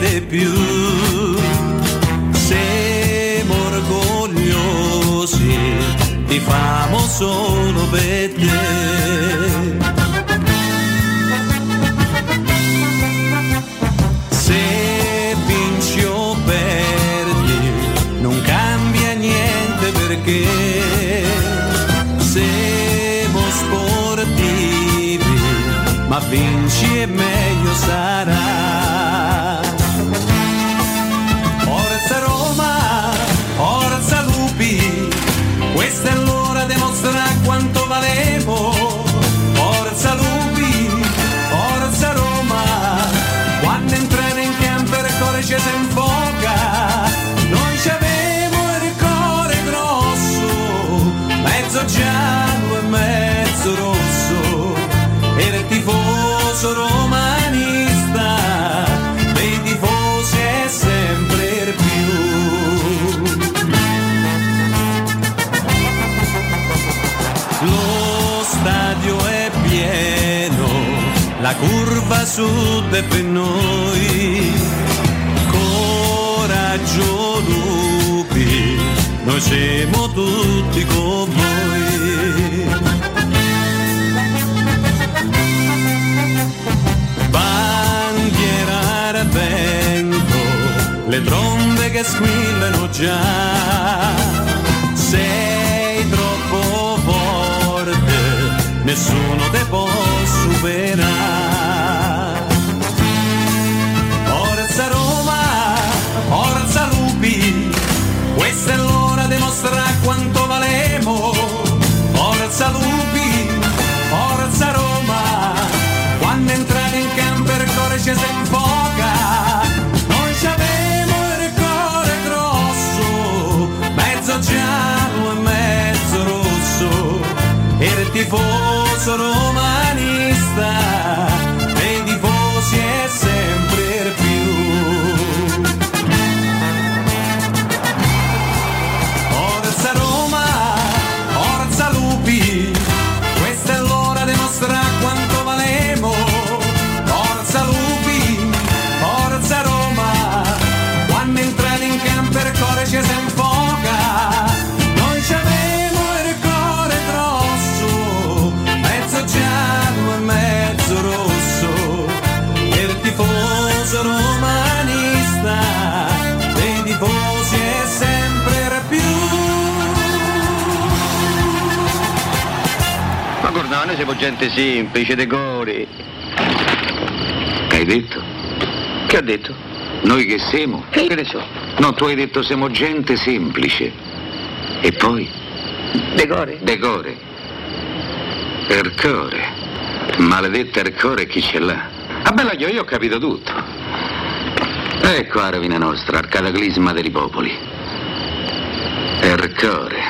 di più. Siamo orgogliosi, ti famo solo per te. Se vinci o perdi, non cambia niente perché siamo sportivi, ma vinci e meglio sarà. Quanto valemo. Forza Lupi, forza Roma, quando entrare in campo il cuore ci si infoca. Noi ci avevo il cuore grosso, mezzo giallo e mezzo rosso, era il tifoso romanista, curva sud per noi. Coraggio lupi, noi siamo tutti con voi. Bandiera al vento, le trombe che squillano già. Nessuno te può superare. Forza Roma, forza Lupi, questa è l'ora di mostrare quanto valemo. Forza Lupi, forza Roma, quando entrate in campo il cuore ci si tifoso romanista, dei tifosi è sempre più. Forza Roma, forza Lupi, questa è l'ora di mostrare quanto valemo. Forza Lupi, forza Roma, quando entrate in campo il cuore ci si noi siamo gente semplice, decori. Che hai detto? Che ho detto? Noi che siamo? Che ne so? No, tu hai detto siamo gente semplice. E poi? Decore? Decore. Ercore. Maledetta Ercore chi ce l'ha? Ah bella io, io ho capito tutto. Ecco la rovina nostra, al cataclisma dei popoli. Ercore.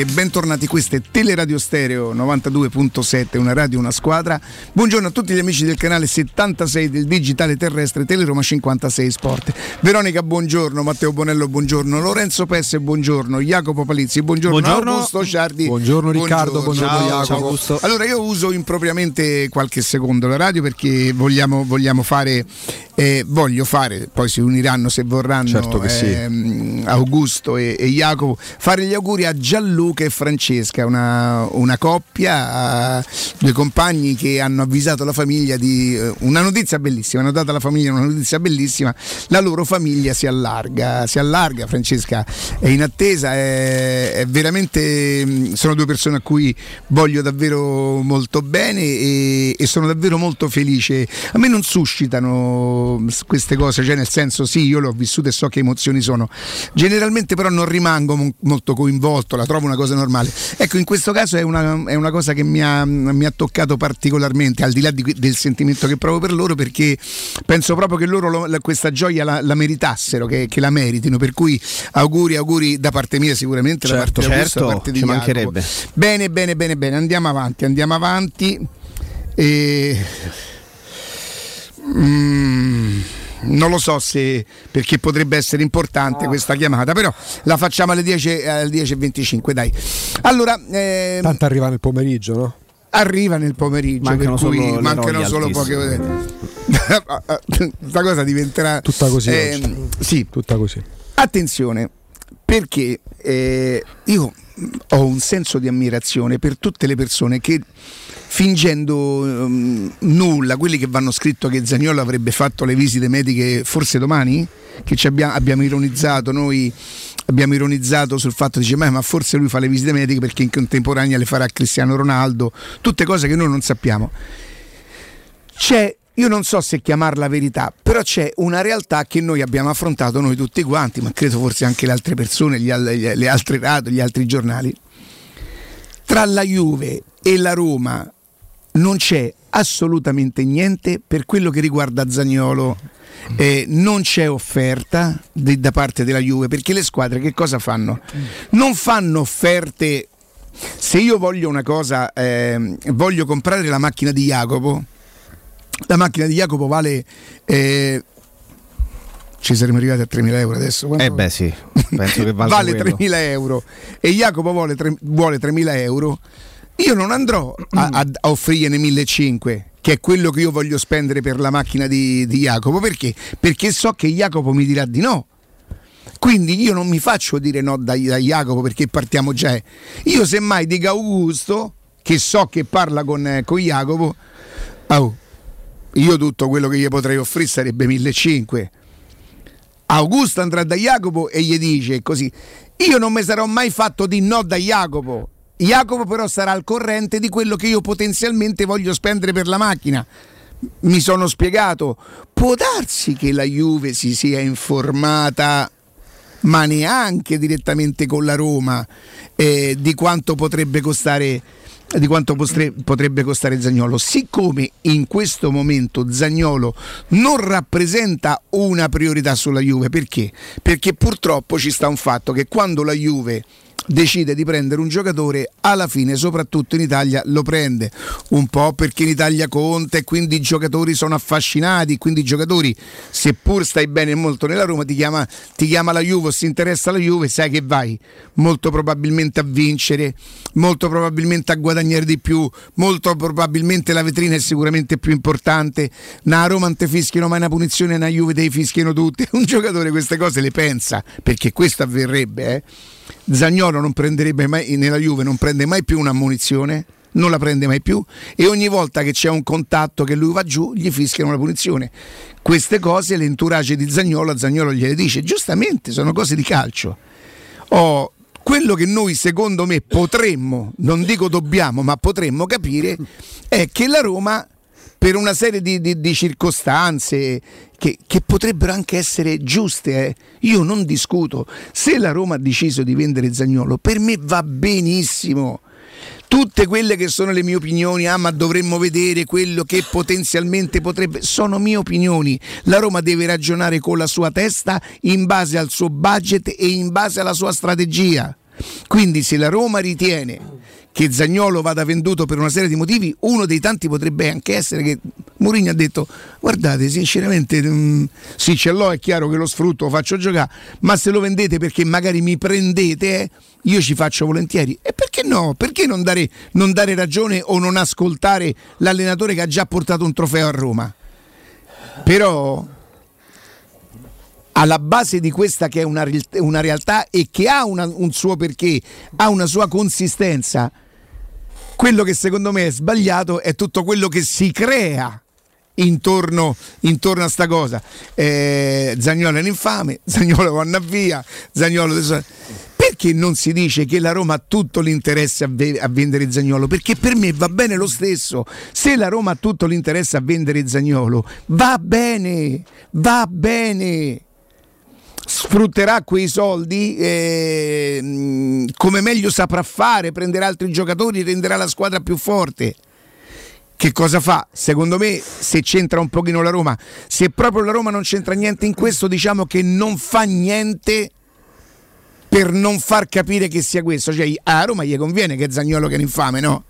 e bentornati. Questa è Teleradio Stereo 92.7, una radio, una squadra. Buongiorno a tutti gli amici del canale 76 del Digitale Terrestre Teleroma 56 Sport. Veronica, buongiorno, Matteo Bonello, buongiorno, Lorenzo Pesse, buongiorno, Jacopo Palizzi, buongiorno, buongiorno. Augusto Ciardi. Buongiorno Riccardo, buongiorno, buongiorno Jacopo. Ciao, allora io uso impropriamente qualche secondo la radio perché vogliamo, vogliamo fare, eh, voglio fare, poi si uniranno se vorranno. Certo che sì. ehm, Augusto e, e, Jacopo, fare gli auguri a Gianluca e Francesca, una, una coppia, due compagni che hanno avvisato la famiglia di eh, una notizia bellissima, hanno dato alla famiglia una notizia bellissima, la loro famiglia si allarga, si allarga, Francesca è in attesa, è, è veramente, sono due persone a cui voglio davvero molto bene e, e sono davvero molto felice. A me non suscitano queste cose, cioè nel senso sì, io le ho vissute e so che emozioni sono. Generalmente però non rimango mo- molto coinvolto, la trovo una cosa normale. Ecco, in questo caso è una, è una cosa che mi ha, mi ha, toccato particolarmente, al di là di, del sentimento che provo per loro, perché penso proprio che loro lo, la, questa gioia la, la meritassero, che, che, la meritino. Per cui auguri, auguri da parte mia sicuramente, certo, da parte certo, Augusto, da parte di ci Jacopo. mancherebbe. Bene, bene, bene, bene, andiamo avanti, andiamo avanti. E... Mm non lo so se perché potrebbe essere importante questa chiamata, però la facciamo alle 10, alle 10.25, dai. Allora, ehm, tanto arriva nel pomeriggio, no? Arriva nel pomeriggio, mancano per cui solo mancano solo poche ore. Questa cosa diventerà tutta così. Ehm, sì, tutta così. Attenzione, perché eh, io ho un senso di ammirazione per tutte le persone che fingendo um, nulla, quelli che vanno scritto che Zagnolo avrebbe fatto le visite mediche forse domani, che abbiamo, abbiamo, ironizzato noi abbiamo ironizzato sul fatto dice ma forse lui fa le visite mediche perché in contemporanea le farà Cristiano Ronaldo, tutte cose che noi non sappiamo. C'è io non so se chiamarla verità, però c'è una realtà che noi abbiamo affrontato noi tutti quanti, ma credo forse anche le altre persone, gli, le altre radio, gli altri giornali. Tra la Juve e la Roma non c'è assolutamente niente per quello che riguarda Zagnolo. Eh, non c'è offerta di, da parte della Juve perché le squadre che cosa fanno? Non fanno offerte. Se io voglio una cosa, eh, voglio comprare la macchina di Jacopo la macchina di Jacopo vale eh, ci saremmo arrivati a 3.000 euro adesso. Quanto eh beh sì, penso che vale 3.000 euro e Jacopo vuole, 3, vuole 3.000 euro. Io non andrò a, a, a offrirne 1.500 che è quello che io voglio spendere per la macchina di, di Jacopo. Perché? Perché so che Jacopo mi dirà di no. Quindi io non mi faccio dire no da, da Jacopo perché partiamo già. Io semmai dico Augusto, che so che parla con, con Jacopo, oh, io tutto quello che gli potrei offrire sarebbe 1500. Augusto andrà da Jacopo e gli dice così: Io non mi sarò mai fatto di no da Jacopo. Jacopo però sarà al corrente di quello che io potenzialmente voglio spendere per la macchina. Mi sono spiegato, può darsi che la Juve si sia informata, ma neanche direttamente con la Roma, eh, di quanto potrebbe costare di quanto potrebbe costare Zagnolo. Siccome in questo momento Zagnolo non rappresenta una priorità sulla Juve, perché? Perché purtroppo ci sta un fatto che quando la Juve decide di prendere un giocatore, alla fine, soprattutto in Italia, lo prende. Un po' perché in Italia conta e quindi i giocatori sono affascinati, quindi i giocatori, seppur stai bene molto nella Roma, ti chiama, ti chiama la Juve, si interessa la Juve, sai che vai molto probabilmente a vincere, molto probabilmente a guadagnare di più, molto probabilmente la vetrina è sicuramente più importante. Na Roma non te fischiano mai una punizione, na Juve te fischiano tutte. Un giocatore queste cose le pensa, perché questo avverrebbe, eh Zagnolo non prenderebbe mai nella Juve non prende mai più una munizione non la prende mai più e ogni volta che c'è un contatto che lui va giù gli fischiano una punizione. Queste cose l'entourage di Zagnolo a Zagnolo gliele dice. Giustamente sono cose di calcio. Oh, quello che noi secondo me potremmo non dico dobbiamo ma potremmo capire è che la Roma per una serie di, di, di circostanze che, che, potrebbero anche essere giuste. Eh. Io non discuto. Se la Roma ha deciso di vendere Zagnolo, per me va benissimo. tutte quelle che sono le mie opinioni, ah ma dovremmo vedere quello che potenzialmente potrebbe, sono mie opinioni. La Roma deve ragionare con la sua testa in base al suo budget e in base alla sua strategia. Quindi se la Roma ritiene che Zagnolo vada venduto per una serie di motivi, uno dei tanti potrebbe anche essere che Mourinho ha detto guardate sinceramente mh, mm, sì ce l'ho, è chiaro che lo sfrutto, lo faccio giocare, ma se lo vendete perché magari mi prendete, eh, io ci faccio volentieri. E perché no? Perché non dare, non dare ragione o non ascoltare l'allenatore che ha già portato un trofeo a Roma? Però alla base di questa che è una, una realtà e che ha una, un suo perché, ha una sua consistenza, quello che secondo me è sbagliato è tutto quello che si crea intorno, intorno a sta cosa. Eh, Zagnolo è un infame, Zagnolo vanno via, Zagnolo. Perché non si dice che la Roma ha tutto l'interesse a, ve- a, vendere Zagnolo? Perché per me va bene lo stesso. Se la Roma ha tutto l'interesse a vendere Zagnolo, va bene, va bene sfrutterà quei soldi eh, come meglio saprà fare, prenderà altri giocatori, renderà la squadra più forte. Che cosa fa? Secondo me, se c'entra un pochino la Roma, se proprio la Roma non c'entra niente in questo, diciamo che non fa niente per non far capire che sia questo. Cioè, a Roma gli conviene che Zagnolo che è un infame, no?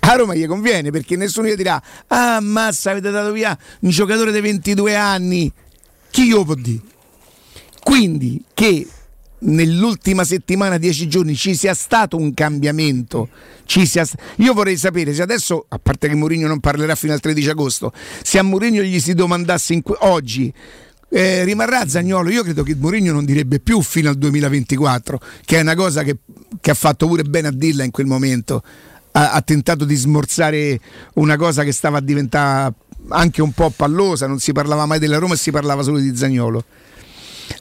A Roma gli conviene perché nessuno gli dirà: Ah, massa, avete dato via un giocatore di 22 anni. Chi glielo può dire? Quindi che nell'ultima settimana, dieci giorni, ci sia stato un cambiamento. Sia Io vorrei sapere se adesso, a parte che Mourinho non parlerà fino al 13 agosto, se a Mourinho gli si domandasse que- oggi eh, rimarrà Zagnolo, io credo che Mourinho non direbbe più fino al 2024, che è una cosa che, che ha fatto pure bene a dirla in quel momento. Ha, ha tentato di smorzare una cosa che stava a diventare anche un po' pallosa, non si parlava mai della Roma e si parlava solo di Zagnolo.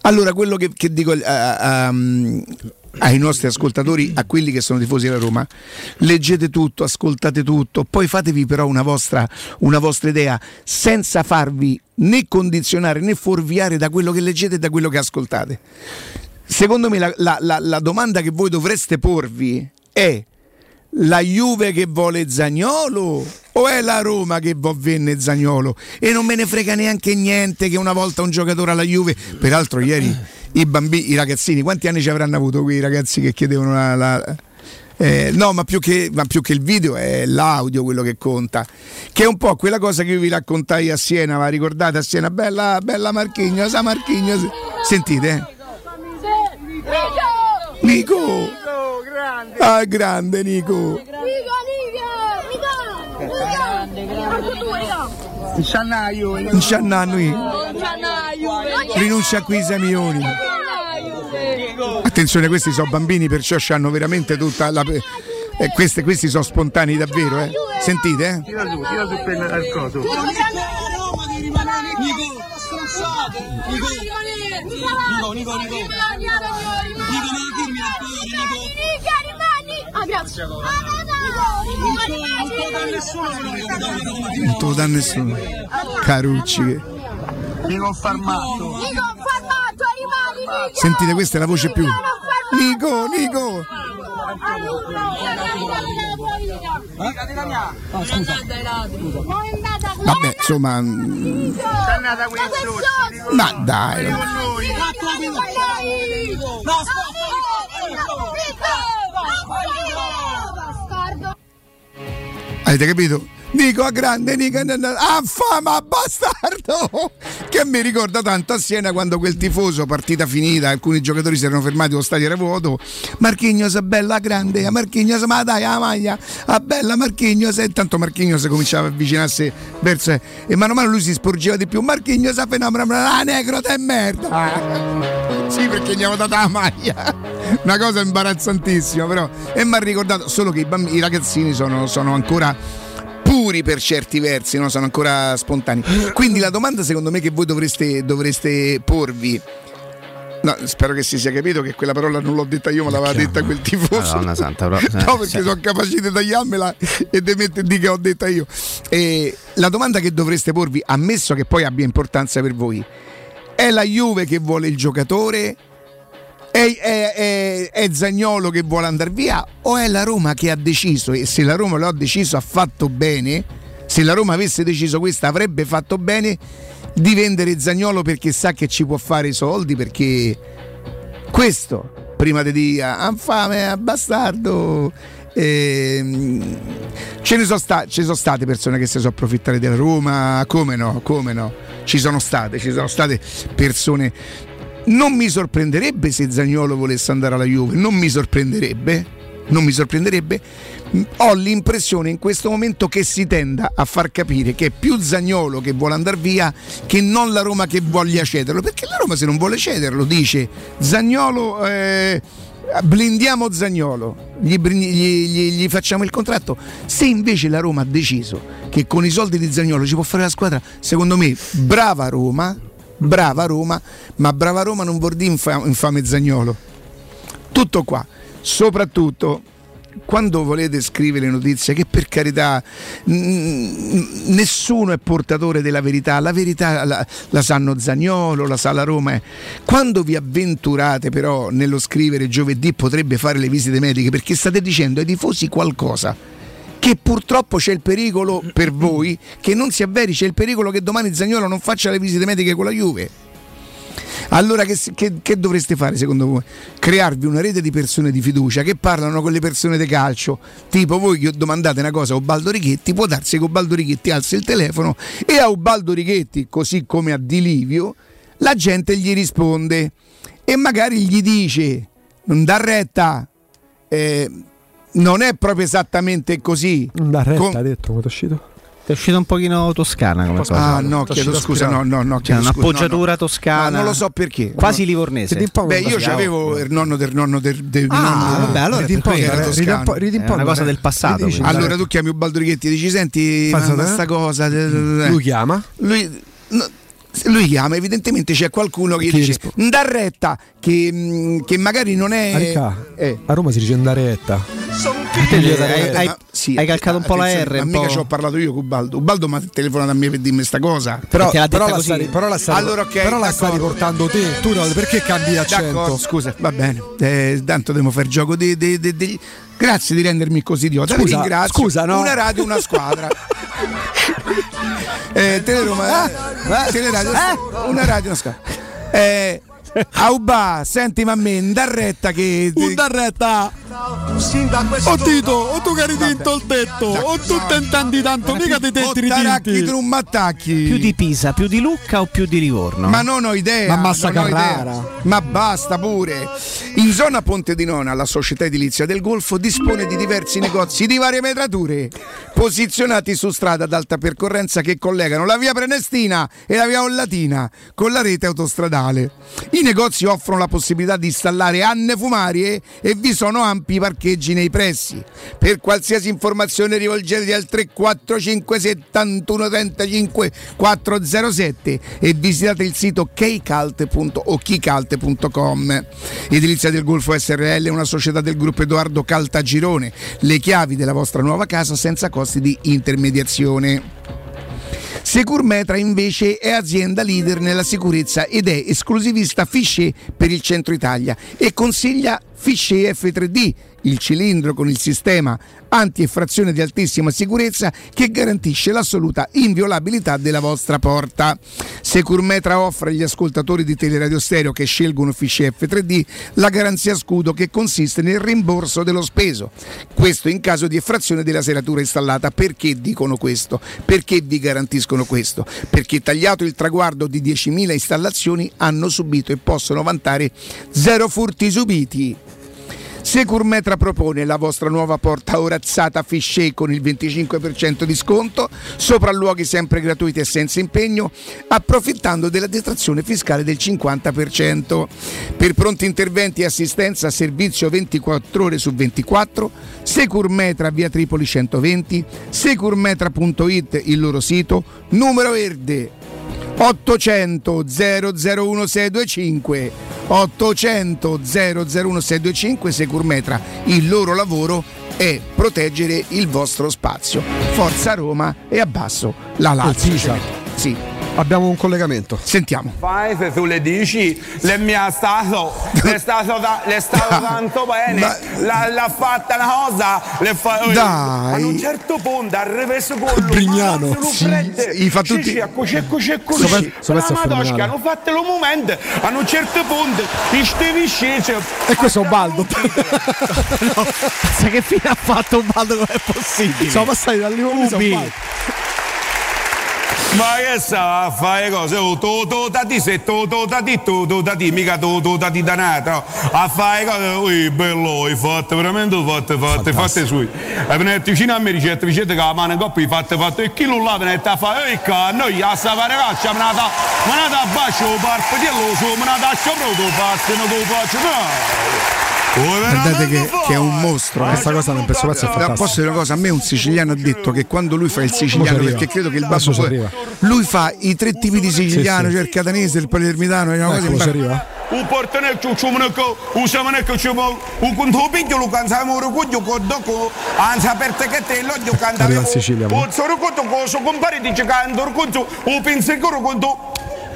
Allora, quello che, che dico uh, um, ai nostri ascoltatori, a quelli che sono tifosi della Roma, leggete tutto, ascoltate tutto, poi fatevi però una vostra, una vostra idea senza farvi né condizionare né fuorviare da quello che leggete e da quello che ascoltate. Secondo me la, la, la, la domanda che voi dovreste porvi è la Juve che vuole Zagnolo o è la Roma che vuole venne Zagnolo? E non me ne frega neanche niente che una volta un giocatore alla Juve, peraltro ieri i bambini, i ragazzini, quanti anni ci avranno avuto quei ragazzi che chiedevano la... la eh, no, ma più, che, ma più, che, il video è l'audio quello che conta. Che è un po' quella cosa che io vi raccontai a Siena, ma ricordate a Siena? Bella, bella Marchignos, Marchignos. Sentite? Eh? Nico! Nico, grande! Ah, grande Nico! Nico, Nico! Nico! Grande, grande! Un sciannaio! Un sciannaio! Rinuncia qui sei milioni! Attenzione, questi sono bambini, perciò hanno veramente tutta la. Eh, questi, questi, sono spontanei davvero, eh? Sentite, eh? Tira su, tira su per il coso. Nico, Nico, Nico, Nico, Nico. Non te lo dà nessuno. Carucci che. Nico Farmato. Nico Farmato, animali, Sentite, questa è la voce più. Nico, Nico. Vabbè, insomma. Ma dai. Avete capito? Nico a grande, Nico. A fama bastardo. Che mi ricorda tanto a Siena quando quel tifoso partita finita alcuni giocatori si erano fermati lo stadio era vuoto. Marchignos bella grande Marchignos ma dai la maglia a bella Marchignos e tanto Marchignos cominciava a avvicinarsi verso e mano a mano lui si sporgeva di più. Marchignos a fenomeno ah negro te merda. Sì perché gli avevo dato la maglia. Una cosa imbarazzantissima però. E mi ha ricordato solo che i, bambini, i ragazzini sono, sono ancora puri per certi versi, no? sono ancora spontanei. Quindi la domanda secondo me che voi dovreste, dovreste porvi. No, spero che si sia capito che quella parola non l'ho detta io, ma l'aveva detta quel tifoso. Madonna santa, però, no, perché sì. sono capace di tagliarmela e di mettermi che ho detta io. E la domanda che dovreste porvi, ammesso che poi abbia importanza per voi, è la Juve che vuole il giocatore È, è, è, è Zagnolo che vuole andare via o è la Roma che ha deciso? E se la Roma lo ha deciso ha fatto bene? Se la Roma avesse deciso questo avrebbe fatto bene di vendere Zagnolo perché sa che ci può fare i soldi perché questo prima di dire infame, ah, bastardo. Ehm, ce ne sono, sta- sono state persone che si sono approfittate della Roma? Come no, come no? Ci sono state, ci sono state persone non mi sorprenderebbe se Zagnolo volesse andare alla Juve non mi sorprenderebbe non mi sorprenderebbe. Ho l'impressione in questo momento che si tenda a far capire che è più Zagnolo che vuole andare via che non la Roma che voglia cederlo perché la Roma se non vuole cederlo dice Zagnolo eh, blindiamo Zagnolo gli, gli, gli, gli, facciamo il contratto. Se invece la Roma ha deciso che con i soldi di Zagnolo ci può fare la squadra secondo me brava Roma brava Roma ma brava Roma non vuol dire infame Zagnolo. Tutto qua. Soprattutto quando volete scrivere notizie, che per carità n- nessuno è portatore della verità, la verità la, la, sanno Zagnolo, la sa la Roma. Quando vi avventurate però nello scrivere giovedì potrebbe fare le visite mediche perché state dicendo ai tifosi qualcosa che purtroppo c'è il pericolo per voi che non si avveri, c'è il pericolo che domani Zagnolo non faccia le visite mediche con la Juve allora che, che, che, dovreste fare secondo voi? Crearvi una rete di persone di fiducia che parlano con le persone di calcio. Tipo voi che domandate una cosa a Ubaldo Righetti, può darsi che Ubaldo Righetti alzi il telefono e a Ubaldo Righetti, così come a Di Livio, la gente gli risponde e magari gli dice non dà retta. Eh, non è proprio esattamente così. Dà retta, Com- ha detto, come è uscito? È uscita un pochino toscana come cosa. Ah, no, chiedo scusa, no, no, no. Cioè, un'appoggiatura no, no. toscana. Ma non lo so perché. Quasi livornese. Beh, io avevo il nonno del nonno del, del ah, nonno. vabbè, allora ridi un po', era toscano. Ridi un po'. È una cosa del passato. Allora tu chiami Ubaldo Righetti e dici "Senti, ma sta cosa". Lui chiama? Lui lui chiama, evidentemente c'è qualcuno che, che dice Ndarretta che, mm, che magari non è. Eh. A Roma si dice Ndarretta. Hai, hai, hai, sì, hai calcato un po' la R. Ma mica ci ho parlato io con Ubaldo. Ubaldo mi ha telefonato a me per dirmi questa cosa. Però, però, la, stai, però la stai, allora, okay, però la stai riportando te. Tu no, perché cambi l'accento? D'accordo, scusa, va bene. Eh, tanto devo fare gioco di, di, di, di Grazie di rendermi così idiota. Scusa, ringrazio. Scusa, no? Una radio, una squadra. eh, Teleroma, eh, teleradio, eh? una radio, una squadra. Eh, Auba, senti ma me, un darretta che... Un darretta! Oh Tito, o tu che hai vinto il tetto, o tu te intendi tanto, mica ti tetti ritinti. tu non m'attacchi. Più di Pisa, più di Lucca o più di Livorno? Ma non ho idea. Ma Massa Carrara. Ma basta pure. In zona Ponte di Nona, la società edilizia del Golfo dispone di diversi negozi di varie metrature, posizionati su strada ad alta percorrenza che collegano la via Prenestina e la via Ollatina con la rete autostradale. I negozi offrono la possibilità di installare anne fumarie e vi sono ampi parcheggi nei pressi. Per qualsiasi informazione rivolgetevi al 345 71 35 407 e visitate il sito keycalt.com. Edilizia del Golfo SRL è una società del gruppo Edoardo Caltagirone. Le chiavi della vostra nuova casa senza costi di intermediazione. Securmetra invece è azienda leader nella sicurezza ed è esclusivista Fichet per il centro Italia e consiglia Fichet F3D il cilindro con il sistema anti-effrazione di altissima sicurezza che garantisce l'assoluta inviolabilità della vostra porta. Securmetra offre agli ascoltatori di Teleradio Stereo che scelgono Fiche F3D la garanzia scudo che consiste nel rimborso dello speso. Questo in caso di effrazione della seratura installata. Perché dicono questo? Perché vi garantiscono questo? Perché tagliato il traguardo di 10.000 installazioni hanno subito e possono vantare zero furti subiti. Securmetra propone la vostra nuova porta orazzata Fichet con il 25% di sconto, sopralluoghi sempre gratuiti e senza impegno, approfittando della detrazione fiscale del 50%. Per pronti interventi e assistenza servizio 24 ore su 24, Securmetra via Tripoli 120, securmetra.it il loro sito, numero verde 800 001625 800 001625 Securmetra il loro lavoro è proteggere il vostro spazio. Forza Roma e abbasso la Lazio. Sì Abbiamo un collegamento. Sentiamo. Fai se tu le dici, le mi ha stato, le è stato, da, le è stato tanto bene, l'ha, l'ha fatta una cosa, le fa, Dai. a un certo punto ha ripreso con lui, Brignano, non sì, fa tutti- sì, sto pezzo è La Madosca, hanno fatto lo momento, a un certo punto, stevi scese. E questo è Ubaldo. Sai che fine ha fatto un baldo come è possibile? Siamo passati dal livello Ubi. Ma che stava a fare cose? Oh, tu, tu, da di se, tu, tu, da di, tu, tu, da di, mica tu, tu, da di danata. A fare cose, ui, bello, hai fatto, veramente fatte, fatte, fatte sui. E venite vicino a me, ricette, ricette che la mano in coppa, hai fatte, fatte, e chi non l'ha venite a fare, e ca, noi a sta fare caccia, me ne da bacio, parpo di lo so, me ne da sopra, tu faccio, non tu faccio, no. Guardate che, che è un mostro. Questa cosa nel pezzo pezzo è fantastica. posso dire una cosa? A me un siciliano ha detto che quando lui fa il siciliano, perché credo che il ci arriva. lui fa i tre tipi di siciliano, Sì, sì. cioè il catanese, il palermitano, è una cosa Ecco, ci imbar- arriva. Un portone ciu ciu meneko, un semeneko ciu mo, un conto piglio lo canza mo rucuglio con doco, anza per te che te lo dio canta. Arriva in Sicilia, mo. Un solo conto coso compare dice canto conto, un pensiero conto.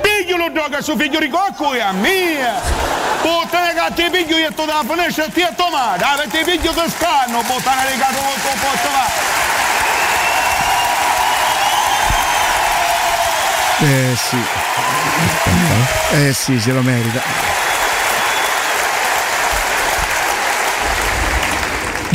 Piglio lo doga su figlio di cocco e a mia. Che ti piglio io to da e ti a tomare, avete piglio da scanno, puttana legato con posto va. Eh sì. Eh sì, se lo merita.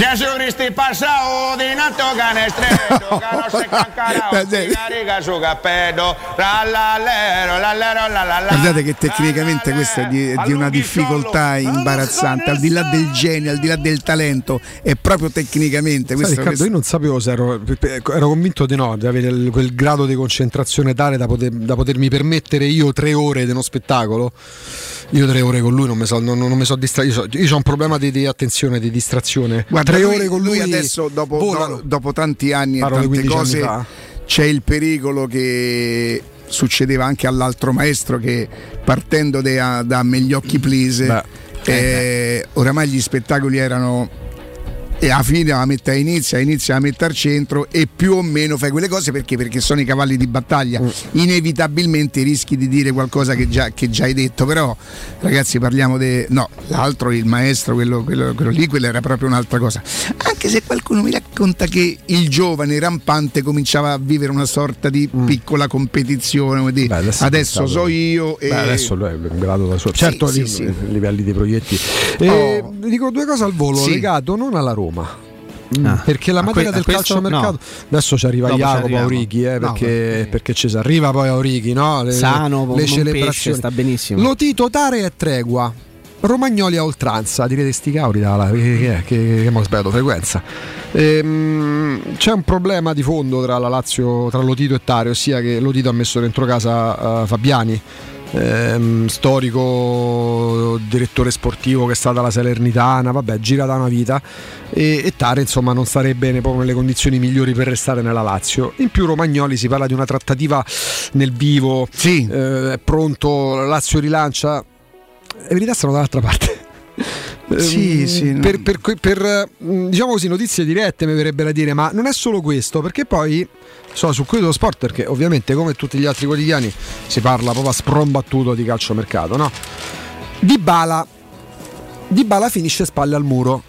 Gesù Cristi passao di nato canestretto, che non si cancarà, Eh, riga su cappello, rallallero, lallero, lallalla. Guardate che tecnicamente questa è di, è di una difficoltà imbarazzante, al di là del genio, al di là del talento, è proprio tecnicamente. Sai, Questo, Riccardo, questo- io non sapevo se ero, ero convinto di no, di avere quel grado di concentrazione tale da, poter- da potermi permettere io tre ore di uno spettacolo. Io tre ore con lui non mi so, non, non mi so distratto. Io, so- io ho un problema di, di attenzione, di distrazione. Guarda, tre lui, ore con lui, lui adesso, dopo, do- dopo tanti anni e Parlo tante 15 anni cose, c'è il pericolo che succedeva anche all'altro maestro che partendo da, da Megliocchi Please, Beh. eh, oramai gli spettacoli erano e alla fine la mette a inizio, a inizio la mette al centro e più o meno fai quelle cose perché? Perché sono i cavalli di battaglia. Mm. Inevitabilmente rischi di dire qualcosa che già, che già hai detto, però ragazzi parliamo di... No, l'altro, il maestro, quello, quello- quello lì, quello era proprio un'altra cosa. Anche se qualcuno mi racconta che il giovane rampante cominciava a vivere una sorta di piccola competizione, come dire, Mm. Beh, adesso adesso, so io e... Beh, adesso lui è un grado da solo. Certo, sì, lì- sì. livelli di proietti. E Oh. Dico due cose al volo, Sì. legato non alla Roma. Ah. Perché la materia que- del questo calciomercato no. adesso ci arriva Dopo Jacopo. Aurichi eh, No, perché, ok. perché ci si arriva poi a Aurichi no? le, Sano, le celebrazioni pesce, sta benissimo. Lotito Tare e Tregua Romagnoli a oltranza direte sti cauri dalla, che, che, che, che mo sbagliato frequenza Ehm, c'è un problema di fondo tra la Lazio tra Lotito e Tare ossia che Lotito ha messo dentro casa eh, Fabiani ehm, storico direttore sportivo che è stata la Salernitana, vabbè, gira da una vita e, e Tare insomma non proprio nelle condizioni migliori per restare nella Lazio. In più Romagnoli si parla di una trattativa nel vivo, Sì. eh, è pronto, la Lazio rilancia. Le verità stanno dall'altra parte. Sì, Ehm, sì, no. per, per que- per, eh, diciamo così notizie dirette mi verrebbe da dire ma non è solo questo perché poi so, su quello dello sport perché ovviamente come tutti gli altri quotidiani si parla proprio a sprombattuto di calciomercato no? Di Bala Di Bala finisce spalle al muro.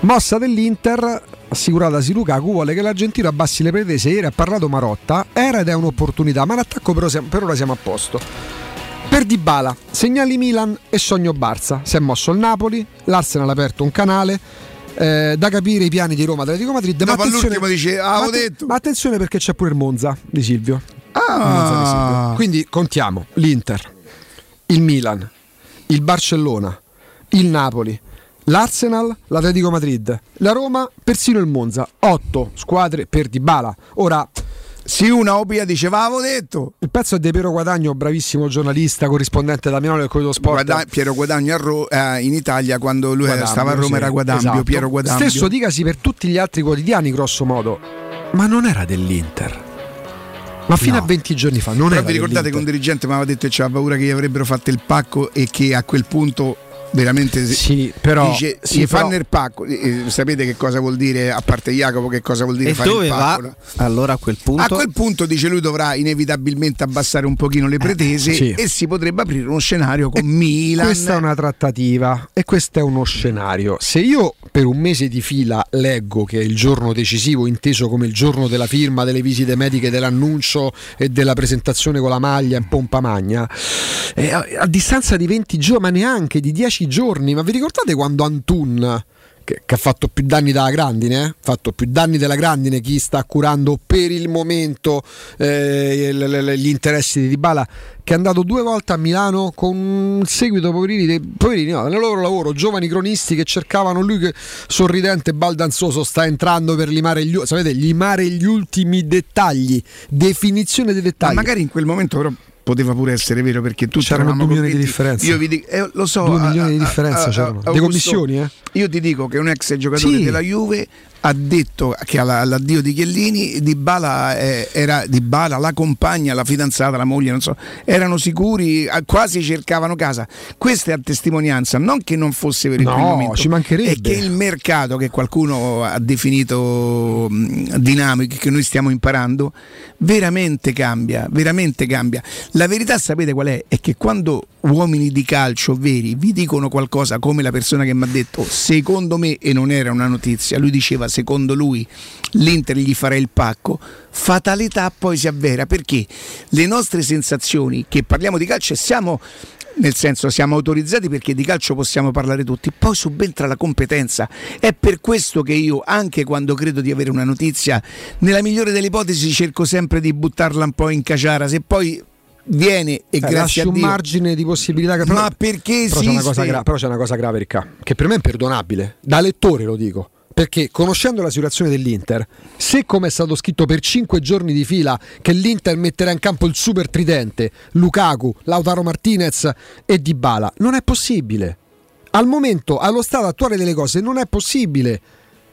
Mossa dell'Inter assicuratasi Lukaku vuole che l'Argentino abbassi le pretese. Ieri ha parlato Marotta. Era ed è un'opportunità ma in attacco però siamo- per ora siamo a posto per Dybala, segnali Milan e sogno Barça. Si è mosso il Napoli, l'Arsenal ha aperto un canale. eh, da capire i piani di Roma Atletico Madrid. Dopo ma attenzione, dice, "Ah, ma detto." ma attenzione perché c'è pure il Monza di Silvio. Il Monza di Silvio. Ah, Quindi contiamo l'Inter, il Milan, il Barcellona, il Napoli, l'Arsenal, l'Atletico Madrid, la Roma, persino il Monza. Otto squadre per Dybala. Ora sì, una opia diceva, avevo detto. il pezzo è di Piero Guadagno, bravissimo giornalista, corrispondente da Milano del Corrido Sport. Guada- Piero Guadagno Ro- eh, in Italia quando lui Guadambio, stava a Roma sì, era Guadambio, esatto. Piero Guadambio. Stesso dicasi per tutti gli altri quotidiani, grosso modo. Ma non era dell'Inter. Ma fino No. a 20 giorni fa non Però era vi ricordate che un dirigente mi aveva detto che aveva paura che gli avrebbero fatto il pacco e che a quel punto veramente Sì, però- dice sì, gli però- fanno il pacco Eh, sapete che cosa vuol dire a parte Jacopo che cosa vuol dire E fare il va? pacco no? Allora a quel punto. a quel punto dice lui dovrà inevitabilmente abbassare un pochino le pretese Eh, sì. e si potrebbe aprire uno scenario con Milan Questa è una trattativa e questo è uno scenario. Se io per un mese di fila leggo che è il giorno decisivo, inteso come il giorno della firma, delle visite mediche, dell'annuncio e della presentazione con la maglia in pompa magna, eh, a, a distanza di 20 giorni, ma neanche di 10 giorni, ma vi ricordate quando Antun che, che ha fatto più danni della grandine, eh? ha fatto più danni della grandine chi sta curando per il momento eh, gli interessi di Dybala che è andato due volte a Milano con un seguito poverini, dei- poverini no, nel loro lavoro giovani cronisti che cercavano lui che sorridente baldanzoso sta entrando per limare gli, sapete, limare gli ultimi dettagli definizione dei ma dettagli magari in quel momento però poteva pure essere vero perché tutti C'erano due milioni di differenza. io vi dico eh, lo so Due a- milioni di a- differenza a- a- c'erano. Augusto, Di commissioni, eh? io ti dico che un ex giocatore Sì. della Juve ha detto che alla- all'addio di Chiellini Di Bala era Di Bala, la compagna, la fidanzata, la moglie, non so, erano sicuri, eh, quasi cercavano casa. Questa è a testimonianza, non che non fosse vero in No, momento, ci mancherebbe. è che il mercato che qualcuno ha definito mh, dinamico, che noi stiamo imparando, veramente cambia, veramente cambia. La verità sapete qual è? È che quando uomini di calcio veri vi dicono qualcosa come la persona che mi ha detto secondo me e non era una notizia, lui diceva secondo lui l'Inter gli farà il pacco, fatalità poi si avvera perché le nostre sensazioni che parliamo di calcio e siamo nel senso siamo autorizzati perché di calcio possiamo parlare tutti, poi subentra la competenza. È per questo che io, anche quando credo di avere una notizia, nella migliore delle ipotesi cerco sempre di buttarla un po' in caciara, se poi viene e Eh, grazie a un Dio. margine di possibilità che Ma perché però c'è, una cosa esiste? gra- però c'è una cosa grave Ricca, che per me è imperdonabile da lettore lo dico perché conoscendo la situazione dell'Inter se come è stato scritto per 5 giorni di fila che l'Inter metterà in campo il super tridente Lukaku, Lautaro Martinez e Dybala non è possibile. Al momento, allo stato attuale delle cose non è possibile.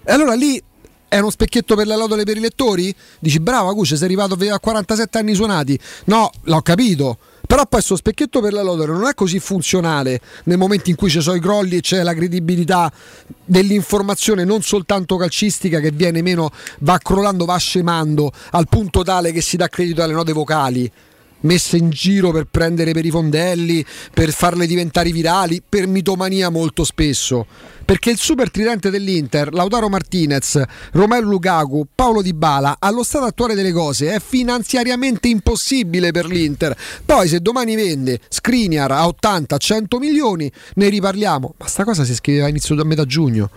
E allora lì è uno specchietto per le lodole per i lettori? Dici bravo Aguce sei arrivato a 47 anni suonati. No, l'ho capito. Però poi questo specchietto per la lodole non è così funzionale nel momento in cui ci sono i crolli e c'è la credibilità dell'informazione non soltanto calcistica che viene meno, va crollando, va scemando al punto tale che si dà credito alle note vocali messe in giro per prendere per i fondelli, per farle diventare virali, per mitomania molto spesso. Perché il super tridente dell'Inter, Lautaro Martinez, Romelu Lukaku, Paolo Di Bala, allo stato attuale delle cose è finanziariamente impossibile per l'Inter. Poi se domani vende Skriniar a 80-100 milioni, ne riparliamo. Ma sta cosa si scriveva inizio a metà giugno.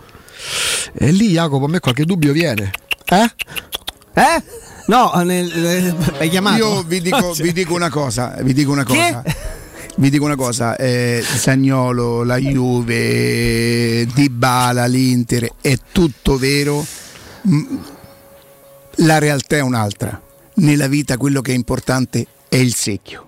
E lì Jacopo a me qualche dubbio viene. Eh? Eh? No, nel, eh, hai chiamato. Io vi dico, vi dico una cosa, vi dico una cosa. Che? Vi dico una cosa, eh, Zagnolo, la Juve, Dybala, l'Inter, è tutto vero. La realtà è un'altra. Nella vita quello che è importante è il secchio.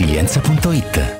laresilienza.it.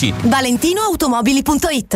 ValentinoAutomobili.it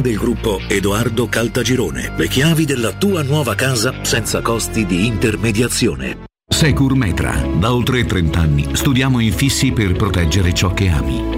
del gruppo Edoardo Caltagirone. Le chiavi della tua nuova casa senza costi di intermediazione. Securmetra. Da oltre 30 anni studiamo infissi per proteggere ciò che ami.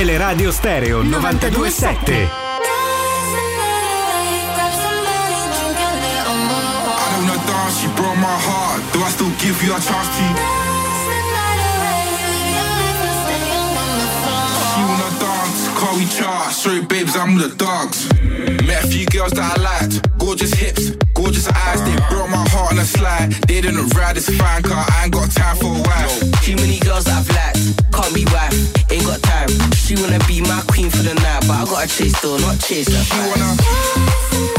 Teleradio Stereo 927. I broke my heart. Do I still give you a chance to? We chart. Sorry, babes, I'm with the dogs. Met a few girls that I liked. Gorgeous hips, gorgeous eyes. They broke my heart on a slide. They didn't ride, this fine, car. I ain't got time for a wife. Too many girls that I've liked, can't be wife, ain't got time. She wanna be my queen for the night, but I gotta chase though, not chase her. She wanna.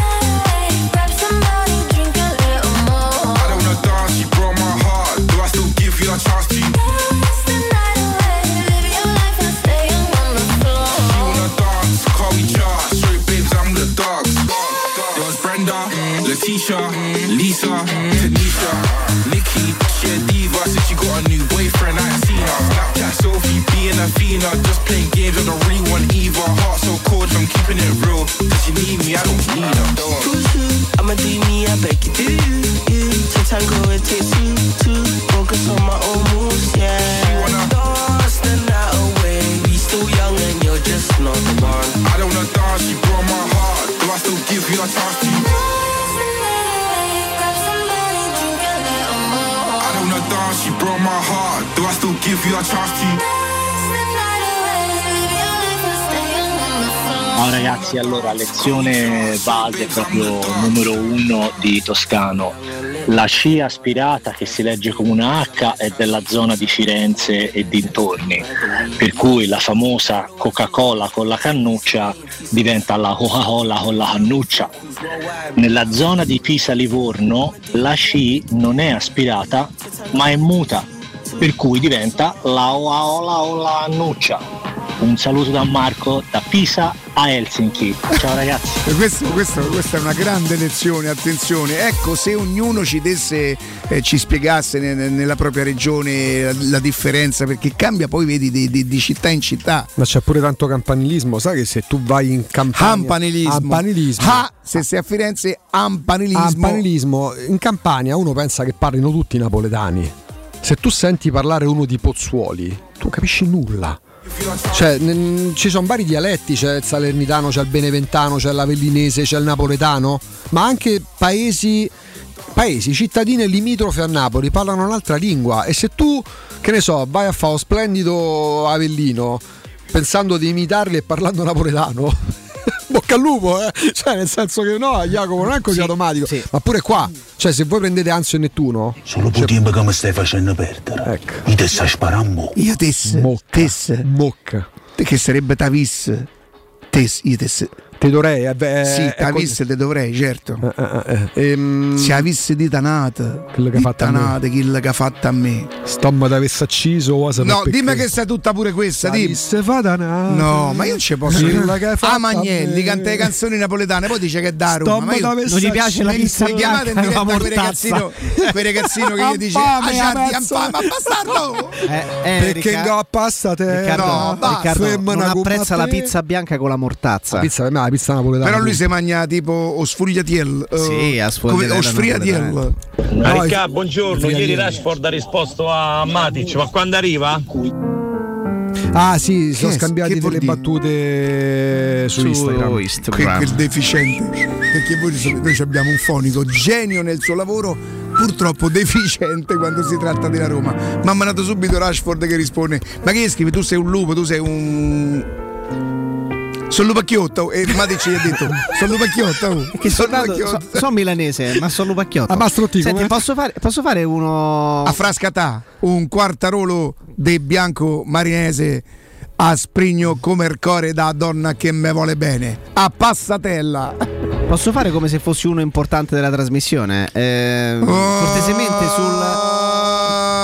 Letitia, Lisa, Tanisha, Nikki. She a diva since she got a new boyfriend. I ain't seen her. Snapchat Sophie, being a Fina, just playing games on the ring one Eva. Heart so cold, I'm keeping it real. Does she need me? I don't need her. Who's who? I'ma do me, I beg you do you, you. To tango it takes two, two. Focus on my own moves, yeah. She wanna dance the night away. We still young and you're just not the one. I don't know dance, she broke my heart. Do I still give you a chance to? I still give you a chance to? No ragazzi, allora lezione base proprio numero uno di Toscano. La C aspirata che si legge come una H è della zona di Firenze e dintorni, per cui la famosa Coca-Cola con la cannuccia diventa la Coca-Cola con la cannuccia. Nella zona di Pisa-Livorno la C non è aspirata ma è muta, per cui diventa la ola ola annuccia. Un saluto da Marco da Pisa a Helsinki. Ciao ragazzi. Questo, questo- questa è una grande lezione, attenzione. Ecco, se ognuno ci desse, eh, ci spiegasse ne- ne- nella propria regione la, la differenza, perché cambia poi, vedi, di, di- di città in città. Ma c'è pure tanto campanilismo, sai che se tu vai in campagna Campanilismo. Campanilismo. Ah, se sei a Firenze, ampanilismo. Campanilismo. In Campania uno pensa che parlino tutti i napoletani. Se tu senti parlare uno di Pozzuoli, tu capisci nulla. Cioè, n- ci sono vari dialetti, c'è il salernitano, c'è il beneventano, c'è l'avellinese, c'è il napoletano, ma anche paesi, paesi, cittadine limitrofe a Napoli parlano un'altra lingua e se tu, che ne so, vai a fare un splendido Avellino pensando di imitarli e parlando napoletano, bocca al lupo, eh? cioè nel senso che no, Jacopo non è così automatico, ma pure qua, cioè se voi prendete Anzio e Nettuno, Solo più tempo che mi stai facendo perdere. Ecco. Io ti sto sparando. Io tes, tes, Mocca. che sarebbe Tavis. Tes, io tes. Te dovrei, eh, beh, sì, è Tavis così. te dovrei, certo. Ehm, Se avessi di tanata, Quello che ha fatto a me. tanate, quello che ha fatto a me. Stomma da avesse acciso o sa No, dimmi che sei tutta pure questa, dimmi. Se fa da nata. No, ma io non ci posso fatto Ah, a Magnelli canta le canzoni napoletane, poi dice che è da Roma. Stomma Ma io- avesse Non gli piace la pizza mi chiamate in diretta con la quel ragazzino, quel ragazzino che gli dice Fame, Ah, Giardi, pezzo." ma bastardo! Eh, eh, Perché Ricca- ingappa te? Riccardo, No, Femmina non apprezza la te. pizza bianca con la mortazza. La pizza la pizza napoletana. Però lui si mangia tipo o sfuriatiel. eh, Sì, a O sfriatiel. No, Ricca, buongiorno. Ieri Rashford ha risposto a Matic, ma quando arriva? Ah, sì, si sono Che- scambiati che vuol delle dire? battute su, Su Instagram. Instagram. Quel, quel deficiente. Perché voi, noi abbiamo un fonico genio nel suo lavoro, purtroppo deficiente quando si tratta della Roma. Mi ha mandato subito Rashford che risponde: Ma che scrive? Tu sei un lupo, tu sei un. Sono lupacchiotto e Matic gli ha detto sono lupacchiotto oh. Che sono, sono lupacchiotto so- sono milanese, ma sono lupacchiotto. Ah, Mastro Tico, Senti, come- posso fare, posso fare uno. a Frascatà un quartarolo de bianco marinese a sprigno come il core da donna che me vuole bene a passatella Posso fare come se fossi uno importante della trasmissione? Eh, Oh. cortesemente sul.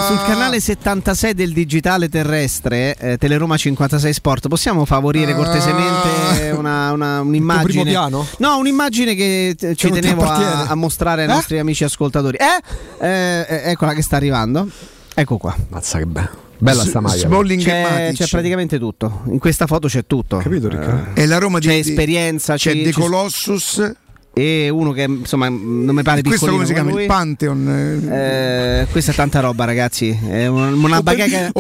Sul canale 76 del digitale terrestre, eh, Teleroma 56 Sport, possiamo favorire cortesemente una, una- un'immagine? primo piano? No, un'immagine che eh, ci ti tenevo a, a mostrare ai Eh? nostri amici ascoltatori. Eh? Eh, eh, eccola che sta arrivando. Ecco qua. Mazza che bella. Bella sta maglia. E C'è, c'è praticamente tutto. In questa foto c'è tutto. Capito, Riccardo? è la Roma di C'è di- esperienza, c'è ci- De Colossus E uno che insomma non mi pare questo piccolino come si chiama lui. il Pantheon eh. Eh, questa è tanta roba, ragazzi. È un- una, bacheca,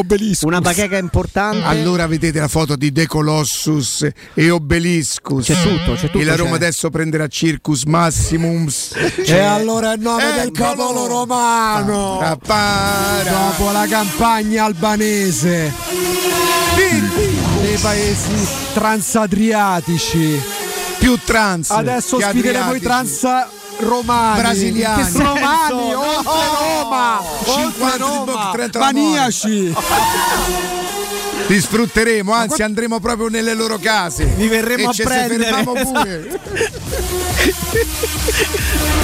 una bacheca importante. allora vedete la foto di De Colossus e Obeliscus C'è tutto, c'è tutto, e la Roma c'è. adesso prenderà Circus Maximums E allora il nome del Eccolo! popolo romano. Pa, pa, ra. Dopo la campagna albanese dei paesi transadriatici. Più trans Adesso sfideremo i trans romani. Brasiliani. Che sono romani, No, oltre Roma, 50 oltre Roma, Book, 30 maniaci. li sfrutteremo anzi andremo proprio nelle loro case Li verremo e a ci prendere. pure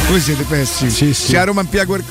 voi siete pessimi Sì, sì. se a Roma impia quel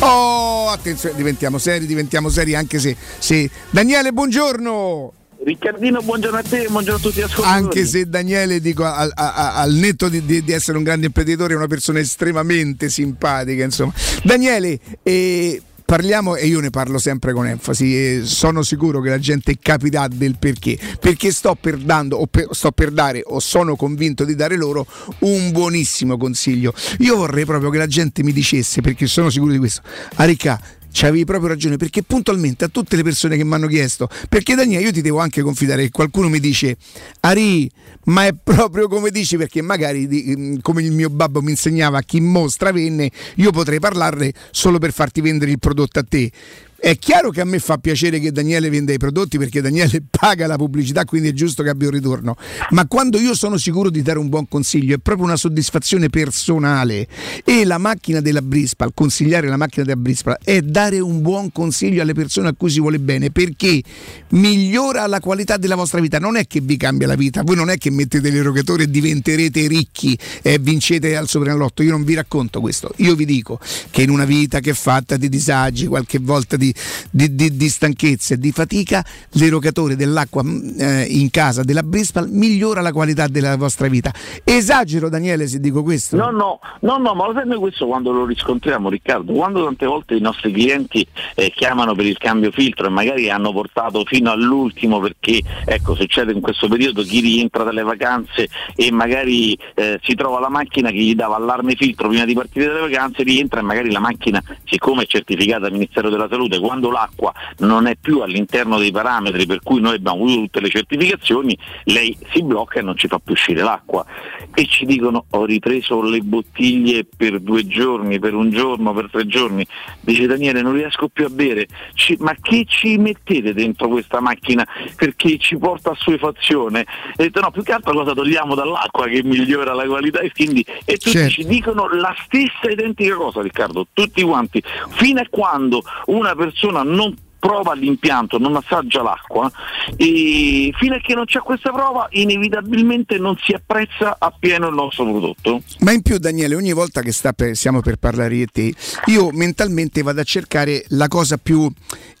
oh attenzione diventiamo seri diventiamo seri anche se, se Daniele buongiorno Riccardino, buongiorno a te, buongiorno a tutti gli ascoltatori. anche se Daniele dico al, a- a- al netto di, di- di essere un grande imprenditore è una persona estremamente simpatica insomma. Daniele eh, parliamo e io ne parlo sempre con enfasi e sono sicuro che la gente capirà del perché. Perché sto per dando o per- sto per dare o sono convinto di dare loro un buonissimo consiglio. Io vorrei proprio che la gente mi dicesse perché sono sicuro di questo. Arica C'avevi proprio ragione perché puntualmente a tutte le persone che mi hanno chiesto, perché Daniele io ti devo anche confidare che qualcuno mi dice Ari, ma è proprio come dici perché magari mm, come il mio babbo mi insegnava chi mostra venne, io potrei parlarne solo per farti vendere il prodotto a te. È chiaro che a me fa piacere che Daniele venda i prodotti perché Daniele paga la pubblicità, quindi è giusto che abbia un ritorno. Ma quando io sono sicuro di dare un buon consiglio, è proprio una soddisfazione personale. E la macchina della Brispal, consigliare la macchina della Brispal, è dare un buon consiglio alle persone a cui si vuole bene perché migliora la qualità della vostra vita. Non è che vi cambia la vita, voi non è che mettete l'erogatore e diventerete ricchi e vincete al Sopralotto. Io non vi racconto questo. Io vi dico che in una vita che è fatta di disagi, qualche volta di di, di, di stanchezza e di fatica, l'erogatore dell'acqua eh, in casa della Brispal migliora la qualità della vostra vita. Esagero Daniele se dico questo? No, no, no, no ma lo sai noi questo quando lo riscontriamo Riccardo, quando tante volte i nostri clienti eh, chiamano per il cambio filtro e magari hanno portato fino all'ultimo perché ecco succede in questo periodo chi rientra dalle vacanze e magari eh, si trova la macchina che gli dava allarme filtro prima di partire dalle vacanze, rientra e magari la macchina siccome è certificata dal Ministero della Salute quando l'acqua non è più all'interno dei parametri per cui noi abbiamo avuto tutte le certificazioni, lei si blocca e non ci fa più uscire l'acqua. E ci dicono ho ripreso le bottiglie per due giorni, per un giorno, per tre giorni. Dice Daniele non riesco più a bere. Ci, ma che ci mettete dentro questa macchina perché ci porta a suefazione? E detto no, più che altro cosa togliamo dall'acqua che migliora la qualità e quindi e tutti Certo. ci dicono la stessa identica cosa Riccardo, tutti quanti. Fino a quando una persona non prova l'impianto, non assaggia l'acqua e fino a che non c'è questa prova inevitabilmente non si apprezza appieno il nostro prodotto. Ma in più Daniele, ogni volta che per- stiamo per parlare di te, io mentalmente vado a cercare la cosa più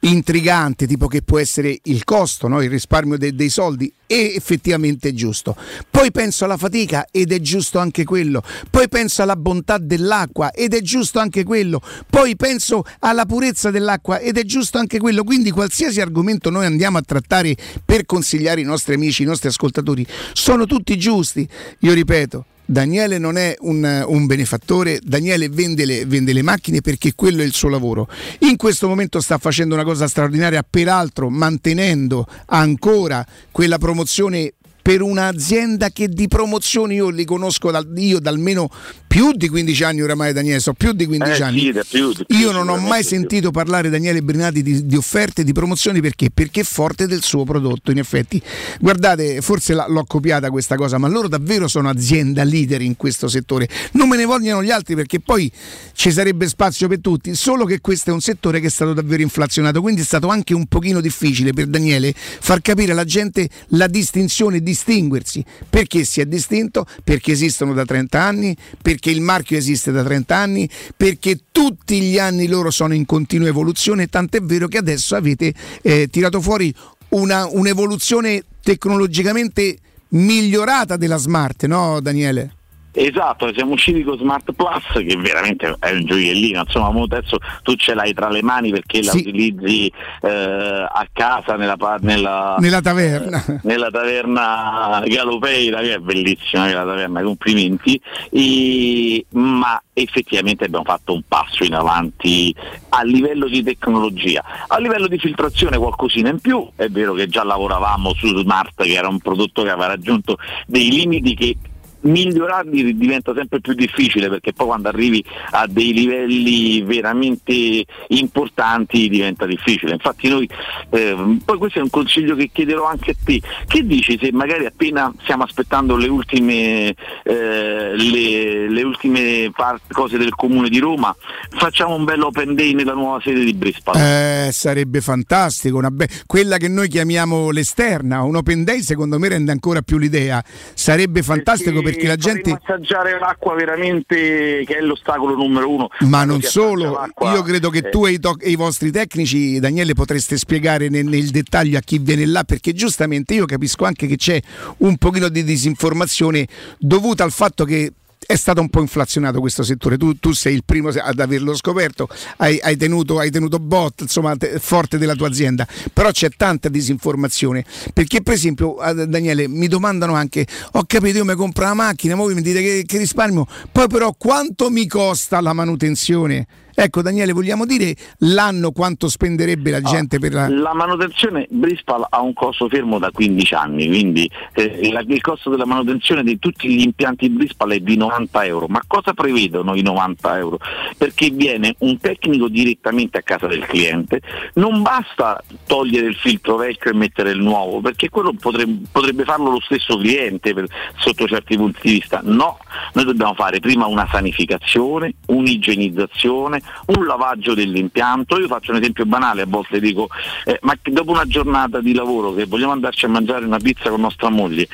intrigante, tipo che può essere il costo, no? il risparmio de- dei soldi, e effettivamente è giusto. Poi penso alla fatica ed è giusto anche quello. Poi penso alla bontà dell'acqua ed è giusto anche quello. Poi penso alla purezza dell'acqua ed è giusto anche quello. Quindi qualsiasi argomento noi andiamo a trattare per consigliare i nostri amici, i nostri ascoltatori, sono tutti giusti. Io ripeto, Daniele non è un, un benefattore, Daniele vende le, vende le macchine perché quello è il suo lavoro. In questo momento sta facendo una cosa straordinaria, peraltro mantenendo ancora quella promozione per un'azienda che di promozioni io li conosco dal, io da almeno più di 15 anni oramai Daniele, so più di 15 Eh, anni. sì, più, di più, io non ho mai di più. sentito parlare Daniele Brinati di, di offerte, di promozioni perché? Perché è forte del suo prodotto, in effetti. Guardate, forse la- l'ho copiata questa cosa, ma loro davvero sono azienda leader in questo settore. Non me ne vogliono gli altri perché poi ci sarebbe spazio per tutti, solo che questo è un settore che è stato davvero inflazionato, quindi è stato anche un pochino difficile per Daniele far capire alla gente la distinzione, distinguersi. Perché si è distinto? Perché esistono da 30 anni, perché il marchio esiste da 30 anni, perché tutti gli anni loro sono in continua evoluzione, tant'è vero che adesso avete eh, tirato fuori una, un'evoluzione tecnologicamente migliorata della smart, no Daniele? Esatto, siamo usciti con Smart Plus che veramente è un gioiellino, insomma adesso tu ce l'hai tra le mani perché la Sì. utilizzi eh, a casa nella, nella, Nella taverna. nella taverna Galopeira che è bellissima quella taverna, complimenti, E- ma effettivamente abbiamo fatto un passo in avanti a livello di tecnologia, a livello di filtrazione qualcosina in più, è vero che già lavoravamo su Smart che era un prodotto che aveva raggiunto dei limiti che migliorarli diventa sempre più difficile perché poi quando arrivi a dei livelli veramente importanti diventa difficile. Infatti noi, ehm, poi questo è un consiglio che chiederò anche a te, che dici se magari appena stiamo aspettando le ultime, eh, le, le ultime part- cose del comune di Roma, facciamo un bel open day nella nuova sede di Brisbane? Eh, sarebbe fantastico, una be- quella che noi chiamiamo l'esterna, un open day secondo me rende ancora più l'idea, sarebbe fantastico perché la gente... Faremo assaggiare l'acqua veramente che è l'ostacolo numero uno. Ma non solo, io credo che eh, tu e i, to- e i vostri tecnici, Daniele, potreste spiegare nel, nel dettaglio a chi viene là, perché giustamente io capisco anche che c'è un pochino di disinformazione dovuta al fatto che è stato un po' inflazionato questo settore, tu, tu sei il primo ad averlo scoperto, hai, hai tenuto, hai tenuto bot, insomma, te- forte della tua azienda, però c'è tanta disinformazione, perché per esempio, Daniele, mi domandano anche, ho capito, io mi compro la macchina, voi mi dite che, che risparmio, poi però quanto mi costa la manutenzione? Ecco Daniele, vogliamo dire l'anno quanto spenderebbe la gente per la... La manutenzione Brispal ha un costo fermo da 15 anni, quindi eh, la- il costo della manutenzione di tutti gli impianti Brispal è di 90 euro. Ma cosa prevedono i 90 euro? Perché viene un tecnico direttamente a casa del cliente, non basta togliere il filtro vecchio e mettere il nuovo, perché quello potrebbe, potrebbe farlo lo stesso cliente per- sotto certi punti di vista. No, noi dobbiamo fare prima una sanificazione, un'igienizzazione, un lavaggio dell'impianto. Io faccio un esempio banale, a volte dico, eh, ma dopo una giornata di lavoro che vogliamo andarci a mangiare una pizza con nostra moglie,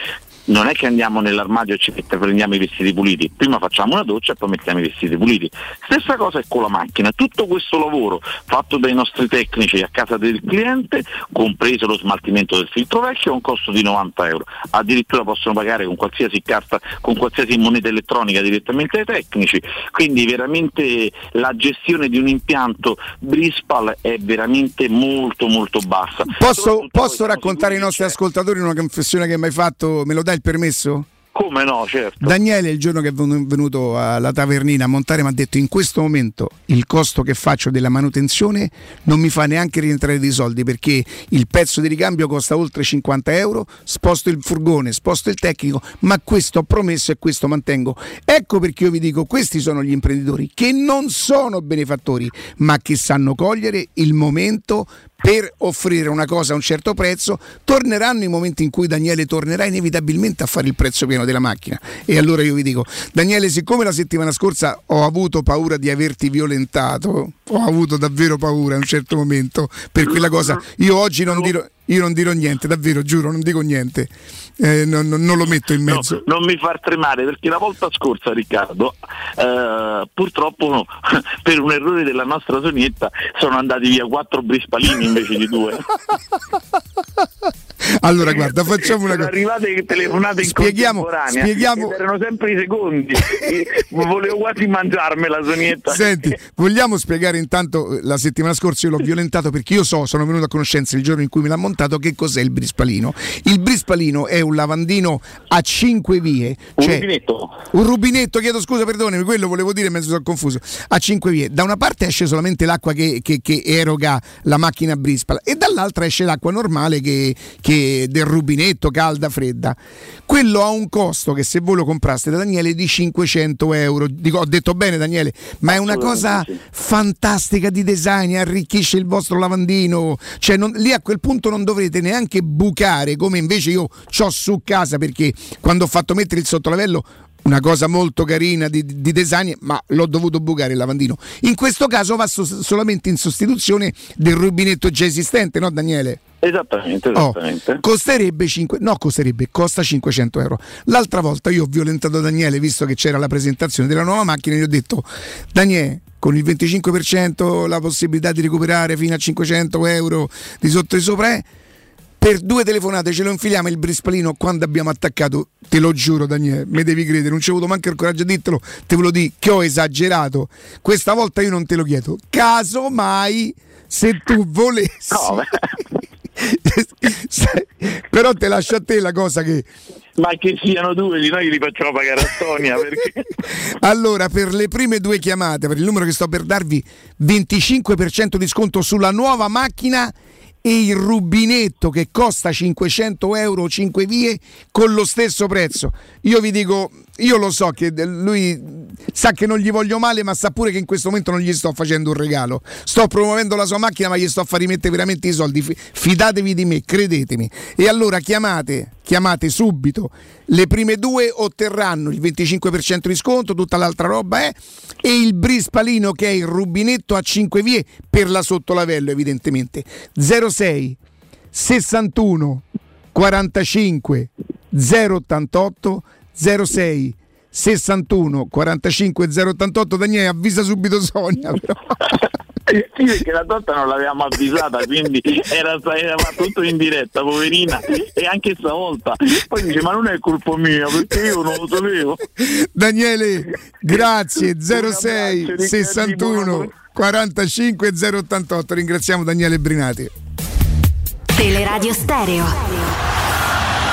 non è che andiamo nell'armadio e ci prendiamo i vestiti puliti, prima facciamo una doccia e poi mettiamo i vestiti puliti. Stessa cosa è con la macchina, tutto questo lavoro fatto dai nostri tecnici a casa del cliente, compreso lo smaltimento del filtro vecchio, ha un costo di 90 euro. Addirittura possono pagare con qualsiasi carta, con qualsiasi moneta elettronica direttamente ai tecnici, quindi veramente la gestione di un impianto Brispal è veramente molto molto bassa. Posso, posso raccontare ai nostri ascoltatori una confessione che mi hai fatto? Me lo dai il permesso? Come no, certo. Daniele il giorno che è venu- venuto alla tavernina a montare mi ha detto in questo momento il costo che faccio della manutenzione non mi fa neanche rientrare dei soldi perché il pezzo di ricambio costa oltre 50 euro, sposto il furgone, sposto il tecnico, ma questo ho promesso e questo mantengo. Ecco perché io vi dico, questi sono gli imprenditori che non sono benefattori, ma che sanno cogliere il momento per offrire una cosa a un certo prezzo, torneranno i momenti in cui Daniele tornerà inevitabilmente a fare il prezzo pieno della macchina. E allora io vi dico, Daniele, siccome la settimana scorsa ho avuto paura di averti violentato, ho avuto davvero paura a un certo momento per quella cosa, io oggi non dirò, io non dirò niente, davvero, giuro, non dico niente, Eh, non, non- lo metto in mezzo. Non mi far tremare perché la volta scorsa Riccardo eh, purtroppo no, per un errore della nostra Sonietta sono andati via quattro brispalini invece di due. Allora, guarda, facciamo una cosa. arrivate telefonate in Spieghiamo- contemporanea spieghiamo- erano sempre i secondi. Volevo quasi mangiarmela Sonietta. Senti, vogliamo spiegare intanto eh, la settimana scorsa io l'ho violentato perché io so, sono venuto a conoscenza il giorno in cui me l'ha montato che cos'è il brispalino. Il brispalino è un lavandino a cinque vie, Un cioè rubinetto. un rubinetto, chiedo scusa, perdonami, quello volevo dire, mi sono confuso. A cinque vie. Da una parte esce solamente l'acqua che, che- che eroga la macchina Brispal e dall'altra esce l'acqua normale che, che del rubinetto, calda, fredda. Quello ha un costo che se voi lo compraste da Daniele di 500 euro. Dico, ho detto bene Daniele, ma è una cosa fantastica di design, arricchisce il vostro lavandino. Cioè non- lì a quel punto non dovrete neanche bucare come invece io ho su casa perché quando ho fatto mettere il sottolavello una cosa molto carina di, di design, ma l'ho dovuto bucare il lavandino. In questo caso va so- solamente in sostituzione del rubinetto già esistente, no Daniele? Esattamente, Oh, esattamente. costerebbe 5, no costerebbe, costa 500 euro. L'altra volta io ho violentato Daniele visto che c'era la presentazione della nuova macchina gli ho detto Daniele con il 25% la possibilità di recuperare fino a 500 euro di sotto e sopra eh, per due telefonate ce lo infiliamo il brispalino quando abbiamo attaccato te lo giuro Daniele me devi credere non ci ho avuto manco il coraggio di dirtelo te ve lo dico che ho esagerato. Questa volta io non te lo chiedo. Caso mai se tu volessi Sai, però te lascio a te la cosa che Ma che siano due di noi li facciamo pagare a Sonia perché allora per le prime due chiamate per il numero che sto per darvi 25% di sconto sulla nuova macchina e il rubinetto che costa 500 euro 5 vie con lo stesso prezzo. Io vi dico io lo so che lui sa che non gli voglio male ma sa pure che in questo momento non gli sto facendo un regalo. Sto promuovendo la sua macchina ma gli sto a far rimettere veramente i soldi. Fi- fidatevi di me credetemi. E allora chiamate chiamate subito. Le prime due otterranno il 25% di sconto tutta l'altra roba è e il brispalino che è il rubinetto a 5 vie per la sottolavello evidentemente. 06 61 45 088 06 61 45 088 Daniele avvisa subito Sonia però. Sì, perché la dotta non l'avevamo avvisata, quindi era, era tutto in diretta, poverina, e anche stavolta. Poi dice, ma non è colpa mia, perché io non lo sapevo. Daniele grazie 06 61 45 088 ringraziamo Daniele Brinati Teleradio Stereo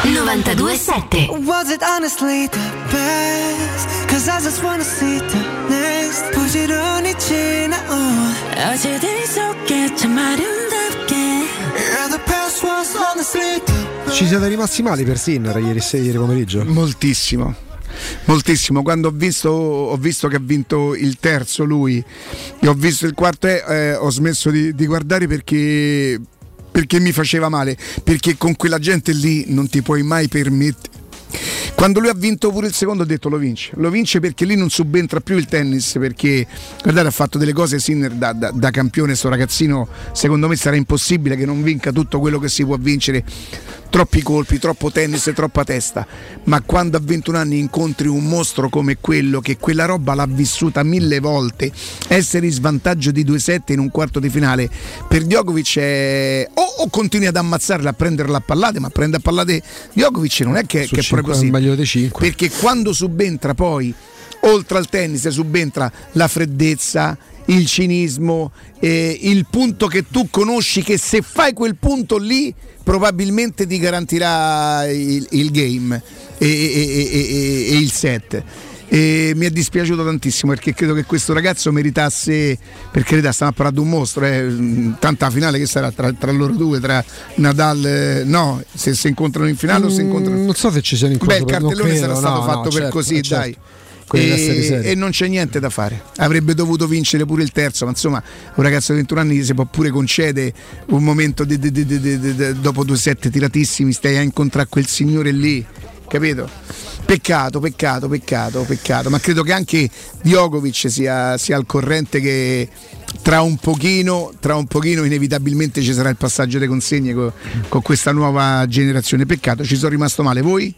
927 Was it honestly the best? Cause I just wanna see the next 부지런히 지나온 어제들 속에 참 아름답게 Yeah, the past was honestly the Ci siete rimasti mali per Sinner ieri, se- ieri pomeriggio? Moltissimo. Moltissimo, quando ho visto, ho visto che ha vinto il terzo lui e ho visto il quarto eh, eh, ho smesso di, di guardare perché, perché mi faceva male, perché con quella gente lì non ti puoi mai permettere. Quando lui ha vinto pure il secondo ho detto lo vince, lo vince perché lì non subentra più il tennis perché guardate ha fatto delle cose Sinner da, da- da campione sto ragazzino secondo me sarà impossibile che non vinca tutto quello che si può vincere troppi colpi, troppo tennis e troppa testa, ma quando a 21 anni incontri un mostro come quello che quella roba l'ha vissuta mille volte, essere in svantaggio di 2-7 in un quarto di finale, per Djokovic è... o, o continui ad ammazzarla a prenderla a pallate, ma prende a pallate Djokovic non è che, che è proprio così, perché quando subentra poi oltre al tennis subentra la freddezza, il cinismo, eh, il punto che tu conosci che se fai quel punto lì probabilmente ti garantirà il, il game e, e- e- e- il set. E mi è dispiaciuto tantissimo perché credo che questo ragazzo meritasse, per carità, stiamo a parlare di un mostro, eh, tanta finale che sarà tra, tra loro due, tra Nadal, eh, no, se si incontrano in finale o si incontrano... Mm, Non so se ci siano Beh, incontri. il per- non cartellone credo, sarà stato no, fatto no, per certo, così, certo. dai. E, e non c'è niente da fare. Avrebbe dovuto vincere pure il terzo, ma insomma, un ragazzo di 21 anni si può pure concedere un momento di- di- di- dopo due set tiratissimi, stai a incontrare quel signore lì, capito? Peccato, peccato, peccato, peccato. Ma credo che anche Djokovic sia, sia al corrente che tra un pochino, tra un pochino inevitabilmente ci sarà il passaggio delle consegne co- con questa nuova generazione. Peccato, ci sono rimasto male. Voi?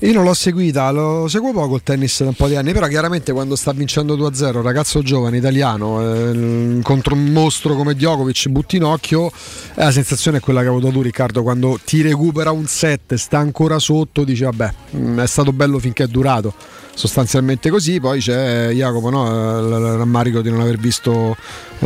Io non l'ho seguita, lo seguo poco il tennis da un po' di anni, però chiaramente quando sta vincendo 2-0, un ragazzo giovane italiano eh, contro un mostro come Djokovic, butti in occhio, eh, la sensazione è quella che hai avuto tu Riccardo, quando ti recupera un set, sta ancora sotto, dici vabbè, mm, è stato bello finché è durato. Sostanzialmente così, poi c'è Jacopo, no? Il rammarico di non aver visto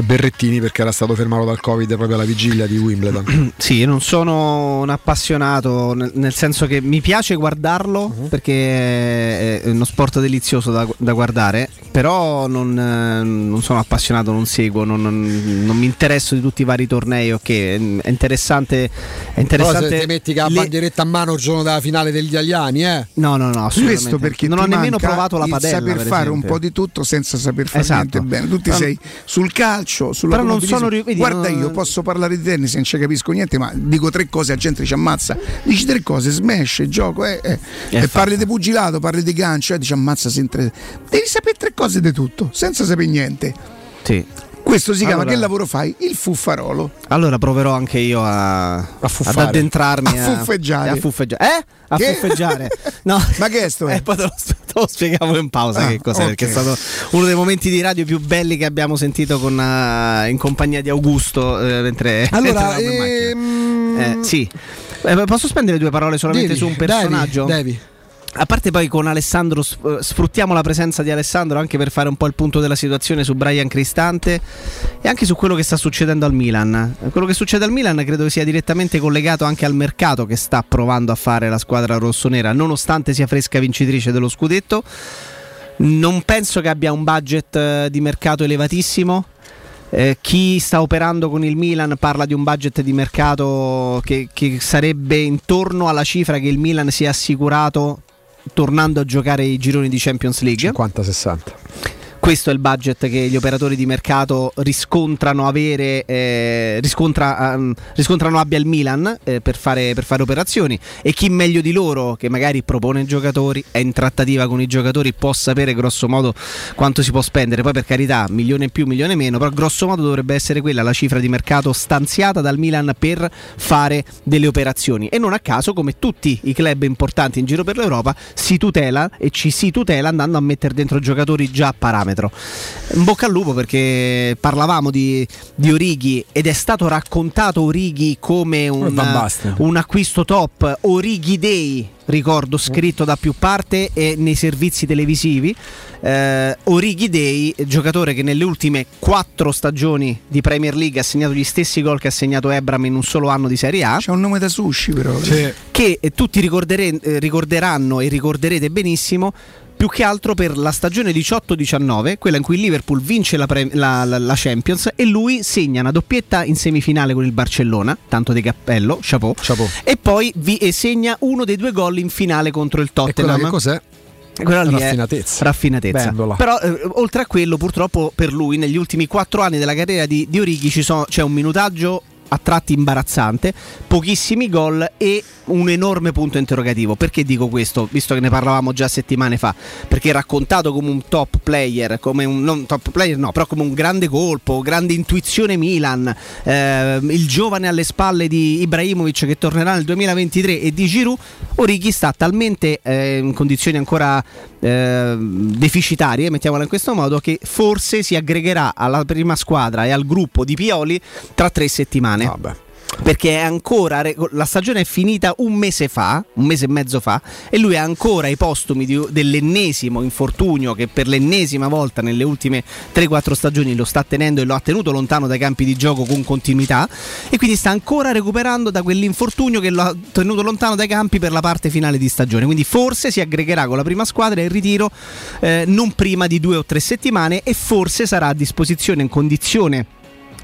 Berrettini perché era stato fermato dal Covid proprio alla vigilia di Wimbledon. Sì, io non sono un appassionato, nel, nel senso che mi piace guardarlo Mhm. perché è uno sport delizioso da, da guardare, però non, eh, non sono appassionato, non seguo, non, non- non mi interesso di tutti i vari tornei, ok, è interessante. È Però interessante se ti metti che la le- bandieretta a mano il giorno della finale degli italiani, eh? No, no, no. Questo perché non ho nemmeno provato la padella. saper per fare un esempio. po' di tutto senza saper fare Esatto. niente bene. Tu ti Però- sei sul calcio, sulla Però non sono vedi, Guarda, non- io posso parlare di tennis, non ci capisco niente, ma dico tre cose, la gente ci ammazza. Dici tre cose, smash, gioco, eh, eh. e parli di pugilato, parli di gancio, e dici ammazza sempre. Devi sapere tre cose di tutto, senza sapere niente. Sì. Questo si chiama Allora- che lavoro fai? Il fuffarolo. Allora proverò anche io a, ad fuffare. addentrarmi A fuffeggiare. A fuffeggiare. Eh? A Che? fuffeggiare. No. Ma che è sto? Eh, poi te lo, te lo spiegavo in pausa Ah, che cos'è, ok. perché è stato uno dei momenti di radio più belli che abbiamo sentito con, eh, in compagnia di Augusto eh, mentre Allora, ehm, Eh, sì. Eh, posso spendere due parole solamente Devi, su un personaggio? devi, devi. A parte poi con Alessandro, eh, sfruttiamo la presenza di Alessandro anche per fare un po' il punto della situazione su Brian Cristante e anche su quello che sta succedendo al Milan. Quello che succede al Milan credo sia direttamente collegato anche al mercato che sta provando a fare la squadra rossonera, nonostante sia fresca vincitrice dello scudetto. Non penso che abbia un budget eh, di mercato elevatissimo. Eh, chi sta operando con il Milan parla di un budget di mercato che, che sarebbe intorno alla cifra che il Milan si è assicurato tornando a giocare i gironi di Champions League. 50-60. Questo è il budget che gli operatori di mercato riscontrano avere, eh, riscontra- ehm, riscontrano abbia il Milan eh, per, fare, per fare operazioni e chi meglio di loro che magari propone giocatori, è in trattativa con i giocatori, può sapere grosso modo quanto si può spendere. Poi per carità, milione in più, milione meno, però grosso modo dovrebbe essere quella la cifra di mercato stanziata dal Milan per fare delle operazioni. E non a caso, come tutti i club importanti in giro per l'Europa, si tutela e ci si tutela andando a mettere dentro giocatori già a parametro. Chilometro. In bocca al lupo perché parlavamo di, di Orighi ed è stato raccontato Orighi come Come un, un acquisto top, Orighi Day, ricordo scritto da più parte e nei servizi televisivi. Eh, Orighi Day, giocatore che nelle ultime quattro stagioni di Premier League ha segnato gli stessi gol che ha segnato Ebram in un solo anno di Serie A. C'è un nome da sushi però. Che eh, tutti ricordere- eh, ricorderanno e ricorderete benissimo. Più che altro per la stagione 18-19, quella in cui il Liverpool vince la, pre- la- la- la Champions e lui segna una doppietta in semifinale con il Barcellona, tanto di cappello, chapeau, e poi vi- e segna uno dei due gol in finale contro il Tottenham. che cos'è? Quella lì Raffinatezza. raffinatezza. Bendola. Però eh, oltre a quello, purtroppo per lui, negli ultimi quattro anni della carriera di, di Orighi ci sono- c'è un minutaggio a tratti imbarazzante, pochissimi gol e un enorme punto interrogativo. Perché dico questo? Visto che ne parlavamo già settimane fa, perché raccontato come un top player, come un non top player, no, però come un grande colpo, grande intuizione Milan, eh, il giovane alle spalle di Ibrahimovic che tornerà nel 2023 e di Giroud, Orighi sta talmente eh, in condizioni ancora eh, deficitarie, mettiamola in questo modo, che forse si aggregherà alla prima squadra e al gruppo di Pioli tra tre settimane. Perché è ancora la stagione è finita un mese fa, un mese e mezzo fa, e lui è ancora ai postumi di- dell'ennesimo infortunio che per l'ennesima volta nelle ultime 3-4 stagioni lo sta tenendo e lo ha tenuto lontano dai campi di gioco con continuità. E quindi sta ancora recuperando da quell'infortunio che lo ha tenuto lontano dai campi per la parte finale di stagione. Quindi forse si aggregherà con la prima squadra in ritiro eh, non prima di due o tre settimane e forse sarà a disposizione in condizione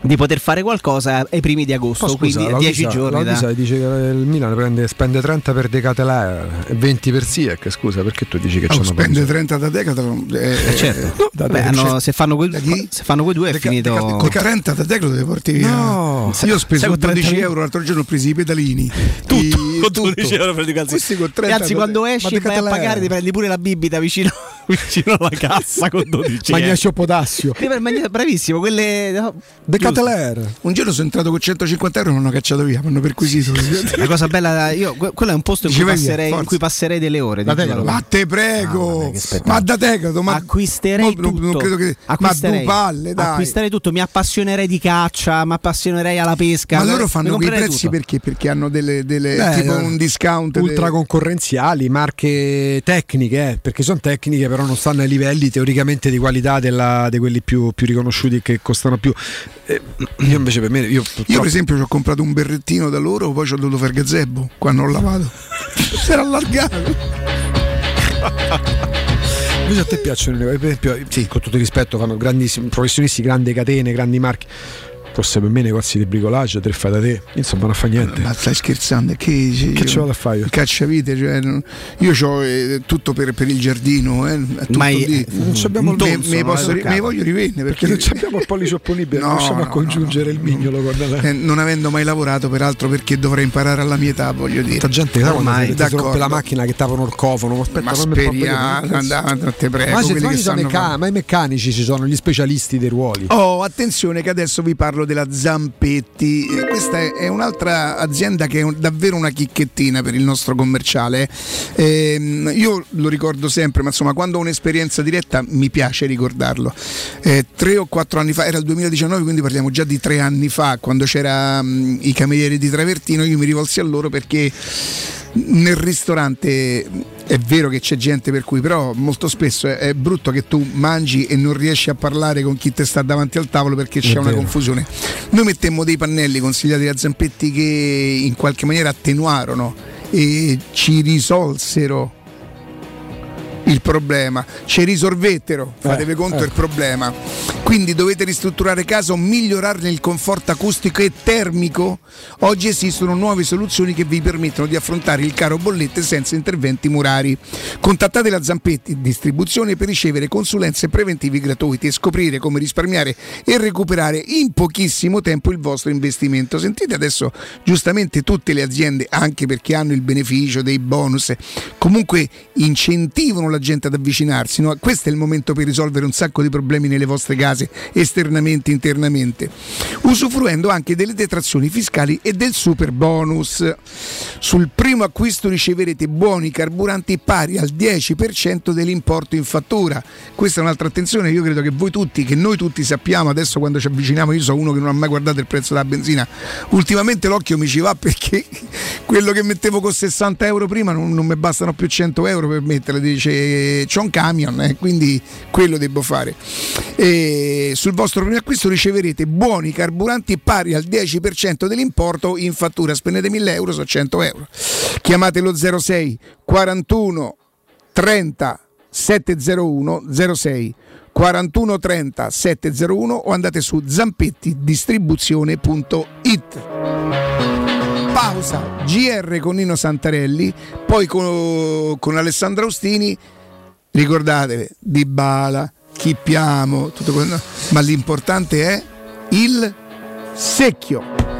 di poter fare qualcosa ai primi di agosto, Oh, scusa, quindi a la 10 Lisa- giorni. la da- dice che il Milan prende- spende 30 per Decathlon e 20 per Siek. Scusa, perché tu dici che Oh, c'hanno spende penso? 30 da Decathlon. eh, Eh, certo. da Beh, hanno- se, fanno quei, se fanno quei due è finito. Con 30 da Decathlon te porti via. No. Io ho speso Sai, con 12 30.000 euro l'altro giorno, ho preso i pedalini. Tutto, con 12 euro prendi i calzini. Questi con 30 Ragazzi, quando ma esci e vai a pagare, ti prendi pure la bibita vicino, vicino alla cassa con 12 euro. Magnesio potassio. Bravissimo, quelle. no, Decathlon. Un giorno sono entrato con 150 euro e non hanno cacciato via, mi hanno perquisito. La cosa bella, io, que- quello è un posto in cui, passerei, in cui passerei delle ore. Giuro. Ma te prego, ma da Decathlon, ma acquisterei non- tutto. non credo che- ma Acquisterei. due palle, dai. Acquisterei tutto, mi appassionerei di caccia, mi appassionerei alla pesca. Ma loro Mi fanno quei prezzi tutto. perché? Perché hanno delle, delle- Beh, tipo eh, un discount ultra de- concorrenziali, marche tecniche, eh, perché sono tecniche, però non stanno ai livelli teoricamente di qualità della- di quelli più, più riconosciuti che costano più. Eh, io invece per me, io, Io purtroppo- per esempio ci ho comprato un berrettino da loro, poi ci ho dovuto fare gazebo quando ho lavato. si era allargato. Invece a te piacciono, per esempio, sì, con tutto il rispetto, fanno grandissimi professionisti, grandi catene, grandi marchi. Forse per me negozi di bricolage, tre fai da te, insomma non fa niente. Ma stai scherzando? Che, Che ci vado a fare io? Cacciavite, cioè, non- io ho tutto per, per il giardino, eh, è tutto Ma lì. non ci abbiamo il me, tonso, me, no, posso eh, me voglio rivendere Perché perché, non abbiamo il pollice opponibile, non No, riusciamo a no, congiungere il mignolo con la eh, non avendo mai lavorato, peraltro, perché dovrei imparare alla mia età, voglio dire. Tanta gente che Ormai, ti rompe la macchina che tapano il cofano, aspetta, Ma speriamo, andate, non te prego. Ma, se- che sono ma i meccanici ci sono gli specialisti dei ruoli. Oh, attenzione che adesso vi parlo della Zampetti. Eh, Questa è, un'altra azienda che è davvero una chicchettina per il nostro commerciale. Ehm, io lo ricordo sempre, ma insomma, quando ho un'esperienza diretta mi piace ricordarlo. Eh, tre o quattro anni fa, era il 2019, quindi parliamo già di tre anni fa, quando c'era mm, i camerieri di Travertino, io mi rivolsi a loro perché nel ristorante è vero che c'è gente per cui però molto spesso è, è brutto che tu mangi e non riesci a parlare con chi ti sta davanti al tavolo perché c'è È una vero. confusione noi mettemmo dei pannelli consigliati da Zampetti che in qualche maniera attenuarono e ci risolsero il problema, ci risolvettero, fatevi Eh, conto ecco. il problema. Quindi dovete ristrutturare casa o migliorarne il conforto acustico e termico. Oggi esistono nuove soluzioni che vi permettono di affrontare il caro bollette senza interventi murari. Contattate la Zampetti Distribuzione per ricevere consulenze preventive gratuite e scoprire come risparmiare e recuperare in pochissimo tempo il vostro investimento. Sentite adesso giustamente tutte le aziende, anche perché hanno il beneficio dei bonus, comunque incentivano la gente ad avvicinarsi. no? Questo è il momento per risolvere un sacco di problemi nelle vostre case esternamente, internamente, usufruendo anche delle detrazioni fiscali e del super bonus. Sul primo acquisto riceverete buoni carburanti pari al 10% dell'importo in fattura. Questa è un'altra attenzione, io credo che voi tutti, che noi tutti sappiamo adesso quando ci avviciniamo, io so uno che non ha mai guardato il prezzo della benzina, ultimamente l'occhio mi ci va perché quello che mettevo con 60 euro prima non, non mi bastano più 100 euro per metterla, dice c'ho un camion, eh, quindi quello devo fare. E sul vostro primo acquisto riceverete buoni carburanti pari al 10% dell'importo in fattura, spendete 1000 euro, sono 100 euro. Chiamate lo 06 41 30 701 06 41 30 701 o andate su zampettidistribuzione.it pausa. GR con Nino Santarelli poi con, con Alessandro Austini ricordatevi Di Bala Chippiamo tutto quello, ma l'importante è il secchio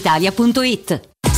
brispalitalia.it.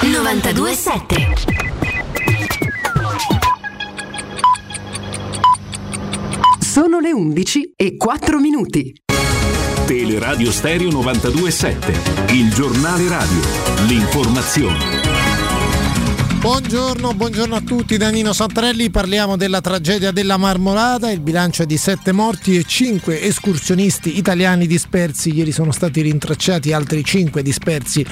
927 Sono le 11 e 4 minuti. Teleradio Stereo 927, il giornale radio, l'informazione. Buongiorno, buongiorno a tutti. Da Nino Santarelli, parliamo della tragedia della Marmolada, il bilancio è di 7 morti e 5 escursionisti italiani dispersi, ieri sono stati rintracciati altri 5 dispersi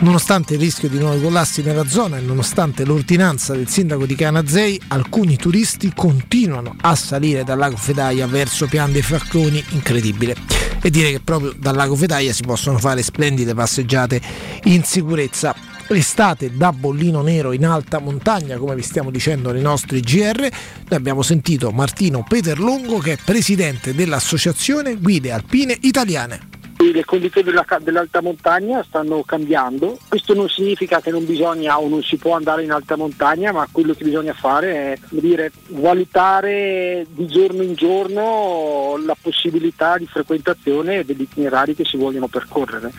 Nonostante il rischio di nuovi collassi nella zona e nonostante l'ordinanza del sindaco di Canazei, alcuni turisti continuano a salire dal lago Fedaia verso Pian dei Facconi, incredibile. E dire che proprio dal lago Fedaia si possono fare splendide passeggiate in sicurezza. L'estate da bollino nero in alta montagna, come vi stiamo dicendo nei nostri GR, noi abbiamo sentito Martino Peterlongo che è presidente dell'associazione Guide Alpine Italiane. Le condizioni della- dell'alta montagna stanno cambiando, questo non significa che non bisogna o non si può andare in alta montagna, ma quello che bisogna fare è dire, valutare di giorno in giorno la possibilità di frequentazione degli itinerari che si vogliono percorrere.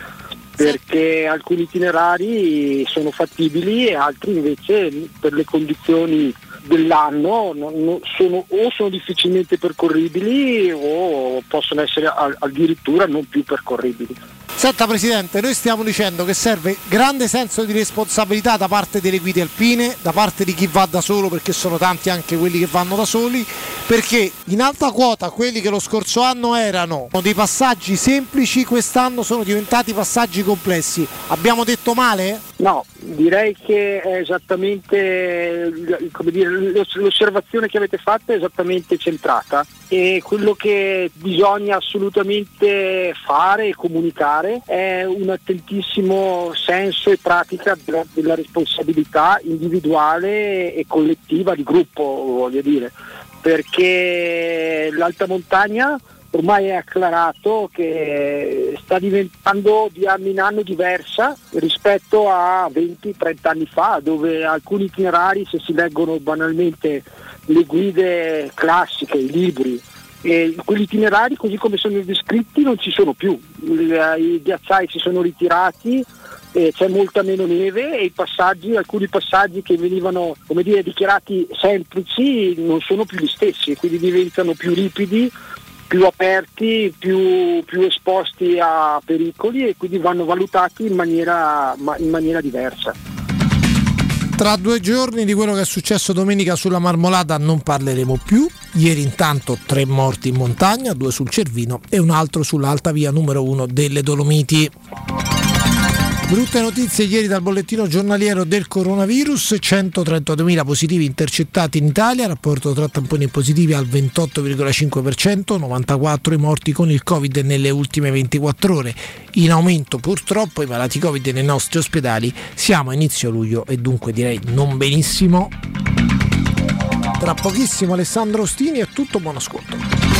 Perché alcuni itinerari sono fattibili e altri invece per le condizioni dell'anno non- sono, o sono difficilmente percorribili o possono essere a- addirittura non più percorribili. Senta Presidente, noi stiamo dicendo che serve grande senso di responsabilità da parte delle guide alpine, da parte di chi va da solo, perché sono tanti anche quelli che vanno da soli, perché in alta quota quelli che lo scorso anno erano dei passaggi semplici, quest'anno sono diventati passaggi complessi. Abbiamo detto male? No, direi che è esattamente come dire, l'osservazione che avete fatto è esattamente centrata e quello che bisogna assolutamente fare e comunicare è un attentissimo senso e pratica della, della responsabilità individuale e collettiva di gruppo, voglio dire, perché l'alta montagna ormai è acclarato che sta diventando di anno in anno diversa rispetto a 20-30 anni fa, dove alcuni itinerari, se si leggono banalmente le guide classiche, i libri, e quegli itinerari così come sono descritti non ci sono più, i ghiacciai si sono ritirati, eh, c'è molta meno neve e passaggi, alcuni passaggi che venivano dire, dichiarati semplici non sono più gli stessi, quindi diventano più ripidi, più aperti, più, più esposti a pericoli e quindi vanno valutati in maniera, ma- in maniera diversa. Tra due giorni di quello che è successo domenica sulla Marmolada non parleremo più. Ieri intanto tre morti in montagna, due sul Cervino e un altro sull'alta via numero uno delle Dolomiti. Brutte notizie ieri dal bollettino giornaliero del coronavirus, 132.000 positivi intercettati in Italia, rapporto tra tamponi positivi al 28,5%, 94 i morti con il Covid nelle ultime 24 ore. In aumento purtroppo i malati Covid nei nostri ospedali, siamo a inizio luglio e dunque direi non benissimo. Tra pochissimo Alessandro Ostini è tutto buon ascolto.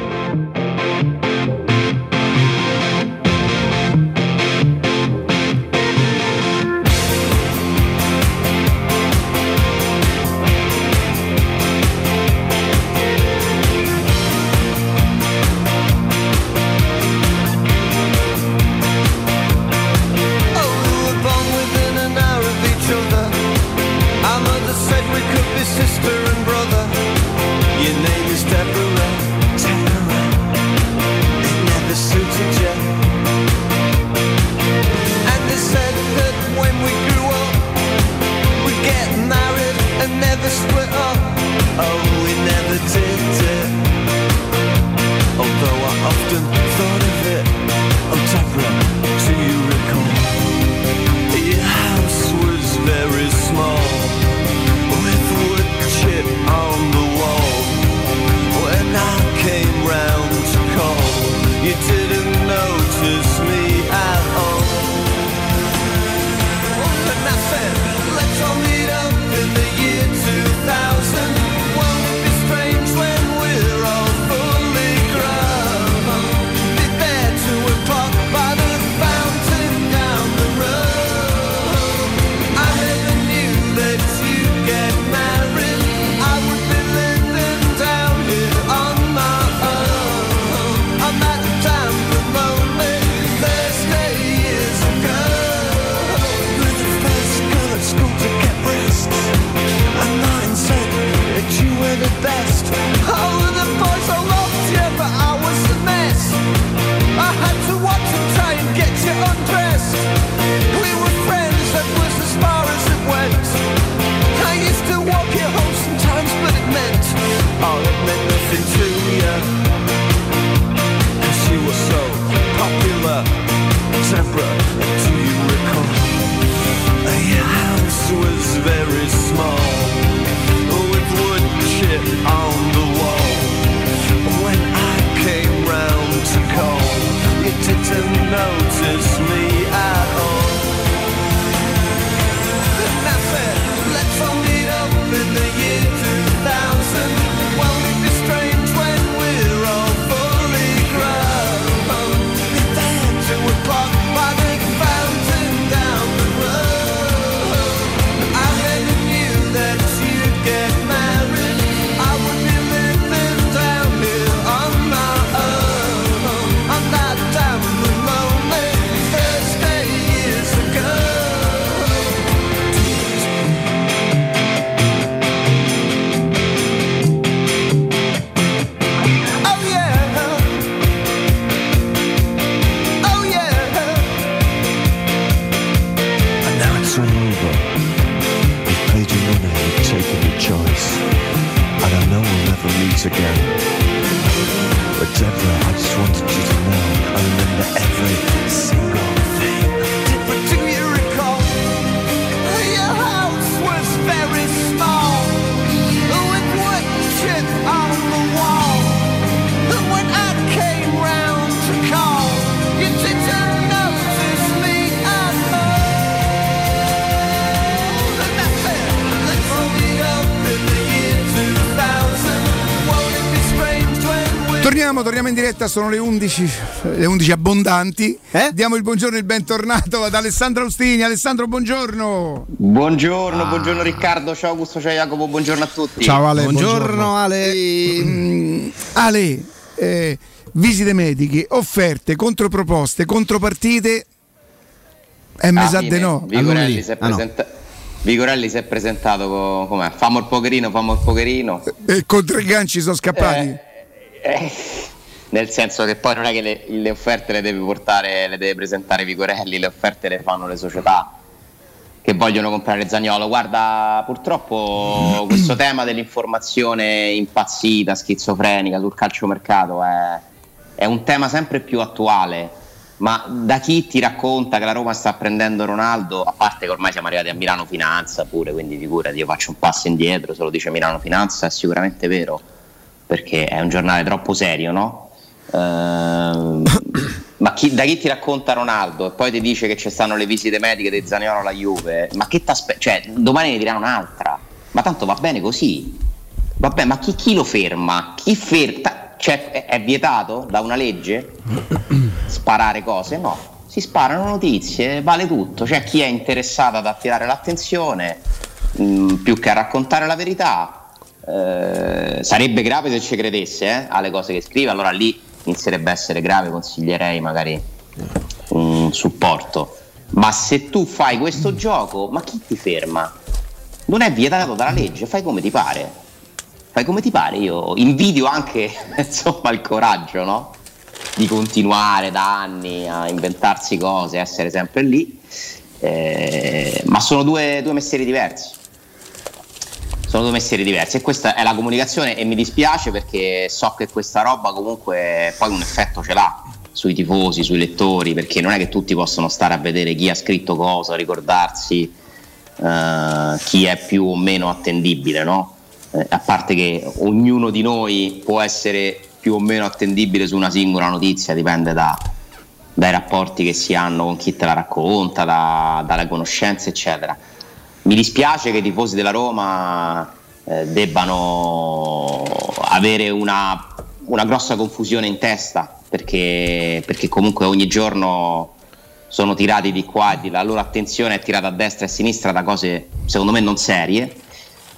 We Torniamo, torniamo in diretta, sono le 11, le 11 abbondanti. Diamo il buongiorno e il bentornato ad Alessandro Austini. Alessandro, buongiorno. Buongiorno, buongiorno Riccardo, ciao Augusto, ciao Jacopo, buongiorno a tutti. Ale. Mm, Ale, eh, visite mediche, offerte, controproposte, contropartite. E me Ah, sa di no. Vigorelli, si è Ah, no. presenta- Vigorelli si è presentato co- com'è? Famo il pokerino, famo il pokerino. E con tre ganci sono scappati. Eh, nel senso che poi non è che le, le offerte le deve portare, le deve presentare Vigorelli, le offerte le fanno le società che vogliono comprare Zagnolo. Guarda, purtroppo questo tema dell'informazione impazzita, schizofrenica sul calciomercato è, è un tema sempre più attuale. Ma da chi ti racconta che la Roma sta prendendo Ronaldo, a parte che ormai siamo arrivati a Milano Finanza pure, quindi figurati, io faccio un passo indietro, se lo dice Milano Finanza è sicuramente vero, perché è un giornale troppo serio, no? Ehm, ma chi- da chi ti racconta Ronaldo e poi ti dice che ci stanno le visite mediche di Zaniolo alla Juve, ma che t'aspe- Cioè, domani ne dirà un'altra, ma tanto va bene così. Vabbè, ma chi, chi lo ferma? Chi ferma? Cioè, è, è vietato da una legge sparare cose? No, si sparano notizie, vale tutto. C'è chi è interessato ad attirare l'attenzione mh, più che a raccontare la verità. Eh, sarebbe grave se ci credesse eh, alle cose che scrive, allora lì inizierebbe a essere grave, consiglierei magari un supporto. Ma se tu fai questo gioco, ma chi ti ferma? Non è vietato dalla legge, fai come ti pare. Fai come ti pare, io invidio anche insomma il coraggio, no? Di continuare da anni a inventarsi cose, essere sempre lì. Eh, ma sono due, due mestieri diversi. Sono due mestieri diversi e questa è la comunicazione e mi dispiace perché so che questa roba comunque poi un effetto ce l'ha sui tifosi, sui lettori, perché non è che tutti possono stare a vedere chi ha scritto cosa, ricordarsi eh, chi è più o meno attendibile, no? Eh, a parte che ognuno di noi può essere più o meno attendibile su una singola notizia, dipende da- dai rapporti che si hanno con chi te la racconta, da- dalle conoscenze, eccetera. Mi dispiace che i tifosi della Roma eh, debbano avere una, una grossa confusione in testa perché, perché comunque ogni giorno sono tirati di qua e di là, la loro attenzione è tirata a destra e a sinistra da cose secondo me non serie.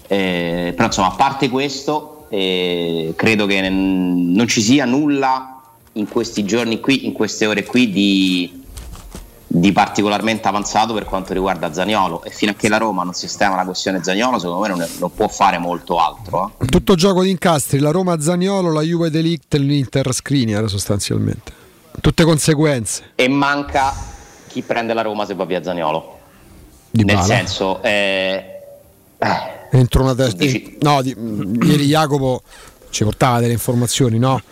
Eh, però insomma, a parte questo, eh, credo che non ci sia nulla in questi giorni qui, in queste ore qui, di, di particolarmente avanzato per quanto riguarda Zaniolo. E fino a che la Roma non sistema la questione Zaniolo, secondo me non, è- non può fare molto altro. eh. Tutto gioco di incastri, la Roma Zaniolo, la Juve Delict l'Inter Skriniar sostanzialmente. Tutte conseguenze. E manca chi prende la Roma se va via Zaniolo. Di Nel bala. senso, eh, Entro una testa. No, di- ieri Jacopo ci portava delle informazioni, no?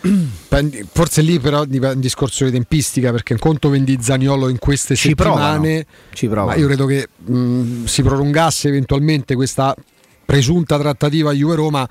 Forse lì però dipende un discorso di tempistica perché in conto vendi Zaniolo in queste Ci settimane. provano, ci provano. Ma io credo che mh, si prolungasse eventualmente questa presunta trattativa Juve-Roma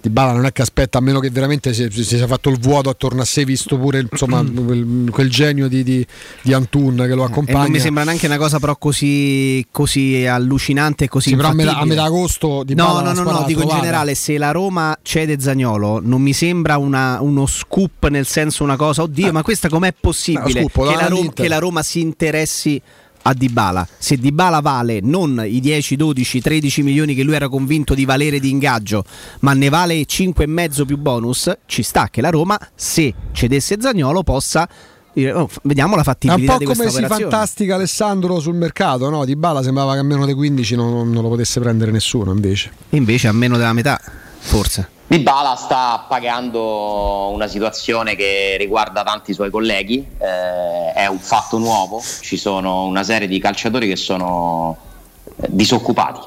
di Bala non è che aspetta a meno che veramente si, si sia fatto il vuoto attorno a sé visto pure insomma quel, quel genio di, di, di Antun che lo E accompagna non mi sembra neanche una cosa però così, così allucinante e così Sì, a metà, a metà agosto di No, Bala no, no, no, l'ha dico in generale, se la Roma cede Zagnolo non mi sembra una- uno scoop nel senso una cosa, oddio, ma questa com'è possibile no, scoop, che, la Roma, che la Roma si interessi a Dybala? Se Dybala vale non i 10, 12, 13 milioni che lui era convinto di valere di ingaggio, ma ne vale 5,5 più bonus, ci sta che la Roma, se cedesse Zagnolo, possa dire, "Oh, vediamo la È un fattibilità po' come si fantastica Alessandro sul mercato, no? Di Bala sembrava che a meno dei 15 non, non lo potesse prendere nessuno invece. Invece a meno della metà, forse. Di Bala sta pagando una situazione che riguarda tanti suoi colleghi, eh, è un fatto nuovo, ci sono una serie di calciatori che sono eh, disoccupati.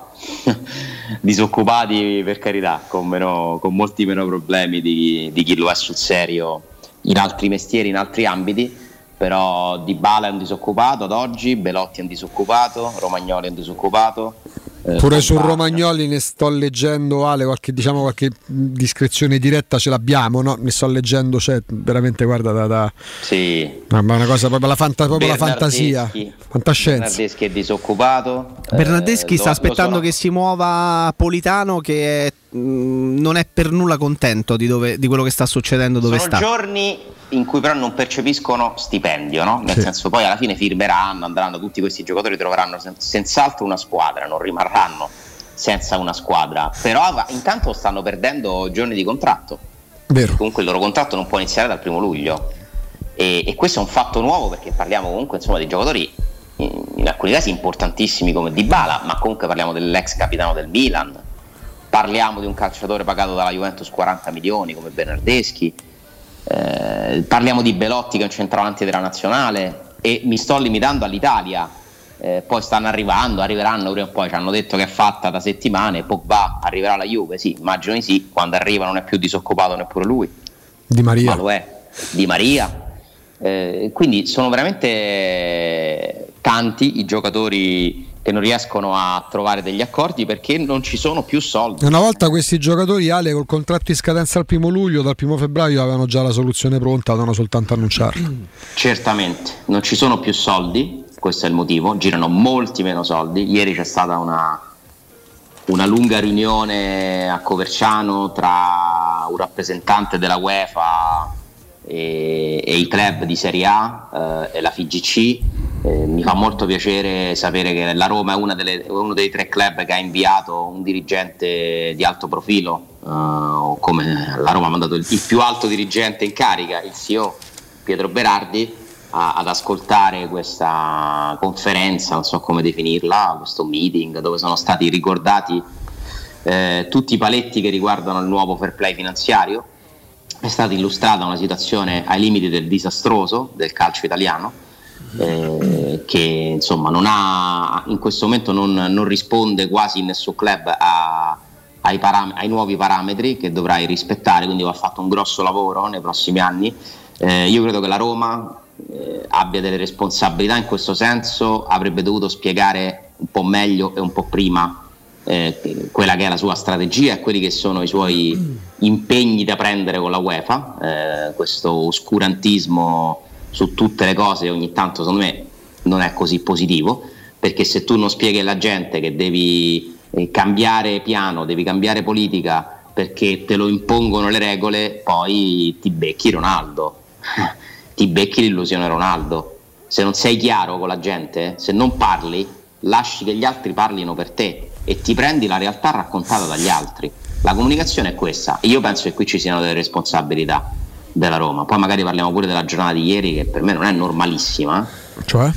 disoccupati per carità, con, meno, con molti meno problemi di, di chi lo è sul serio in altri mestieri, in altri ambiti, però Di Bala è un disoccupato ad oggi, Belotti è un disoccupato, Romagnoli è un disoccupato. Eh, Pure su Pogba- Romagnoli ne sto leggendo Ale, qualche, diciamo, qualche discrezione diretta ce l'abbiamo, no? Ne sto leggendo, cioè, veramente guarda da, da- Sì. ma una cosa proprio la, fanta- proprio la fantasia, fantascienza. Bernardeschi è disoccupato. Bernardeschi eh, sta lo- aspettando lo che si muova Politano che è, non è per nulla contento di, dove- di quello che sta succedendo dove Sono sta. giorni in cui però non percepiscono stipendio, no? nel Sì. senso poi alla fine firmeranno, andranno tutti questi giocatori, troveranno sen- senz'altro una squadra, non rimarranno senza una squadra, però va- intanto stanno perdendo giorni di contratto, Vero. comunque il loro contratto non può iniziare dal primo luglio e, e questo è un fatto nuovo perché parliamo comunque insomma, di giocatori in, in alcuni casi importantissimi come Dybala, ma comunque parliamo dell'ex capitano del Milan, parliamo di un calciatore pagato dalla Juventus 40 milioni come Bernardeschi, eh, parliamo di Belotti che è un centravanti della nazionale e mi sto limitando all'Italia. Eh, poi stanno arrivando, arriveranno prima o poi, ci hanno detto che è fatta da settimane, Pogba arriverà alla Juve, sì, immagino di sì, quando arriva non è più disoccupato neppure lui, Di Maria. ma lo è, Di Maria. Eh, quindi sono veramente tanti i giocatori che non riescono a trovare degli accordi perché non ci sono più soldi. Una volta questi giocatori Ale col contratto in scadenza al primo luglio, dal primo febbraio avevano già la soluzione pronta, dovevano soltanto annunciarla. Certamente, non ci sono più soldi, questo è il motivo, girano molti meno soldi. Ieri c'è stata una, una lunga riunione a Coverciano tra un rappresentante della UEFA e, e i club di Serie A eh, e la FIGC. Eh, mi fa molto piacere sapere che la Roma è delle- uno dei tre club che ha inviato un dirigente di alto profilo, eh, come la Roma ha mandato il, il più alto dirigente in carica, il CEO Pietro Berardi, a- ad ascoltare questa conferenza, non so come definirla, questo meeting dove sono stati ricordati eh, tutti i paletti che riguardano il nuovo fair play finanziario. È stata illustrata una situazione ai limiti del disastroso del calcio italiano. eh, che insomma non ha in questo momento non, non risponde quasi in nessun club a- ai, param- ai nuovi parametri che dovrai rispettare, quindi va fatto un grosso lavoro nei prossimi anni. Eh, io credo che la Roma eh, abbia delle responsabilità in questo senso, avrebbe dovuto spiegare un po' meglio e un po' prima eh, quella che è la sua strategia e quelli che sono i suoi impegni da prendere con la UEFA, eh, questo oscurantismo su tutte le cose ogni tanto secondo me non è così positivo, perché se tu non spieghi alla gente che devi eh, cambiare piano, devi cambiare politica perché te lo impongono le regole, poi ti becchi Ronaldo, ti becchi l'illusione Ronaldo. Se non sei chiaro con la gente, se non parli, lasci che gli altri parlino per te e ti prendi la realtà raccontata dagli altri. La comunicazione è questa. Io penso che qui ci siano delle responsabilità della Roma. Poi magari parliamo pure della giornata di ieri che per me non è normalissima. Cioè?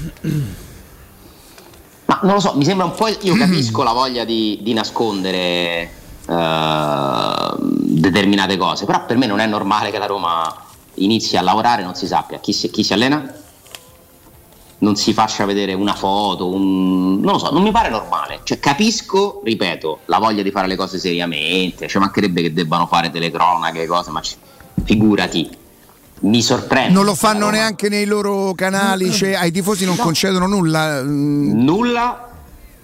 Ma non lo so, mi sembra un po'. Io capisco la voglia di, di nascondere eh, determinate cose, però per me non è normale che la Roma inizi a lavorare e non si sappia chi si, chi si allena, non si faccia vedere una foto, un... non lo so, non mi pare normale. Cioè, capisco, ripeto, la voglia di fare le cose seriamente, ci mancherebbe che debbano fare telecronache, cose, ma ci- figurati, mi sorprende. Non lo fanno neanche nei loro canali, cioè ai tifosi non No. concedono nulla. mm. Nulla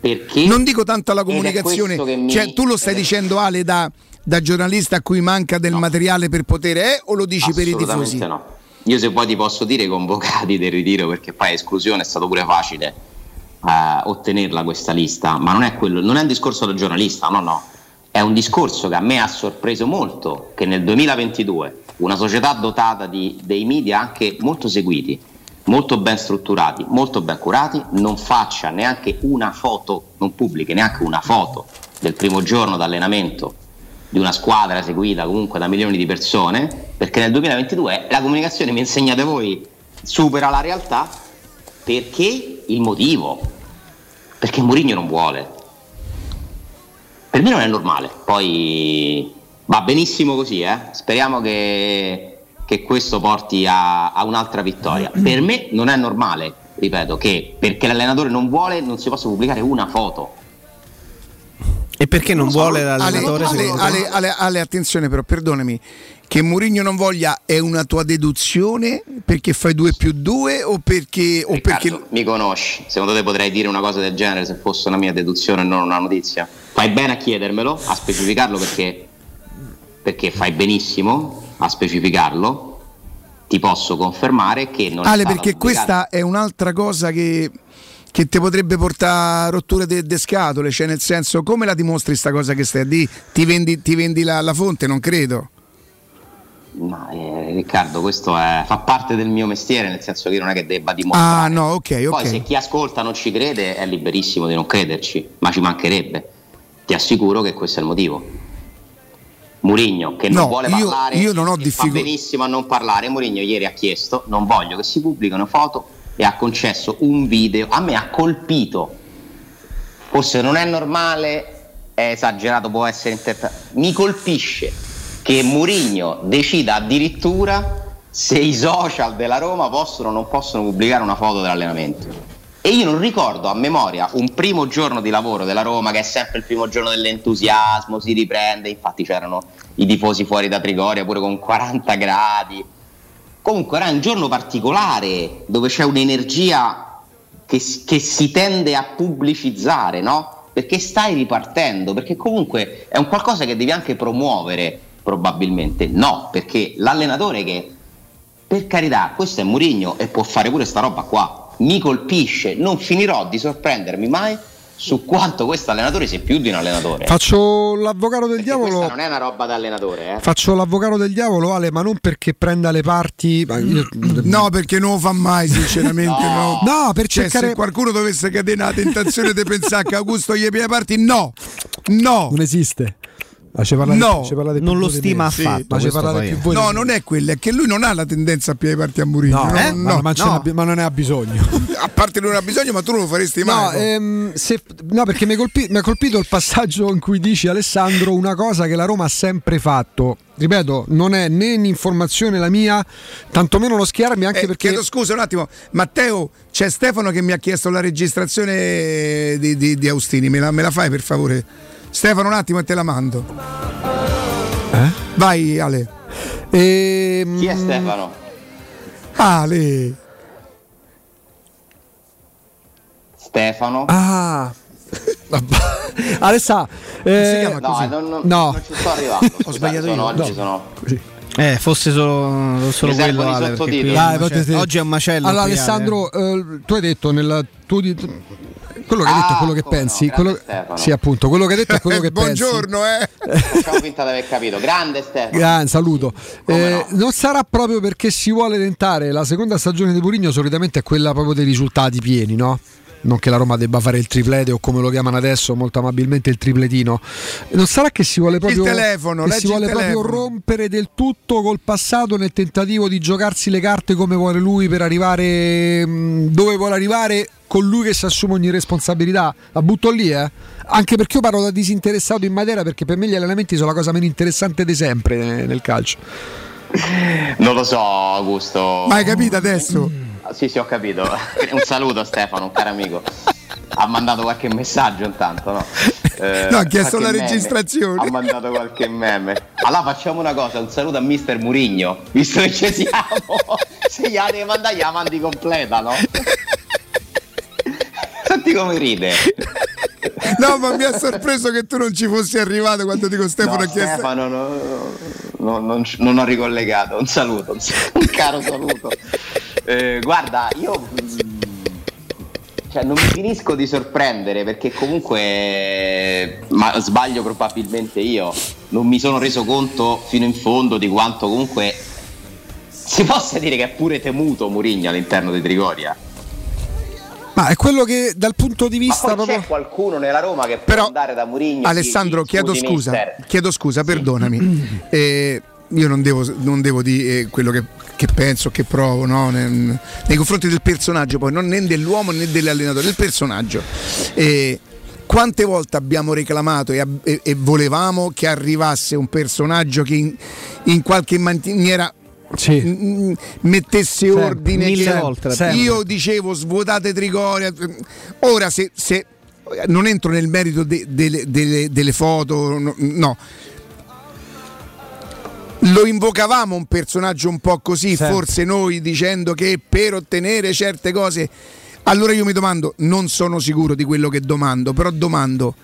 perché Non dico tanto alla comunicazione, mi- cioè tu lo stai dicendo Ale da, da giornalista a cui manca del materiale per potere eh, o lo dici per i tifosi? no. Io se poi ti posso dire i convocati del ritiro, perché poi esclusione è stato pure facile eh, ottenerla questa lista, ma non è, quello, non è un discorso da giornalista, no, no. È un discorso che a me ha sorpreso molto che nel 2022 una società dotata di dei media anche molto seguiti, molto ben strutturati, molto ben curati, non faccia neanche una foto, non pubblichi neanche una foto del primo giorno d'allenamento di una squadra seguita comunque da milioni di persone, perché nel 2022 la comunicazione, mi insegnate voi, supera la realtà perché il motivo, perché Mourinho non vuole. Per me non è normale, poi va benissimo così, eh? speriamo che, che questo porti a, a un'altra vittoria. Per me non è normale, ripeto, che perché l'allenatore non vuole non si possa pubblicare una foto E perché non vuole l'allenatore? Ale? Ale- Ale- Ale, attenzione però, perdonami. Che Mourinho non voglia è una tua deduzione perché fai 2 più 2 o perché, o perché Riccardo, mi conosci. Secondo te potrei dire una cosa del genere se fosse una mia deduzione e non una notizia? Fai bene a chiedermelo, a specificarlo perché, perché fai benissimo a specificarlo. Ti posso confermare che non è Ale, stata perché pubblicata- questa è un'altra cosa che, che ti potrebbe portare a rotture de, de scatole, cioè nel senso come la dimostri sta cosa che stai a dire? Ti vendi, ti vendi la, la fonte? Non credo. No, eh, Riccardo, questo è- fa parte del mio mestiere, nel senso che io non è che debba dimostrare. Ah no, ok, Poi se ok. chi ascolta non ci crede è liberissimo di non crederci, ma ci mancherebbe. Ti assicuro che questo è il motivo. Murigno che non No, vuole io- parlare, io non ho difficoltà. benissimo a non parlare. Murigno ieri ha chiesto, non voglio che si pubblicano foto e ha concesso un video. A me ha colpito. Forse non è normale, è esagerato, può essere interpretato. Mi colpisce che Murigno decida addirittura se i social della Roma possono o non possono pubblicare una foto dell'allenamento. E io non ricordo a memoria un primo giorno di lavoro della Roma, che è sempre il primo giorno dell'entusiasmo, si riprende, infatti c'erano i tifosi fuori da Trigoria pure con 40 gradi. Comunque era un giorno particolare dove c'è un'energia che, che si tende a pubblicizzare, no? Perché stai ripartendo, perché comunque è un qualcosa che devi anche promuovere, probabilmente. No, perché l'allenatore che, per carità, questo è Murigno e può fare pure sta roba qua, mi colpisce, non finirò di sorprendermi mai su quanto questo allenatore sia più di un allenatore. Faccio l'avvocato del diavolo. Questa non è una roba da allenatore, eh. Faccio l'avvocato del diavolo, Ale, ma non perché prenda le parti. ma io- No, perché non lo fa mai, sinceramente. no. No, per Cioè, cercare- Se qualcuno dovesse cadere nella tentazione di pensare che Augusto gli piace parti, no, no. Non esiste. Ma ci parlate- No, ci parlate non lo stima affatto, Ma ci parlate più voi No, non è quello, è che lui non ha la tendenza a piace parti a Murigno. No, no, eh? no. ma, no. ma non ne ha bisogno. A parte non ha bisogno, ma tu non lo faresti No, mai. ehm, se- no, perché mi, colpi- ha colpito il passaggio in cui dici Alessandro una cosa che la Roma ha sempre fatto. Ripeto, non è né un'informazione la mia, tantomeno lo schiarmi anche Eh, perché Chiedo scusa un attimo, Matteo, c'è Stefano che mi ha chiesto la registrazione di, di- di Austini, me la, me la fai per favore? Stefano un attimo e te la mando. Vai Ale. Ehm, Chi è Stefano? Ale. Stefano? Ah. Alessà, eh, no, non, non- no. non ci sto arrivando. Ho sbagliato sono, io. oggi No. sono... Eh, fosse solo, solo quello, Ale, qui è Dai, fate macello. oggi è un macello. Allora. Alessandro, eh, tu hai detto nella tu di- quello che hai detto è quello che no, pensi. grande quello- sì, appunto, quello che hai detto è quello che pensi. Buongiorno, eh. Facciamo finta di aver capito. Grande Stefano. Gran saluto. Eh, no? Non sarà proprio perché si vuole tentare la seconda stagione di Mourinho, solitamente è quella proprio dei risultati pieni, no? Non che la Roma debba fare il triplete o come lo chiamano adesso, molto amabilmente il tripletino. Non sarà che si vuole proprio, telefono, si vuole proprio rompere del tutto col passato nel tentativo di giocarsi le carte come vuole lui per arrivare mh, dove vuole arrivare con lui che si assume ogni responsabilità. La butto lì, eh? Anche perché io parlo da disinteressato in materia perché per me gli allenamenti sono la cosa meno interessante di sempre eh, nel calcio. Non lo so, Augusto. Ma hai capito adesso? Ah, Sì, sì, ho capito. Un saluto Stefano, un caro amico. Ha mandato qualche messaggio intanto, no? Eh, No, ha chiesto qualche la registrazione. Ha mandato qualche meme. Allora facciamo una cosa, un saluto a Mister Murigno, visto che ci siamo. Se gli la devi mandare, gliela mandi completa, no? Senti come ride. No, ma mi ha sorpreso che tu non ci fossi arrivato quando dico Stefano No, ha chiesto. Stefano, no, no, non, non ho ricollegato. Un saluto, un, saluto, un caro saluto. Eh, guarda, io mm, cioè, non mi finisco di sorprendere perché comunque, ma sbaglio probabilmente io, non mi sono reso conto fino in fondo di quanto comunque si possa dire che è pure temuto Murigno all'interno di Trigoria. Ma è quello che dal punto di Ma vista poi proprio. c'è qualcuno nella Roma che può Però, andare da Murigno Alessandro, chiedo scusi, scusa, chiedo scusa, perdonami. Eh, io non devo, non devo dire eh, quello che, che penso, che provo no? nei, nei confronti del personaggio, poi non né dell'uomo né dell'allenatore, del personaggio. Eh, quante volte abbiamo reclamato e, e- e volevamo che arrivasse un personaggio che in, in qualche maniera m- mettesse ordine mille che- volte io dicevo svuotate Trigoria ora se, se non entro nel merito de- delle, delle- delle foto, no, no. Lo invocavamo un personaggio un po' così, Sempre. forse noi dicendo che per ottenere certe cose. Allora io mi domando, non sono sicuro di quello che domando, però domando,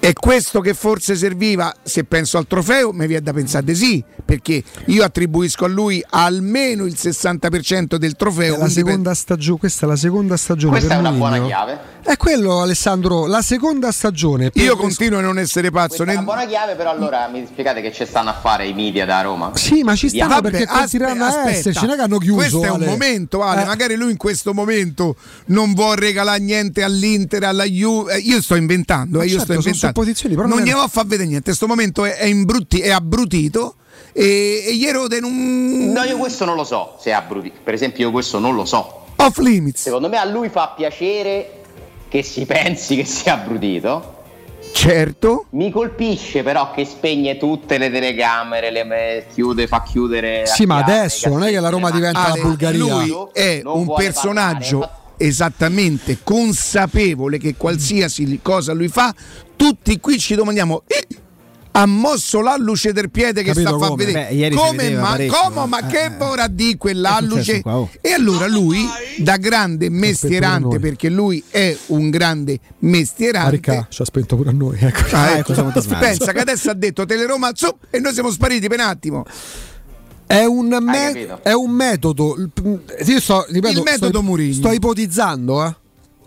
è questo che forse serviva? Se penso al trofeo, mi viene da pensare di sì, perché io attribuisco a lui almeno il 60% del trofeo. È la quindi per- seconda stagione, questa è la seconda stagione. Questa per è una Mourinho. buona chiave. È quello, Alessandro, la seconda stagione. per- Io continuo a non essere pazzo. Questa è una nel- buona chiave, però allora mi spiegate che ci stanno a fare i media da Roma? Sì, ma ci sta Vediamo. perché Vabbè, continueranno aspe- a esserci, non è che hanno chiuso. Questo è un Ale. momento, Ale. Eh. Magari lui in questo momento non vuole regalare niente all'Inter, alla Juve. Eh, io sto inventando, eh, io certo, sto inventando. Supposizioni, però non non è- glielo fa vedere niente. Questo momento è, è, imbrutti- è abbrutito e, e gli erode in un No, io questo non lo so se è abbruti. Per esempio, io questo non lo so. off limits. Secondo me a lui fa piacere che si pensi che sia abbrutito. Certo. Mi colpisce però che spegne tutte le telecamere, le chiude, fa chiudere. Sì, ma chiave, adesso non è che la Roma diventa Ale, la Bulgaria. Lui è Non un personaggio parlare. Esattamente consapevole che qualsiasi cosa lui fa, tutti qui ci domandiamo. "Eh, ha mosso l'alluce del piede che Capito sta a far vedere Beh, come ma, come, eh. ma che vorrà di quell'alluce qua, oh. e allora lui da grande mestierante perché lui è un grande mestierante Marica, ci ha spento pure a noi. Ecco. Ah, ecco, pensa che adesso ha detto Teleroma su, e noi siamo spariti per un attimo È un, me- è un metodo. Io sto, ripeto, Il metodo sto, Mourinho. sto ipotizzando, eh.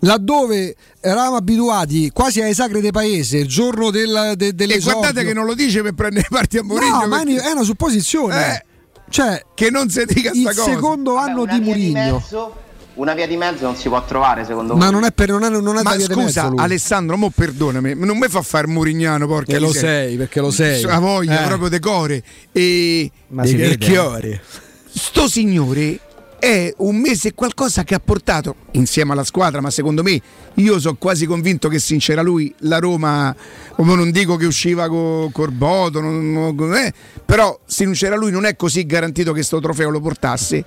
Laddove eravamo abituati quasi alle sagre del paese, il giorno del, de, e dell'esordio. guardate che non lo dice per prendere parte a Mourinho No, ma perché- è una supposizione. Eh, Cioè, che non si dica il sta cosa secondo Vabbè, anno una di Mourinho. Una via di mezzo non si può trovare, secondo Ma voi? non è per non è, non è Ma da via di scusa, mezzo. Alessandro, mo perdonami, non mi fa fare Murignano, porca Che lo sei, perché lo sei. La voglia Eh. proprio decore. E Ma si vede. sto signore è un mese e qualcosa che ha portato insieme alla squadra, ma secondo me io sono quasi convinto che se c'era lui la Roma, come non dico che usciva con Corboto, non- non- eh, però se non c'era lui non è così garantito che sto trofeo lo portasse.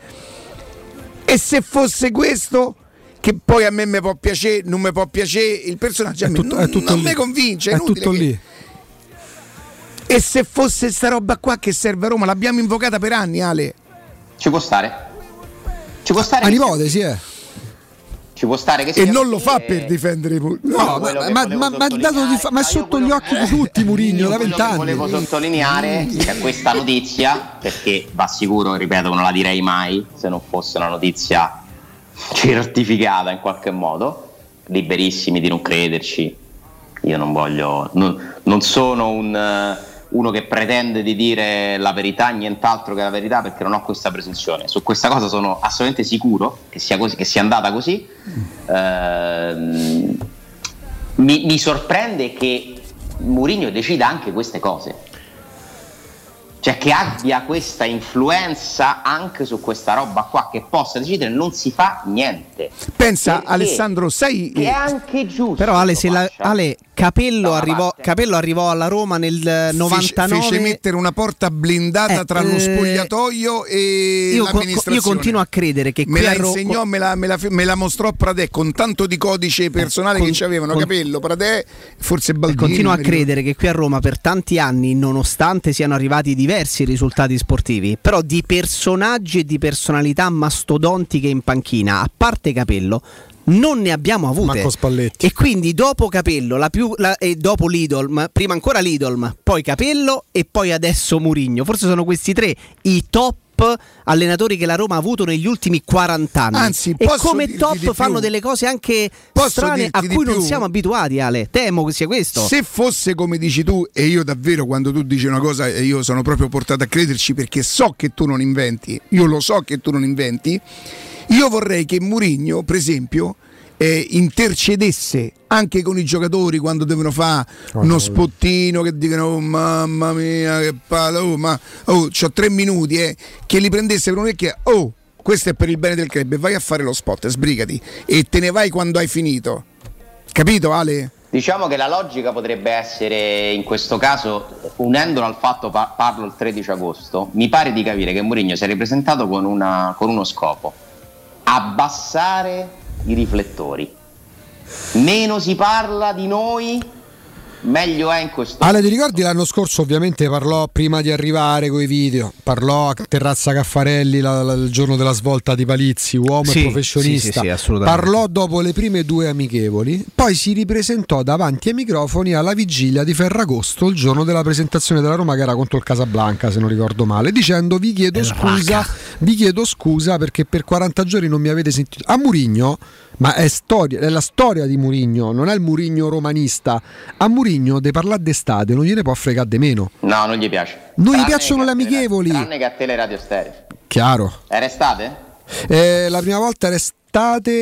E se fosse questo che poi a me mi può piacere, non mi può piacere il personaggio, a È me tutto- non, è tutto non lì. mi convince. È tutto che- lì. E se fosse sta roba qua che serve a Roma, l'abbiamo invocata per anni, Ale. Ci può stare. Ci può stare. A che ipotesi, eh. Ci può stare che E non lo fa per difendere i pu- No, ma, che ma, ma- di fa- ma è sotto gli occhi che- di tutti Murigno da che vent'anni. volevo sottolineare è questa notizia, perché va sicuro, ripeto, non la direi mai se non fosse una notizia certificata in qualche modo, liberissimi di non crederci. Io non voglio, non, non sono un, eh, uno che pretende di dire la verità, nient'altro che la verità, perché non ho questa presunzione. Su questa cosa sono assolutamente sicuro che sia, così, che sia andata così. Ehm, mi, mi sorprende che Mourinho decida anche queste cose. Cioè che abbia questa influenza anche su questa roba qua, che possa decidere non si fa niente. Pensa, Perché? Alessandro, sai. Che è anche giusto. Però Ale, se la-. Ale, Capello, arrivò. Capello arrivò alla Roma nel eh, 99. Fece, fece mettere una porta blindata Eh, tra lo eh, spogliatoio e io, co- l'amministrazione. io continuo a credere che me la a Ro- insegnò, me la, me la- me la mostrò Pradè con tanto di codice personale con- che ci avevano. con- Capello, Pradè, forse Baldini. Continuo a credere che qui a Roma per tanti anni, nonostante siano arrivati diversi risultati sportivi, però di personaggi e di personalità mastodontiche in panchina, a parte Capello, non ne abbiamo avute. E quindi dopo Capello, la più, la- e dopo Lidolm, prima ancora Lidolm, poi Capello e poi adesso Murigno. Forse sono questi tre i top allenatori che la Roma ha avuto negli ultimi 40 anni. Anzi, e come top fanno più? delle cose anche Posso strane a cui non più? siamo abituati, Ale. Temo che sia questo. Se fosse come dici tu, e io davvero quando tu dici una cosa, io sono proprio portato a crederci perché so che tu non inventi, io lo so che tu non inventi, io vorrei che Murigno, per esempio, eh, intercedesse anche con i giocatori quando devono fare uno spottino che dicono oh, mamma mia che palla oh ma oh c'ho tre minuti eh, che li prendesse per un orecchio oh questo è per il bene del club e vai a fare lo spot sbrigati e te ne vai quando hai finito capito Ale? Diciamo che la logica potrebbe essere in questo caso, unendolo al fatto pa- parlo il 13 agosto, mi pare di capire che Mourinho si è ripresentato con, una- con uno scopo, abbassare i riflettori. Meno si parla di noi, meglio è in questo Ale, ti ricordi l'anno scorso ovviamente parlò prima di arrivare coi video, parlò a Terrazza Caffarelli la- la- il giorno della svolta di Palizzi, uomo Sì, e professionista. sì, sì, sì, assolutamente. parlò dopo le prime due amichevoli, poi si ripresentò davanti ai microfoni alla vigilia di Ferragosto, il giorno della presentazione della Roma che era contro il Casablanca, se non ricordo male, dicendo vi chiedo scusa, vi chiedo scusa perché per 40 giorni non mi avete sentito. A Murigno ma è, storia, è la storia di Murigno, non è il Murigno romanista. A Murigno di parlare d'estate non gliene può fregare di meno. No, non gli piace. Non gli Tranne piacciono che le amichevoli. Tranne che a tele radio stereo. Chiaro. Era estate? Eh, la prima volta era estate,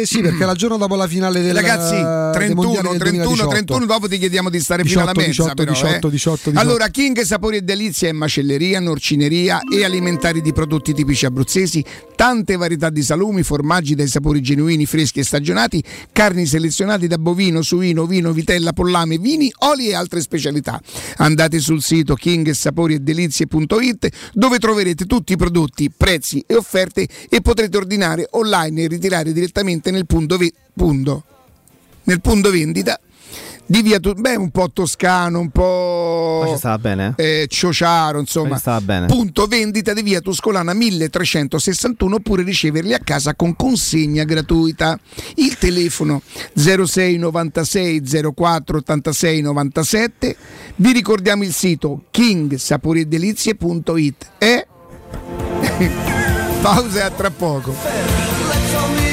sì, perché la giorno dopo la finale del Ragazzi, dei 31, mondiali del 31, 2018. 31, dopo ti chiediamo di stare fino alla 18, mezza. 18, però, 18, eh. 18, 18. Allora, King Sapori e Delizia è macelleria, norcineria e alimentari di prodotti tipici abruzzesi, tante varietà di salumi, formaggi dai sapori genuini, freschi e stagionati, carni selezionate da bovino, suino, vino, vitella, pollame, vini, oli e altre specialità. Andate sul sito kingsaporiedelizie.it dove troverete tutti i prodotti, prezzi e offerte e potrete ordinare online e ritirare direttamente nel punto, ve- punto nel punto vendita di via beh, un po' toscano, un po' ci stava bene? eh? eh, ciociaro, insomma. Stava bene. Punto vendita di via Tuscolana 1361 oppure riceverli a casa con consegna gratuita. Il telefono 06 96 04 86 97. Vi ricordiamo il sito kingsaporiedelizie.it e pausa e a tra poco.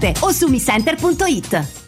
7 o su micenter.it.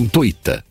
zampettidistribuzione.it.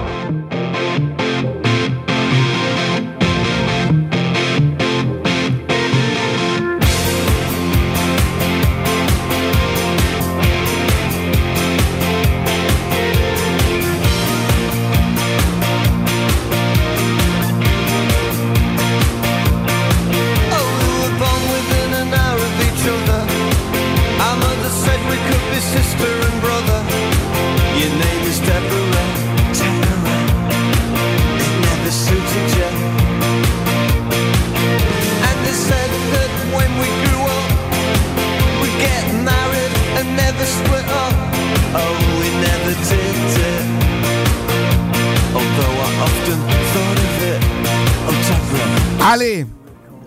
Ale.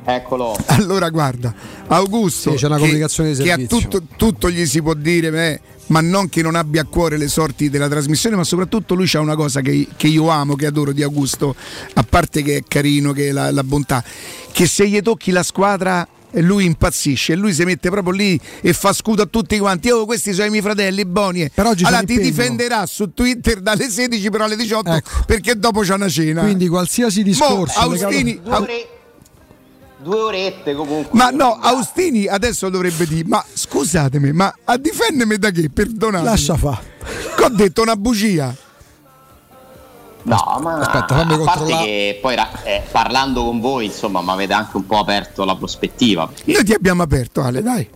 Eccolo. Allora guarda, Augusto, Sì, c'è una che- comunicazione di che a servizio. tutto, tutto gli si può dire, beh, ma non che non abbia a cuore le sorti della trasmissione, ma soprattutto lui c'ha una cosa che, che io amo, che adoro di Augusto, a parte che è carino, che è la, la bontà, che se gli tocchi la squadra lui impazzisce e lui si mette proprio lì e fa scudo a tutti quanti. Oh, questi sono i miei fratelli, Boni. oggi c'è allora ti difenderà su Twitter dalle 16 però alle 18 perché dopo c'è una cena. Quindi qualsiasi Mo, discorso. Austini, Due, ore- due orette comunque. Ma no, Austini adesso dovrebbe dire: Ma scusatemi, ma a difendermi da che? Perdonate. Lascia fa. Che ho detto una bugia. No, ma Aspetta, fammi a parte che poi eh, parlando con voi, insomma, mi avete anche un po' aperto la prospettiva. Noi ti abbiamo aperto, Ale, dai.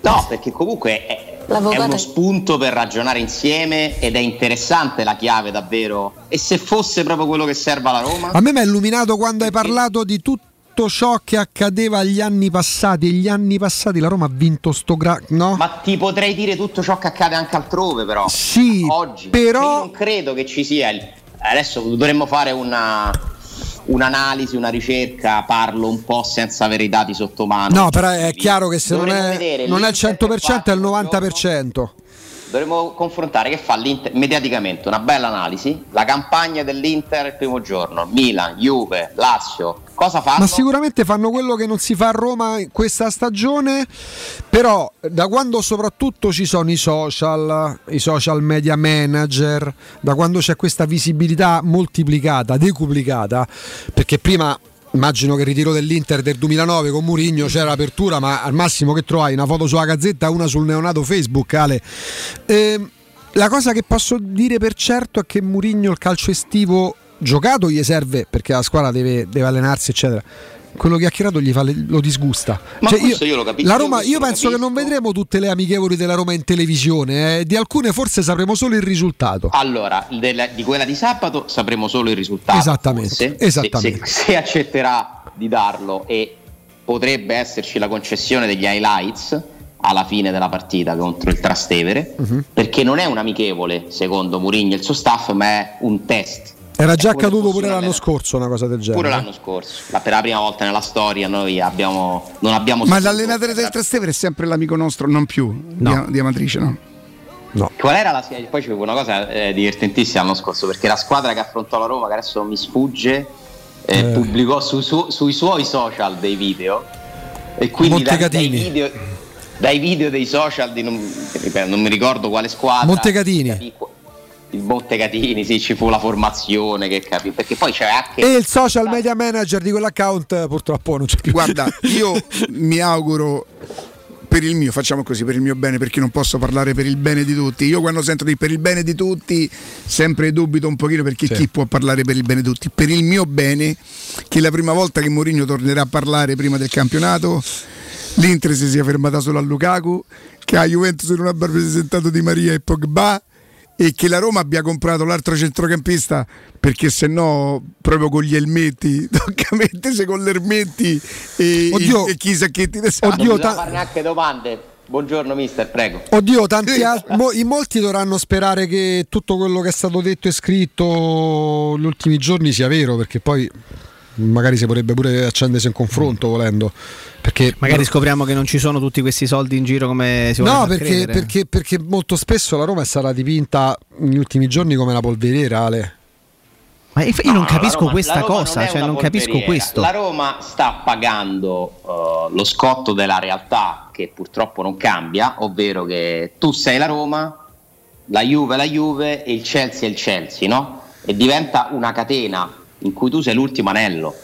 No, perché comunque è, è uno spunto per ragionare insieme ed è interessante la chiave davvero. E se fosse proprio quello che serve alla Roma? A me mi ha illuminato quando hai parlato di tutto ciò che accadeva agli anni passati. E gli anni passati la Roma ha vinto sto gra... no? Ma ti potrei dire tutto ciò che accade anche altrove, però. Sì, Oggi. però- Io non credo che ci sia. il- Adesso dovremmo fare una. Un'analisi, una ricerca, parlo un po' senza avere i dati sotto mano. No, però è chiaro che se non è, non è il l'Inter che 100% è il 90%. Dovremmo confrontare che fa l'Inter mediaticamente, una bella analisi, la campagna dell'Inter il primo giorno, Milan, Juve, Lazio, cosa fanno? Ma sicuramente fanno quello che non si fa a Roma questa stagione, però da quando soprattutto ci sono i social, i social media manager, da quando c'è questa visibilità moltiplicata, decuplicata, perché prima immagino che il ritiro dell'Inter del 2009 con Murigno c'era l'apertura, ma al massimo che trovai una foto sulla gazzetta una sul neonato Facebook, Ale. Ehm, la cosa che posso dire per certo è che Murigno il calcio estivo giocato gli serve perché la squadra deve, deve allenarsi, eccetera. Quello chiacchierato gli fa lo disgusta. Ma Cioè, questo io lo capisco, La io Roma, io penso che non vedremo tutte le amichevoli della Roma in televisione. eh. Di alcune forse sapremo solo il risultato. Allora, del- di quella di sabato sapremo solo il risultato. Esattamente, forse. esattamente. Se, se- se accetterà di darlo e potrebbe esserci la concessione degli highlights alla fine della partita contro il Trastevere, Mhm. perché non è un amichevole, secondo Mourinho e il suo staff, ma è un test. Era già accaduto pure l'anno scorso una cosa del genere. Pure l'anno scorso, la- per la prima volta nella storia noi abbiamo, non abbiamo Ma l'allenatore del Trastevere è sempre l'amico nostro, non più di, di Amatrice, no? Qual era la Poi c'è una cosa eh, divertentissima l'anno scorso perché la squadra che affrontò la Roma, che adesso mi sfugge, eh, Eh. pubblicò su- su- sui suoi social dei video e quindi dai, dai Montecatini. video, dai video dei social di non, non mi ricordo quale squadra. Montecatini. Il Montecatini, sì, ci fu la formazione che capì, perché poi c'è anche E il social media manager di quell'account purtroppo non c'è più. Guarda, io mi auguro per il mio, facciamo così, per il mio bene, perché non posso parlare per il bene di tutti. Io quando sento di per il bene di tutti, sempre dubito un pochino perché Sì. chi può parlare per il bene di tutti. Per il mio bene, che la prima volta che Mourinho tornerà a parlare prima del campionato, l'Inter si sia fermata solo a Lukaku, che a Juventus non abbia presentato Di Maria e Pogba e che la Roma abbia comprato l'altro centrocampista perché se no proprio con gli elmetti tocca mettersi con gli elmetti e, Oddio. e chi sacchetti di Oddio, Non ta- fare neanche domande. Buongiorno mister, prego. Oddio, tanti al- mo- in molti dovranno sperare che tutto quello che è stato detto e scritto negli ultimi giorni sia vero, perché poi magari si potrebbe pure accendersi un confronto volendo. Perché Magari scopriamo che non ci sono tutti questi soldi in giro come si vuole No, perché, perché, perché molto spesso la Roma è stata dipinta negli ultimi giorni come la polveriera, Ale. Ma io io non No, capisco Roma- questa cosa, non cioè non capisco questo. La Roma sta pagando eh, lo scotto della realtà che purtroppo non cambia, ovvero che tu sei la Roma, la Juve è la Juve e il Chelsea è il Chelsea, no? E diventa una catena in cui tu sei l'ultimo anello.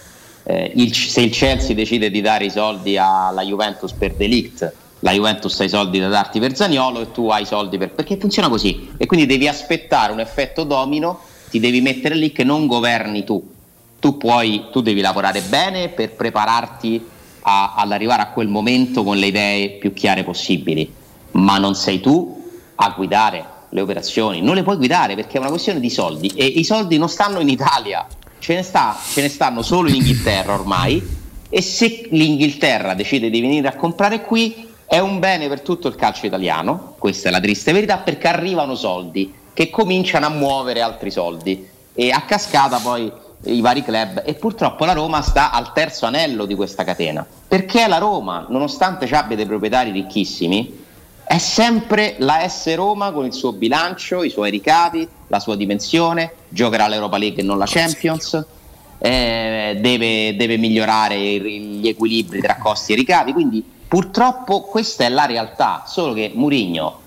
Eh, il- se il Chelsea decide di dare i soldi alla Juventus per Delict, la Juventus ha i soldi da darti per Zagnolo e tu hai i soldi per... perché funziona così. E quindi devi aspettare un effetto domino, ti devi mettere lì che non governi tu. Tu puoi, tu devi lavorare bene per prepararti a- all'arrivare a quel momento con le idee più chiare possibili, ma non sei tu a guidare le operazioni, non le puoi guidare perché è una questione di soldi e i soldi non stanno in Italia, ce ne, sta, ce ne stanno solo in Inghilterra ormai e se l'Inghilterra decide di venire a comprare qui è un bene per tutto il calcio italiano, questa è la triste verità, perché arrivano soldi che cominciano a muovere altri soldi. E a cascata poi i vari club e purtroppo la Roma sta al terzo anello di questa catena. Perché la Roma nonostante ci abbia dei proprietari ricchissimi è sempre la S Roma con il suo bilancio, i suoi ricavi, la sua dimensione, giocherà l'Europa League e non la Champions, eh, deve, deve migliorare gli equilibri tra costi e ricavi, quindi purtroppo questa è la realtà, solo che Murigno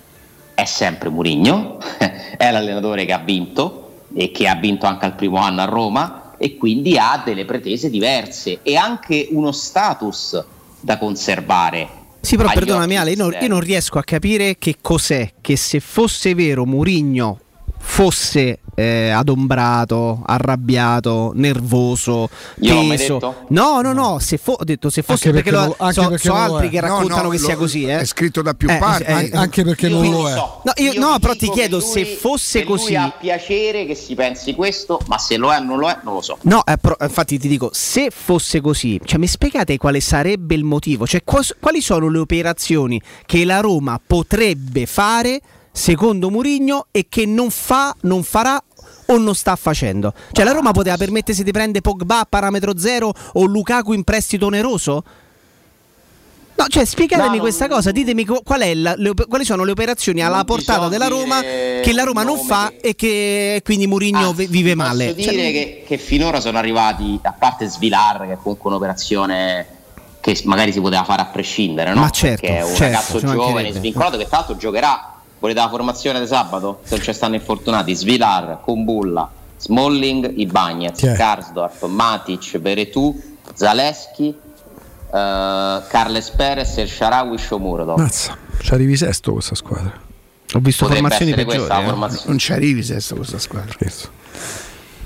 è sempre Murigno, è l'allenatore che ha vinto e che ha vinto anche al primo anno a Roma e quindi ha delle pretese diverse e anche uno status da conservare. Sì, però perdonami Ale, io non, io non riesco a capire che cos'è che se fosse vero Murigno fosse eh, adombrato, arrabbiato, nervoso, Io teso. No, no, no, se fo- ho detto se fosse Anche perché, perché lo- anche so, perché so altri è. che No, raccontano no, che sia così, eh. È scritto da più Eh, parti. eh, An- anche perché non lo è. so. No, io- Io no, però ti chiedo che se lui- fosse che così. Lui ha piacere che si pensi questo, ma se lo è o non lo è, non lo so. No, eh, però, infatti ti dico, se fosse così, cioè, mi spiegate quale sarebbe il motivo? Cioè, quali sono le operazioni che la Roma potrebbe fare secondo Murigno e che non fa, non farà o non sta facendo? Cioè, la Roma poteva permettersi di prendere Pogba a parametro zero o Lukaku in prestito oneroso? No, cioè, spiegatemi No, questa cosa, ditemi co- qual è la- le quali sono le operazioni alla portata della Roma che la Roma non fa che- e che quindi Anzi, vi- vive posso male. dire Cioè, che, che finora sono arrivati, a parte Svilar, che è comunque un'operazione che magari si poteva fare a prescindere, no? Ma certo, Perché è un certo, ragazzo giovane, svincolato, che tra l'altro giocherà. Volete la formazione di sabato? Se non ci stanno infortunati, Svilar, Kumbulla, Smalling, Ibagnez? Karsdorp, Matic, Beretù, Zaleschi, eh, Carles Perez, El Sharawi, Shomurodov. Mazza, ci arrivi sesto questa squadra. Ho visto Potrebbe formazioni peggiori. eh. formazione. Non ci arrivi sesto questa squadra. Scherzo.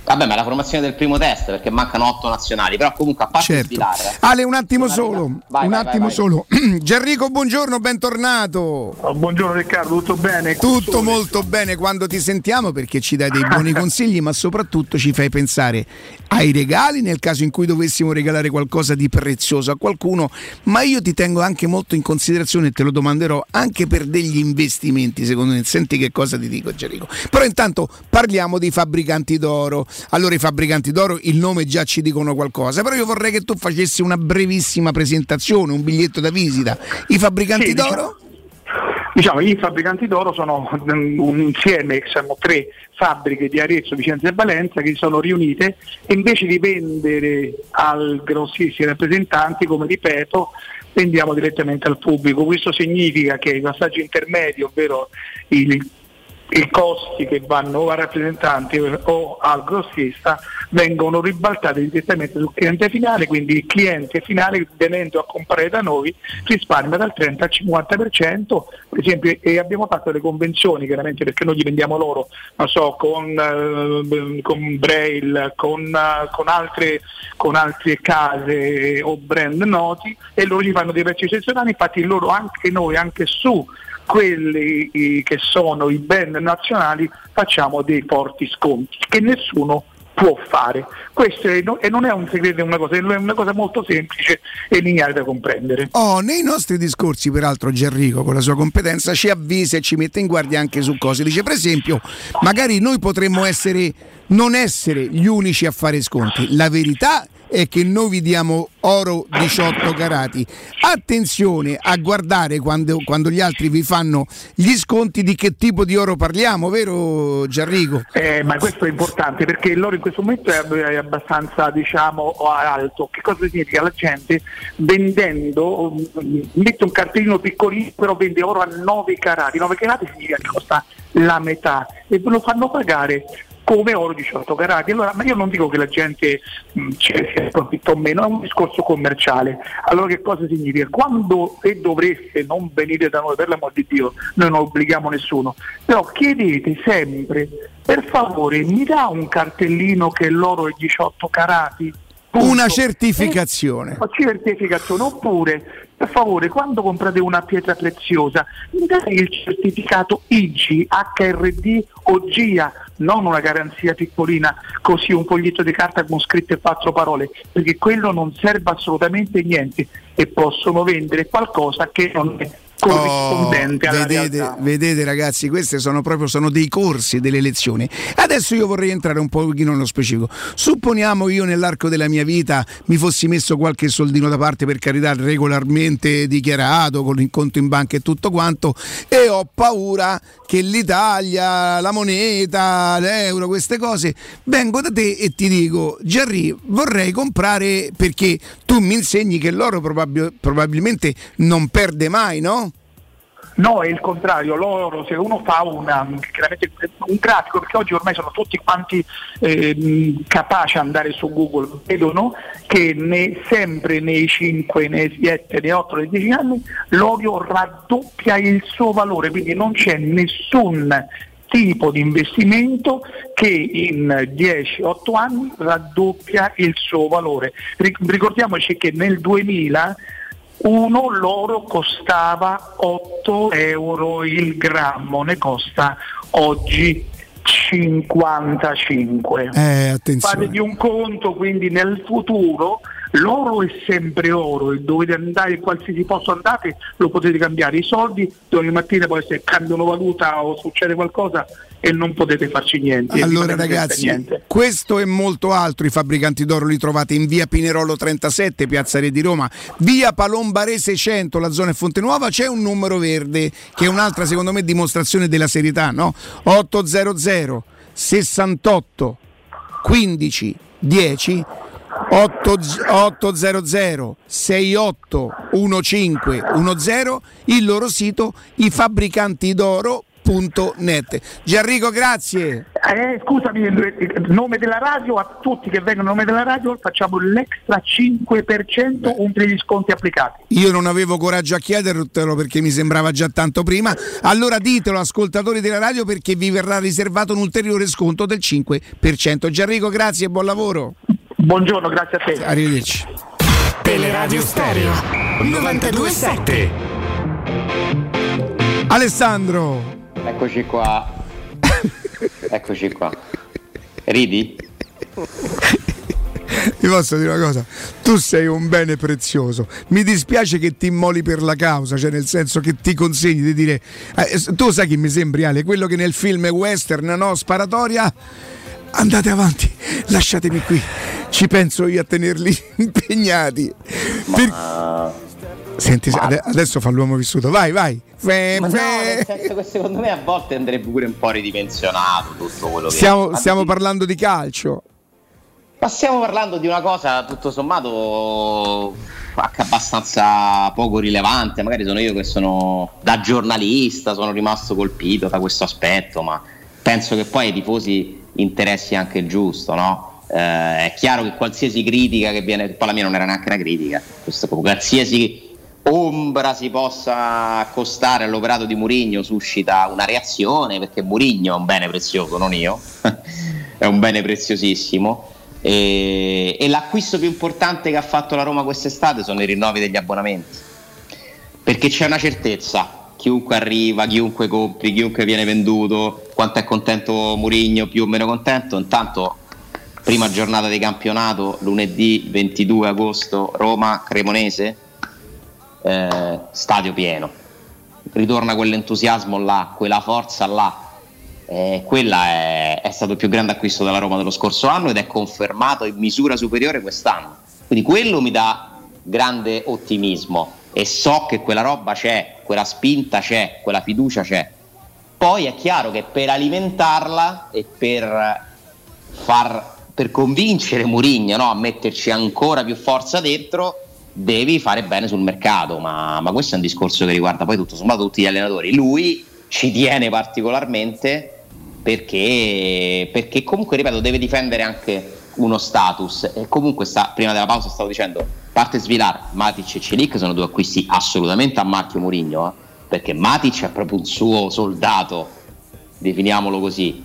Vabbè, ma è la formazione del primo test perché mancano otto nazionali, però comunque a parte Certo. Svilar, eh. Ale, un attimo solo. Vai, un vai, attimo vai, vai. solo. Gianrico, buongiorno, bentornato. Oh, buongiorno Riccardo, tutto bene? Tutto molto bene quando ti sentiamo perché ci dai dei buoni consigli, ma soprattutto ci fai pensare ai regali nel caso in cui dovessimo regalare qualcosa di prezioso a qualcuno, ma io ti tengo anche molto in considerazione e te lo domanderò anche per degli investimenti, secondo me. Senti che cosa ti dico, Gianrico. Però intanto parliamo dei fabbricanti d'oro. Allora i fabbricanti d'oro, il nome già ci dicono qualcosa, però io vorrei che tu facessi una brevissima presentazione, un biglietto da visita. I fabbricanti Sì, diciamo- d'oro? Diciamo, i fabbricanti d'oro sono un insieme, sono tre fabbriche di Arezzo, Vicenza e Valenza che si sono riunite e invece di vendere al grossissimi rappresentanti, come ripeto, vendiamo direttamente al pubblico. Questo significa che il passaggio intermedio, ovvero il i costi che vanno al rappresentante o al grossista vengono ribaltati direttamente sul cliente finale, quindi il cliente finale venendo a comprare da noi risparmia dal 30 al 50%, per esempio e abbiamo fatto le convenzioni chiaramente perché noi gli vendiamo loro, non so, con, eh, con Braille, con, eh, con, altre, con altre case o brand noti e loro gli fanno dei prezzi eccezionali, infatti loro anche noi, anche su quelli che sono i brand nazionali facciamo dei forti sconti che nessuno può fare. Questo è, e non è un segreto, è una cosa, è una cosa molto semplice e lineare da comprendere. Oh, nei nostri discorsi, peraltro, Gerrico, con la sua competenza, ci avvisa e ci mette in guardia anche su cose. Dice, per esempio, magari noi potremmo essere, non essere gli unici a fare sconti. La verità è che noi vi diamo oro 18 carati. Attenzione a guardare quando, quando, gli altri vi fanno gli sconti di che tipo di oro parliamo, vero Gianrico? Eh, ma questo è importante perché l'oro in questo momento è abbastanza diciamo alto. Che cosa significa? La gente vendendo mette un cartellino piccolino però vende oro a 9 carati. 9 carati significa che costa la metà e lo fanno pagare come oro 18 carati. Allora, ma io non dico che la gente mh, cerchi approfitta o meno, è un discorso commerciale. Allora che cosa significa? Quando e dovreste non venire da noi, per l'amor di Dio, noi non obblighiamo nessuno, però chiedete sempre, per favore, mi dà un cartellino che l'oro è 18 carati? Una certificazione. Eh, certificazione oppure per favore quando comprate una pietra preziosa mi date il certificato IG, HRD o GIA non una garanzia piccolina così un foglietto di carta con scritte quattro parole perché quello non serve assolutamente niente e possono vendere qualcosa che non è corrispondente oh, vedete, vedete ragazzi, questi sono proprio sono dei corsi delle lezioni. Adesso io vorrei entrare un pochino nello specifico. Supponiamo io nell'arco della mia vita mi fossi messo qualche soldino da parte per carità regolarmente dichiarato con il conto in banca e tutto quanto e ho paura che l'Italia, la moneta, l'euro, queste cose vengo da te e ti dico Gerry vorrei comprare perché tu mi insegni che l'oro probab- probabilmente non perde mai, no? No, è il contrario, loro se uno fa una, un grafico, perché oggi ormai sono tutti quanti eh, capaci di andare su Google, vedono che ne, sempre nei 5, nei 7, nei 8, nei 10 anni l'olio raddoppia il suo valore, quindi non c'è nessun tipo di investimento che in 10-8 anni raddoppia il suo valore. Ricordiamoci che nel 2000 uno l'oro costava 8 euro il grammo, ne costa oggi 55. Eh, attenzione. Fatevi un conto, quindi nel futuro l'oro è sempre oro e dovete andare in qualsiasi posto andate lo potete cambiare. I soldi domani mattina può essere cambiano valuta o succede qualcosa e non potete farci niente. Allora ragazzi, niente. questo e molto altro i fabbricanti d'oro li trovate in via Pinerolo 37, Piazza Re di Roma, via Palombarese 100, la zona Fonte Nuova, c'è un numero verde che è un'altra secondo me dimostrazione della serietà, no? 800 68 15 10 800 68 1510 il loro sito i fabbricanti d'oro Net. Gianrico, grazie. Eh, scusami, il nome della radio, a tutti che vengono a nome della radio facciamo l'extra 5% un degli sconti applicati. Io non avevo coraggio a chiedertelo perché mi sembrava già tanto prima. Allora ditelo ascoltatori della radio perché vi verrà riservato un ulteriore sconto del 5%. Gianrico, grazie e buon lavoro. Buongiorno, grazie a te. Arrivederci. Teleradio Stereo 927. Alessandro. Eccoci qua. Eccoci qua. Ridi? Ti posso dire una cosa? Tu sei un bene prezioso. Mi dispiace che ti immoli per la causa, cioè nel senso che ti consegni di dire. Eh, tu sai chi mi sembri, Ale? Quello che nel film western, no? Sparatoria. Andate avanti, lasciatemi qui. Ci penso io a tenerli impegnati. Ma... Per... Senti, Ma... adesso fa l'uomo vissuto. Vai, vai. Fe, Ma no, nel senso che secondo me a volte andrebbe pure un po' ridimensionato tutto quello che Stiamo, stiamo parlando di calcio. Ma stiamo parlando di una cosa tutto sommato anche abbastanza poco rilevante, magari sono io che sono da giornalista, sono rimasto colpito da questo aspetto, ma penso che poi ai tifosi interessi anche il giusto, no? Eh, è chiaro che qualsiasi critica che viene, poi la mia non era neanche una critica, questo, qualsiasi ombra si possa accostare all'operato di Murigno suscita una reazione perché Murigno è un bene prezioso, non io, è un bene preziosissimo. E, e l'acquisto più importante che ha fatto la Roma quest'estate sono i rinnovi degli abbonamenti. Perché c'è una certezza. Chiunque arriva, chiunque compri, chiunque viene venduto, quanto è contento Murigno, più o meno contento, intanto prima giornata di campionato, lunedì 22 agosto, Roma Cremonese, eh, stadio pieno, ritorna quell'entusiasmo là, quella forza là, eh, quella è, è, stato il più grande acquisto della Roma dello scorso anno ed è confermato in misura superiore quest'anno. Quindi quello mi dà grande ottimismo e so che quella roba c'è, quella spinta c'è, quella fiducia c'è. Poi è chiaro che per alimentarla e per, far, per convincere Murigno no, a metterci ancora più forza dentro, devi fare bene sul mercato, ma, ma questo è un discorso che riguarda poi tutto sommato tutti gli allenatori. Lui ci tiene particolarmente perché, perché comunque, ripeto, deve difendere anche uno status e comunque sta, prima della pausa stavo dicendo parte Svilar, Matic e Celic sono due acquisti assolutamente a marchio Murigno eh? perché Matic è proprio un suo soldato definiamolo così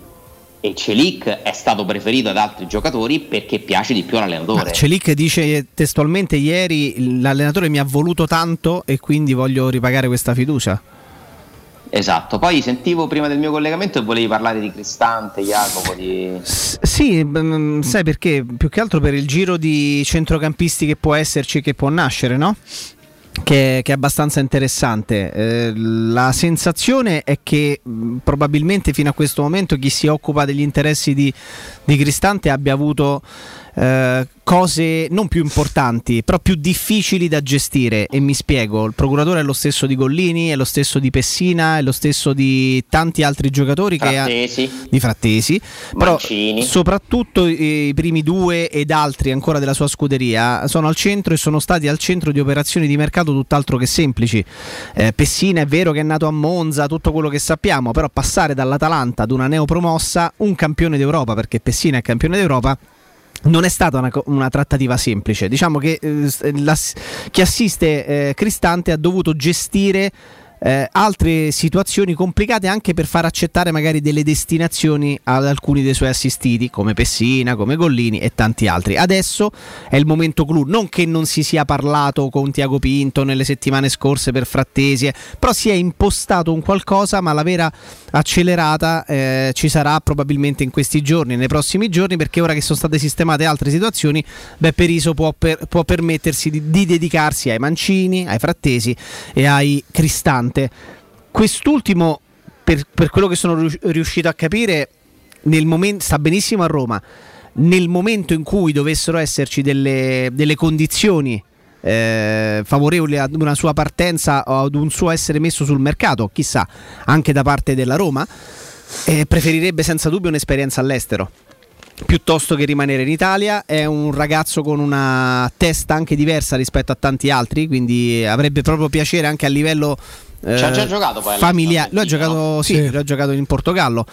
e Celic è stato preferito da altri giocatori perché piace di più all'allenatore. Celic dice testualmente ieri l'allenatore mi ha voluto tanto e quindi voglio ripagare questa fiducia. Esatto, poi sentivo prima del mio collegamento e volevi parlare di Cristante, Jacopo. Di... S- sì, b- sai perché? Più che altro per il giro di centrocampisti che può esserci, che può nascere, no? Che, che, è abbastanza interessante. Eh, la sensazione è che mh, probabilmente fino a questo momento chi si occupa degli interessi di, di Cristante abbia avuto eh, cose non più importanti, però più difficili da gestire. E mi spiego: il procuratore è lo stesso di Gollini, è lo stesso di Pessina, è lo stesso di tanti altri giocatori Frattesi. che ha, di Frattesi. Però soprattutto i primi due ed altri ancora della sua scuderia sono al centro e sono stati al centro di operazioni di mercato tutt'altro che semplici. Eh, Pessina è vero che è nato a Monza, tutto quello che sappiamo, però passare dall'Atalanta ad una neopromossa, un campione d'Europa, perché Pessina è campione d'Europa non è stata una, una, trattativa semplice. Diciamo che eh, la, chi assiste eh, Cristante ha dovuto gestire eh, altre situazioni complicate anche per far accettare magari delle destinazioni ad alcuni dei suoi assistiti come Pessina, come Gollini e tanti altri. Adesso è il momento clou, non che non si sia parlato con Tiago Pinto nelle settimane scorse per Frattesi, eh, però si è impostato un qualcosa, ma la vera accelerata eh, ci sarà probabilmente in questi giorni, nei prossimi giorni, perché ora che sono state sistemate altre situazioni, Beppe Riso può, per, può permettersi di, di dedicarsi ai Mancini, ai Frattesi e ai importante. Quest'ultimo, per, per quello che sono riuscito a capire, momento, sta benissimo a Roma. Nel momento in cui dovessero esserci delle, delle condizioni eh, favorevoli ad una sua partenza o ad un suo essere messo sul mercato, chissà, anche da parte della Roma, eh, preferirebbe senza dubbio un'esperienza all'estero piuttosto che rimanere in Italia. È un ragazzo con una testa anche diversa rispetto a tanti altri, quindi avrebbe proprio piacere anche a livello ci ha già giocato poi familiare. Lui ha giocato, no? sì, sì. giocato in Portogallo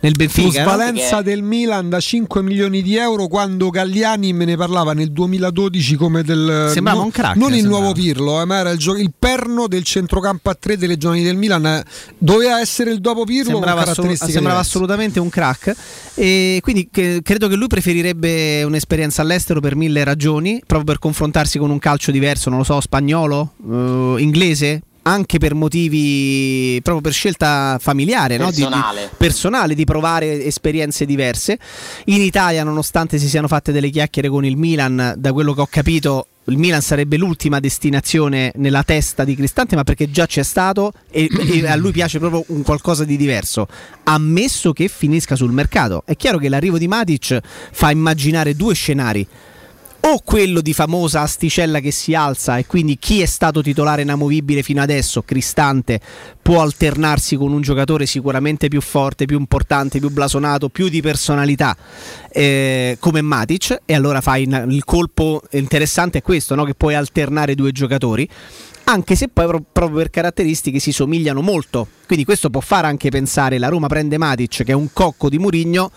nel Benfica. Plusvalenza no? del Milan da 5 milioni di euro quando Galliani me ne parlava nel 2012 come del sembrava no, un crack. Non il nuovo Pirlo, eh, ma era il, gio- il, perno del centrocampo a 3 delle giovani del Milan. Doveva essere il dopo Pirlo. Sembrava, assol- sembrava assolutamente un crack. E quindi che, credo che lui preferirebbe un'esperienza all'estero per mille ragioni, proprio per confrontarsi con un calcio diverso, non lo so, spagnolo, uh, inglese anche per motivi proprio per scelta familiare, personale. No? Di, di, personale, di provare esperienze diverse. In Italia, nonostante si siano fatte delle chiacchiere con il Milan, da quello che ho capito, il Milan sarebbe l'ultima destinazione nella testa di Cristante, ma perché già c'è stato e, e, a lui piace proprio un qualcosa di diverso, ammesso che finisca sul mercato. È chiaro che l'arrivo di Matic fa immaginare due scenari o quello di famosa asticella che si alza e quindi chi è stato titolare inamovibile fino adesso, Cristante, può alternarsi con un giocatore sicuramente più forte, più importante, più blasonato, più di personalità eh, come Matic e allora fai il colpo interessante è questo, no? che puoi alternare due giocatori anche se poi pro- proprio per caratteristiche si somigliano molto. Quindi questo può fare anche pensare la Roma prende Matic che è un cocco di Murigno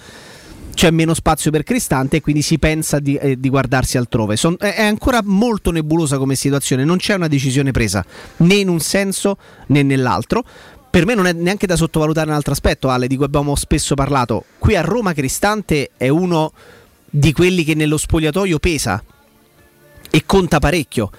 c'è meno spazio per Cristante e quindi si pensa di, eh, di guardarsi altrove. Son- è ancora molto nebulosa come situazione, non c'è una decisione presa né in un senso né nell'altro. Per me non è neanche da sottovalutare un altro aspetto, Ale, di cui abbiamo spesso parlato. Qui a Roma Cristante è uno di quelli che nello spogliatoio pesa e conta parecchio.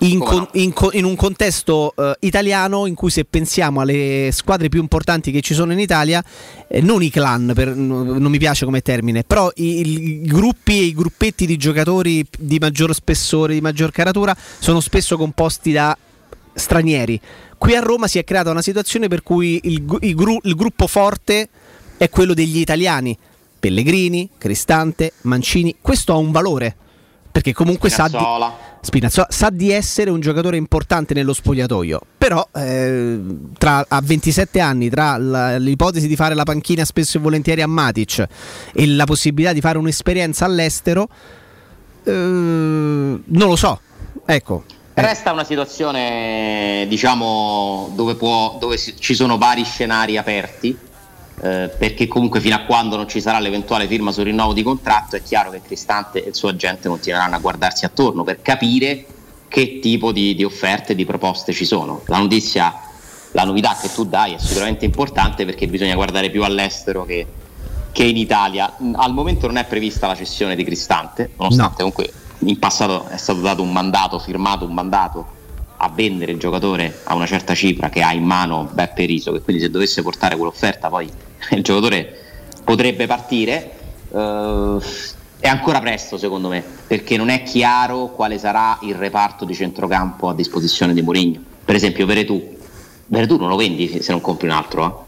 In, con- in in un contesto eh, italiano in cui se pensiamo alle squadre più importanti che ci sono in Italia, eh, non i clan, per- n- non mi piace come termine, però i, i gruppi e i gruppetti di giocatori di maggior spessore, di maggior caratura, sono spesso composti da stranieri. Qui a Roma si è creata una situazione per cui il, il gru- il gruppo forte è quello degli italiani. Pellegrini, Cristante, Mancini, questo ha un valore perché comunque sa di, Spinazzola. Sa di essere un giocatore importante nello spogliatoio, però eh, tra, a 27 anni, tra la- l'ipotesi di fare la panchina spesso e volentieri a Matic e la possibilità di fare un'esperienza all'estero, eh, non lo so. Ecco, Resta una situazione, diciamo, dove, può, dove ci sono vari scenari aperti, eh, perché comunque fino a quando non ci sarà l'eventuale firma sul rinnovo di contratto è chiaro che Cristante e il suo agente continueranno a guardarsi attorno per capire che tipo di, di offerte e di proposte ci sono. La notizia, la novità che tu dai è sicuramente importante perché bisogna guardare più all'estero che, che in Italia. Al momento non è prevista la cessione di Cristante, nonostante comunque in passato è stato dato un mandato, firmato un mandato a vendere il giocatore a una certa cifra che ha in mano Beppe Riso, che quindi se dovesse portare quell'offerta poi il giocatore potrebbe partire. Eh, è ancora presto secondo me, perché non è chiaro quale sarà il reparto di centrocampo a disposizione di Mourinho. Per esempio Veretù, Veretù non lo vendi se non compri un altro, eh?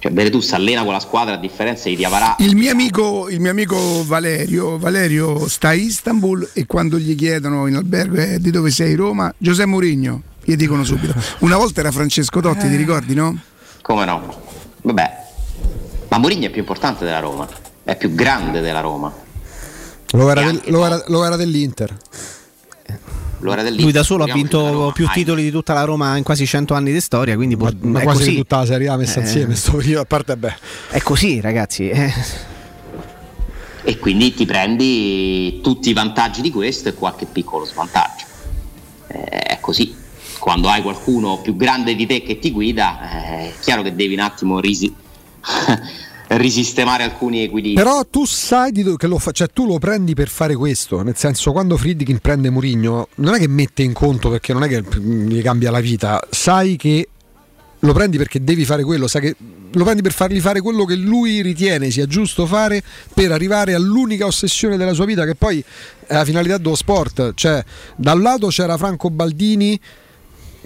Cioè Veretù si allena con la squadra a differenza di Diavarà. Il mio, amico, il mio amico Valerio, Valerio sta a Istanbul e quando gli chiedono in albergo eh, di dove sei Roma, Giuseppe Mourinho, gli dicono subito. Una volta era Francesco Totti, ti ricordi no? Come no? Vabbè, ma Mourinho è più importante della Roma, è più grande della Roma. Lo era, del- lo era- lo era dell'Inter. Lo era lui da solo ha vinto più titoli di tutta la Roma in quasi 100 anni di storia, quindi può- Ma è quasi così. tutta la Serie A messa Eh. insieme, sto periodo, a parte beh. È così, ragazzi. eh. E quindi ti prendi tutti i vantaggi di questo e qualche piccolo svantaggio. Eh, È così. Quando hai qualcuno più grande di te che ti guida, eh, è chiaro che devi un attimo risi- risistemare alcuni equilibri. Però tu sai do- che lo fa, cioè tu lo prendi per fare questo, nel senso quando Friedkin prende Mourinho non è che mette in conto perché non è che mm, gli cambia la vita, sai che lo prendi perché devi fare quello, sai che lo prendi per fargli fare quello che lui ritiene sia giusto fare per arrivare all'unica ossessione della sua vita che poi è la finalità dello sport, cioè da un lato c'era Franco Baldini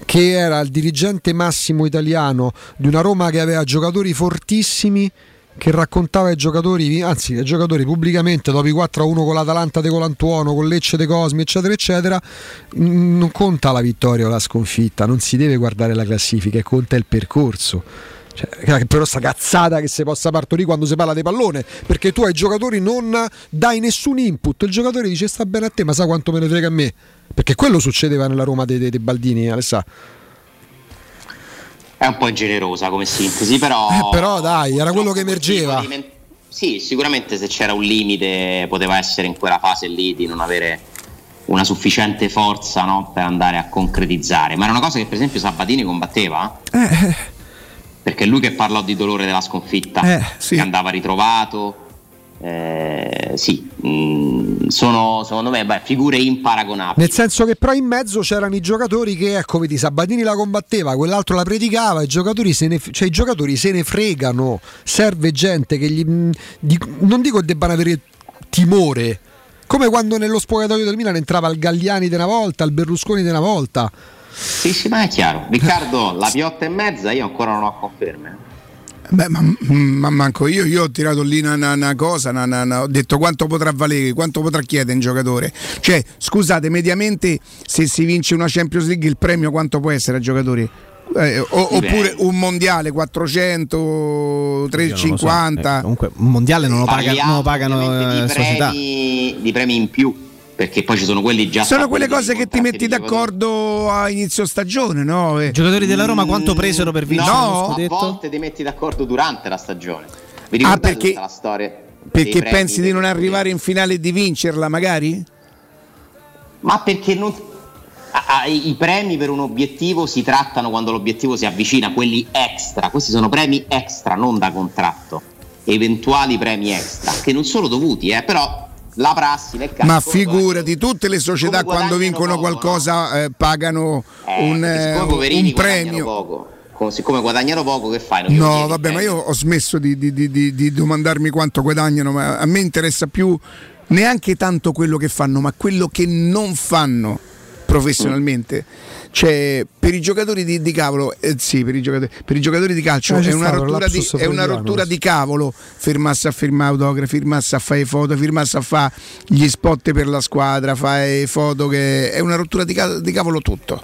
che era il dirigente massimo italiano di una Roma che aveva giocatori fortissimi che raccontava ai giocatori, anzi ai giocatori pubblicamente dopo i 4-1 con l'Atalanta de Colantuono, con Lecce de Cosmi, eccetera, eccetera, non conta la vittoria o la sconfitta, non si deve guardare la classifica, conta il percorso. Cioè, però sta cazzata che si possa partorire quando si parla di pallone perché tu ai giocatori non dai nessun input il giocatore dice sta bene a te ma sa quanto me ne frega a me perché quello succedeva nella Roma dei, dei- dei Baldini Alessà È un po' ingenerosa come sintesi, però. Eh, però dai era quello che emergeva Sì, sicuramente se c'era un limite poteva essere in quella fase lì di non avere una sufficiente forza no, per andare a concretizzare. Ma era una cosa che per esempio Sabatini combatteva. Perché è lui che parlò di dolore della sconfitta, Eh, che andava ritrovato. Eh, sì, mm, sono secondo me beh, figure imparagonabili. Nel senso che però in mezzo c'erano i giocatori che, ecco, vedi, Sabatini la combatteva, quell'altro la predicava, i giocatori se ne, cioè, i giocatori se ne fregano, serve gente che gli... mh, di- non dico che debbano avere timore, come quando nello spogliatoio del Milan entrava il Galliani di una volta, il Berlusconi di una volta. Sì, sì, ma è chiaro. Riccardo, la piotta e mezza io ancora non ho conferme. Beh, ma, ma manco io, io ho tirato lì una, cosa, una- una- una- ho detto quanto potrà valere, quanto potrà chiedere un giocatore. Cioè, scusate, mediamente se si vince una Champions League il premio quanto può essere ai giocatori? Eh, o- oppure un mondiale 400, 350. Eh, comunque un mondiale non lo, paga- non lo pagano ovviamente eh, di società. premi, di premi in più, perché poi ci sono quelli già Sono quelle cose che ti metti d'accordo a inizio stagione, no? Eh. I giocatori della Roma quanto presero per vincere No, a volte ti metti d'accordo durante la stagione. Vi Ah, perché- tutta la storia? Perché pensi di non arrivare in finale e di vincerla, magari? Ma perché non... I premi per un obiettivo si trattano quando l'obiettivo si avvicina, quelli extra. Questi sono premi extra, non da contratto. Eventuali premi extra, che non sono dovuti, eh, però la prassi nel calcio... Ma figurati, tutte le società quando vincono poco, qualcosa eh, pagano un, perché eh, i poverini un premio. poco, co- siccome guadagnano poco, che fai? Non No, vabbè, ma premio? io ho smesso di, di- di- di- di domandarmi quanto guadagnano, ma a me interessa più neanche tanto quello che fanno, ma quello che non fanno professionalmente. Cioè, per i giocatori di, di cavolo, eh, sì, per i giocatori, per i giocatori di calcio Eh, è, una rottura, di, è una rottura di cavolo fermarsi a firmare autografi, firmarsi a fare foto, firmarsi a fare gli spot per la squadra, fare foto, che è una rottura di, ca- di cavolo tutto.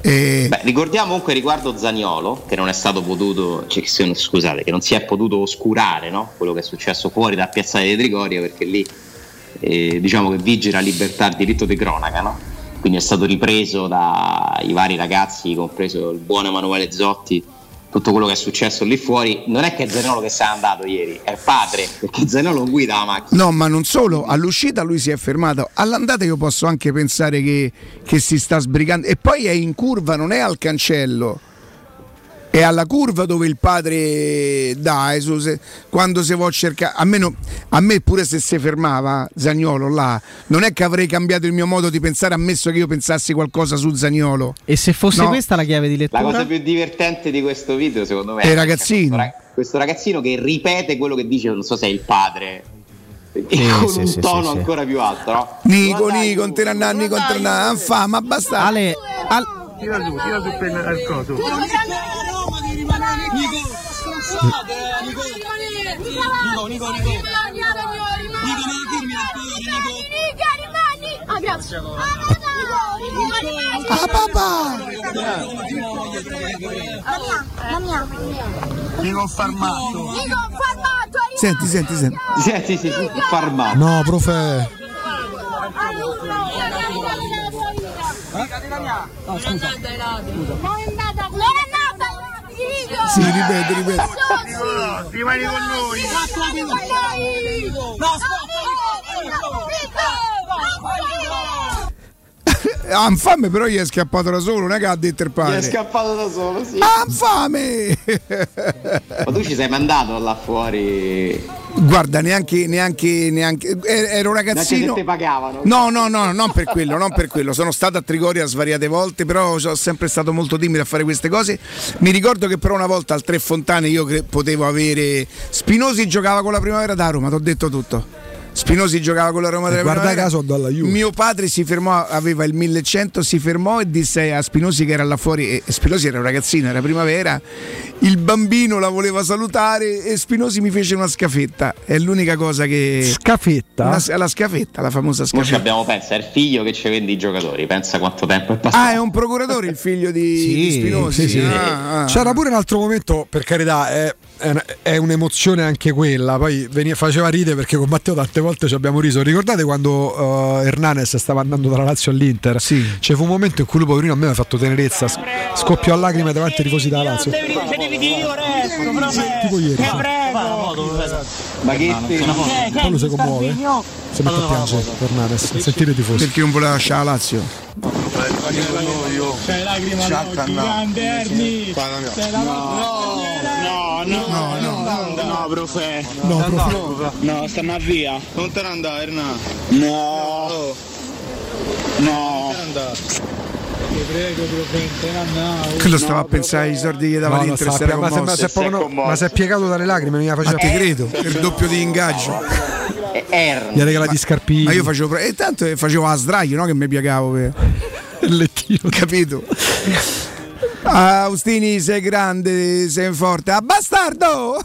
E- Beh, ricordiamo comunque riguardo Zaniolo che non è stato potuto, cioè, scusate, che non si è potuto oscurare no? quello che è successo fuori da Piazzale di Trigoria perché lì eh, diciamo che vige la libertà, il diritto di cronaca, no? Quindi è stato ripreso dai vari ragazzi, compreso il buon Emanuele Zotti, tutto quello che è successo lì fuori. Non è che è Zaniolo che n'è andato ieri, è il padre, perché Zaniolo non guida la macchina. No, ma non solo, all'uscita lui si è fermato, all'andata io posso anche pensare che, che si sta sbrigando e poi è in curva, non è al cancello. È alla curva dove il padre dà, eh, su- se- quando si può cercare, a me, no- a me pure se si fermava Zagnolo là, non è che avrei cambiato il mio modo di pensare, ammesso che io pensassi qualcosa su Zagnolo. E se fosse No. questa la chiave di La lettura? cosa più divertente di questo video, secondo me, È ragazzino. Questo, rag- questo ragazzino che ripete quello che dice, non so se è il padre, e Sì, con sì, un sì, tono sì, sì. ancora più alto, no? Nico, Nico, non te ne andare, Nico, non te ne andare, fa, ma basta. Ale, al- Tira su, tira su per il coso. Ah, papà! Nico Farmato. Senti, senti, senti. Sì, sì, sì, farmato. No, profe. Sì, ripeti, ripeti. Rimani con noi. Ha infame però gli è scappato da solo, non è che ha detto il Gli è padre. scappato da solo, sì. Ha infame! Ma tu ci sei mandato là fuori? Guarda, neanche, neanche, neanche. Ero ragazzino. te pagavano. No, no, no, non per quello, non per quello. Sono stato a Trigoria svariate volte, però sono sempre stato molto timido a fare queste cose. Mi ricordo che però una volta al Tre Fontane io potevo avere. Spinosi giocava con la primavera da Roma, ti ho detto tutto. Spinosi giocava con la Roma della Guarda primavera. caso dalla Juve. Mio padre si fermò, aveva il 1100, si fermò e disse a Spinosi che era là fuori, e Spinosi era un ragazzino, era primavera, il bambino la voleva salutare e Spinosi mi fece una scafetta, è l'unica cosa che... Scafetta? Una- la scafetta, la famosa Noi ci scafetta. abbiamo, pensa, è il figlio che ci vende i giocatori, pensa quanto tempo è passato. Ah, è un procuratore il figlio di, di Spinosi? sì, sì. Ah, ah. C'era pure un altro momento, per carità, è, è un'emozione anche quella. Poi faceva ridere perché con Matteo tante volte ci abbiamo riso. Ricordate quando uh, Hernanes stava andando dalla Lazio all'Inter? Sì. C'è fu un momento in cui lui, poverino, a me mi ha fatto tenerezza. Scoppiò a lacrime davanti ai tifosi della Lazio. Tipo ieri. Ma che te... Poi lui si commuove. Si mette a piangere Hernanes. a Sentire i tifosi. Perché non voleva lasciare la Lazio? C'hai lacrime gigante, Erni. No, no, no, no, no, profe. No, profe. No, stanno via. Non te ne andare, Erna. No. No. Quello stava a pensare ai soldi che dava No, l'Inter, sta- si era ma, se- ma se proprio no- ma si è piegato dalle lacrime, mi faceva. te credo, per doppio di ingaggio. Gli ha regalato gli scarpini. Ma io facevo. E tanto facevo a sdraio, no? Che mi piegavo. Per... Il lettino. Capito? Austini, sei grande, sei forte. Ah, bastardo!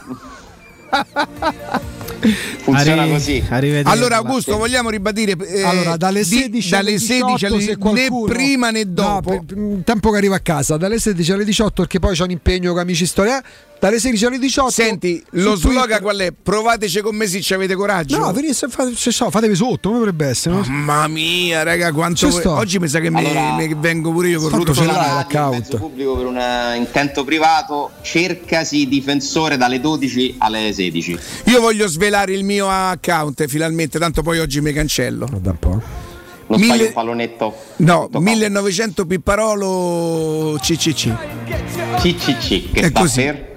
Funziona Arri- così. arrivederci. Allora, Augusto, vogliamo ribadire eh, allora, dalle di- 16 dalle alle 16 18 alle- qualcuno- né prima né No, dopo. per- mm, tempo che arriva a casa, dalle 16 alle 18 perché poi c'è un impegno con amici storia. Dalle 16 alle 18. Senti, lo slogan qual è? Provateci con me se ci avete coraggio. No, venisse, fate, se so, fatevi sotto, come dovrebbe essere? no? Mamma mia, raga, quanto sto. oggi mi sa che mi- Allora- mi, vengo pure io con Ruto ce l'hai l'account. il mezzo pubblico per un eh, intento privato, cercasi difensore dalle 12 alle 16. Io voglio svelare il mio account finalmente, tanto poi oggi mi cancello. Guarda un po'. Non Mille- un pallonetto. No, tutto 1900 Pipparolo CCC. CCC che È sta così. per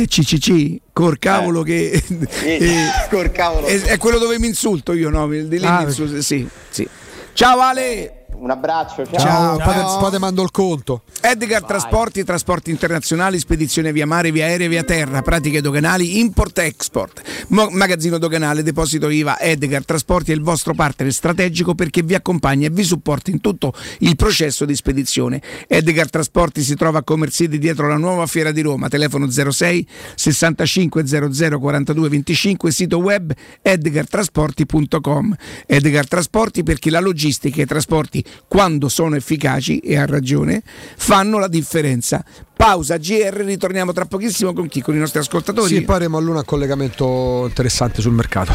Eh, CCC, col cavolo che... eh, col cavolo. è, è quello dove mi insulto io, no? Di lì Ah, mi insulto, sì, sì. Ciao Ale! Un abbraccio, ciao. Ciao, poi te- Ciao. poi te mando il conto. Edgar Trasporti, trasporti internazionali, spedizione via mare, via aerea, via terra, pratiche doganali, import-export. Mo- magazzino doganale, deposito IVA, Edgar Trasporti è il vostro partner strategico perché vi accompagna e vi supporta in tutto il processo di spedizione. Edgar Trasporti si trova a Comersidi dietro la nuova fiera di Roma, telefono 06 65 00 42 25, sito web edgartrasporti.com. Edgar Trasporti perché la logistica e i trasporti quando sono efficaci e ha ragione fanno la differenza. Pausa GR, ritorniamo tra pochissimo con chi? Con i nostri ascoltatori. Sì, poi avremo a luna un collegamento interessante sul mercato.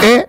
E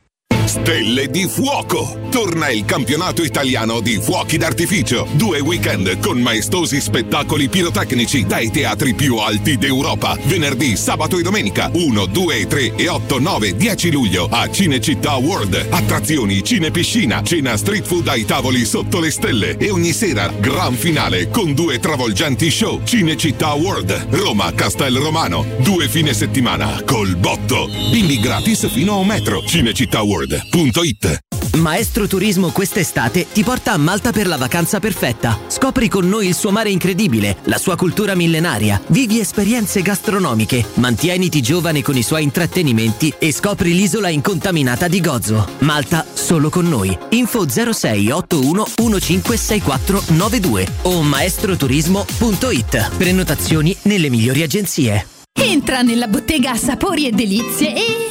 Stelle di Fuoco! Torna il campionato italiano di fuochi d'artificio. Due weekend con maestosi spettacoli pirotecnici dai teatri più alti d'Europa. Venerdì, sabato e domenica 1, 2, 3 e 8, 9, 10 luglio a Cinecittà World. Attrazioni, cinepiscina, cena street food ai tavoli sotto le stelle e ogni sera gran finale con due travolgenti show. Cinecittà World, Roma, Castel Romano. Due fine settimana col botto. Bimbi gratis fino a un metro. Cinecittàworld.it Maestro Turismo quest'estate ti porta a Malta per la vacanza perfetta. Scopri con noi il suo mare incredibile, la sua cultura millenaria, vivi esperienze gastronomiche, mantieniti giovane con i suoi intrattenimenti e scopri l'isola incontaminata di Gozo. Malta solo con noi. Info 06 81 156492 o maestroturismo.it. Prenotazioni nelle migliori agenzie. Entra nella bottega Sapori e Delizie e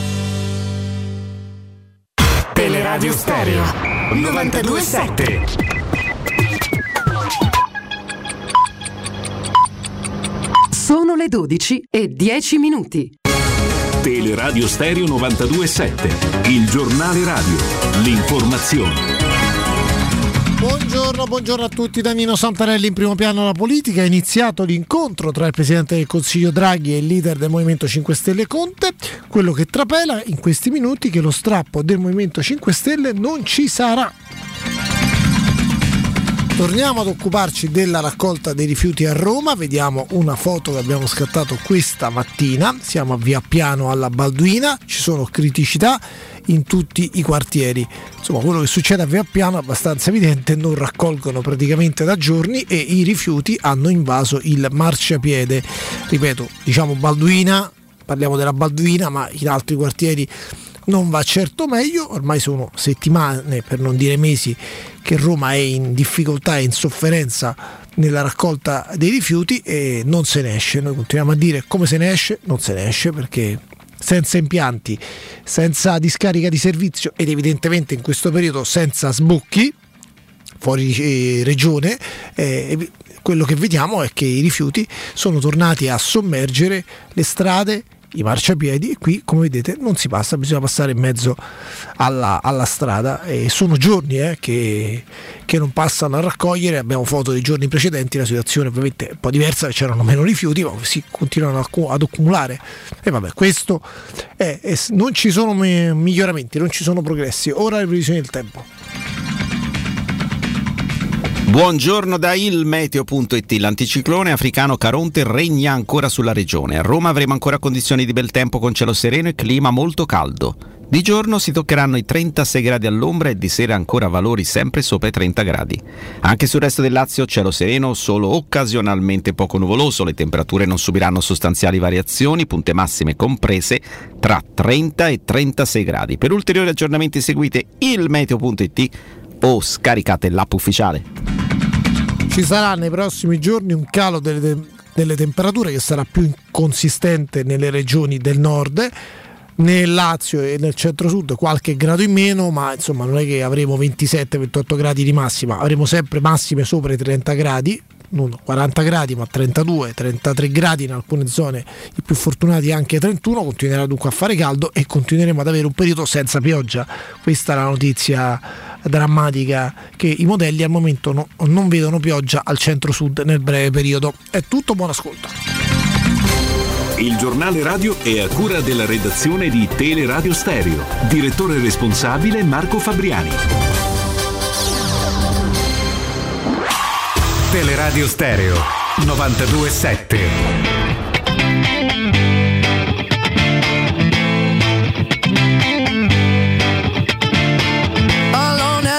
Teleradio Stereo 927 Sono le 12 e 10 minuti. Teleradio Stereo 927, il giornale radio, l'informazione. Buongiorno, buongiorno a tutti da Nino Santarelli in primo piano la politica. È iniziato l'incontro tra il Presidente del Consiglio Draghi e il leader del Movimento 5 Stelle Conte. Quello che trapela in questi minuti è che lo strappo del Movimento 5 Stelle non ci sarà. Torniamo ad occuparci della raccolta dei rifiuti a Roma, vediamo una foto che abbiamo scattato questa mattina, siamo a Via Piano alla Balduina, ci sono criticità in tutti i quartieri. Insomma, quello che succede a Via Piano è abbastanza evidente, non raccolgono praticamente da giorni e i rifiuti hanno invaso il marciapiede. Ripeto, diciamo Balduina, parliamo della Balduina, ma in altri quartieri non va certo meglio, ormai sono settimane, per non dire mesi, che Roma è in difficoltà e in sofferenza nella raccolta dei rifiuti e non se ne esce. Noi continuiamo a dire come se ne esce, non se ne esce perché senza impianti, senza discarica di servizio ed evidentemente in questo periodo senza sbocchi fuori eh, regione, eh, quello che vediamo è che i rifiuti sono tornati a sommergere le strade, i marciapiedi e qui come vedete non si passa, bisogna passare in mezzo alla, alla strada. E sono giorni eh, che, che, non passano a raccogliere, abbiamo foto dei giorni precedenti, la situazione ovviamente è un po' diversa, c'erano meno rifiuti ma si continuano ad accumulare. E vabbè questo è, è, non ci sono miglioramenti, non ci sono progressi, ora le previsioni del tempo. Buongiorno da ilmeteo.it. L'anticiclone africano Caronte regna ancora sulla regione. A Roma avremo ancora condizioni di bel tempo con cielo sereno e clima molto caldo. Di giorno si toccheranno i 36 gradi all'ombra e di sera ancora valori sempre sopra i 30 gradi. Anche sul resto del Lazio cielo sereno, solo occasionalmente poco nuvoloso, le temperature non subiranno sostanziali variazioni, punte massime comprese tra 30 e 36 gradi. Per ulteriori aggiornamenti seguite ilmeteo.it o scaricate l'app ufficiale. Ci sarà nei prossimi giorni un calo delle, delle temperature che sarà più consistente nelle regioni del nord. Nel Lazio e nel centro-sud qualche grado in meno, ma insomma non è che avremo 27-28 gradi di massima, avremo sempre massime sopra i 30 gradi, non 40 gradi ma 32, 33 gradi in alcune zone, i più fortunati anche 31, continuerà dunque a fare caldo e continueremo ad avere un periodo senza pioggia. Questa è la notizia drammatica che i modelli al momento no, non vedono pioggia al centro-sud nel breve periodo. È tutto, buon ascolto. Il giornale radio è a cura della redazione di Teleradio Stereo. Direttore responsabile Marco Fabriani. Teleradio Stereo 927.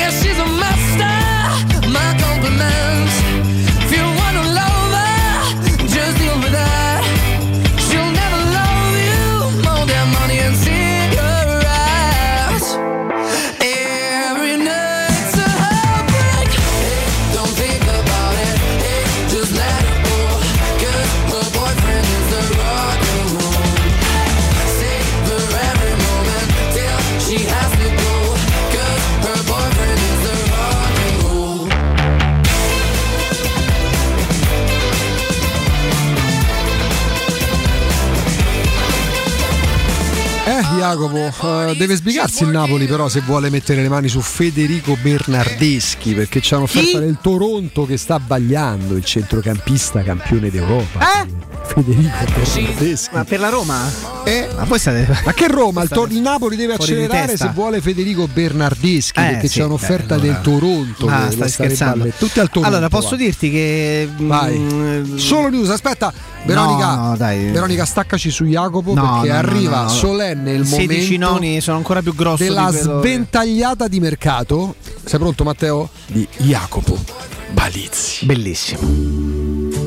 Yeah, she's a master. My compliments. Jacopo. Eh, deve sbrigarsi il Napoli, però, se vuole mettere le mani su Federico Bernardeschi, perché c'è un'offerta del Toronto che sta bagliando il centrocampista campione d'Europa. Eh? Federico Bernardeschi. Ma per la Roma? Eh? Ma poi state. Ma che Roma? Il, to- il Napoli deve accelerare se vuole Federico Bernardeschi, Eh, perché sì, c'è un'offerta beh, allora. del Toronto. Ah, stai scherzando. Tutti al Toronto. Allora, posso va. dirti che. Vai. mm, Solo news, aspetta. Veronica, no, dai. Veronica, staccaci su Jacopo No, perché no, no, arriva no, no. solenne il 16 momento noni sono ancora più grossi della sventagliata di mercato. Sei pronto, Matteo? Di Jacopo Balizzi. Bellissimo.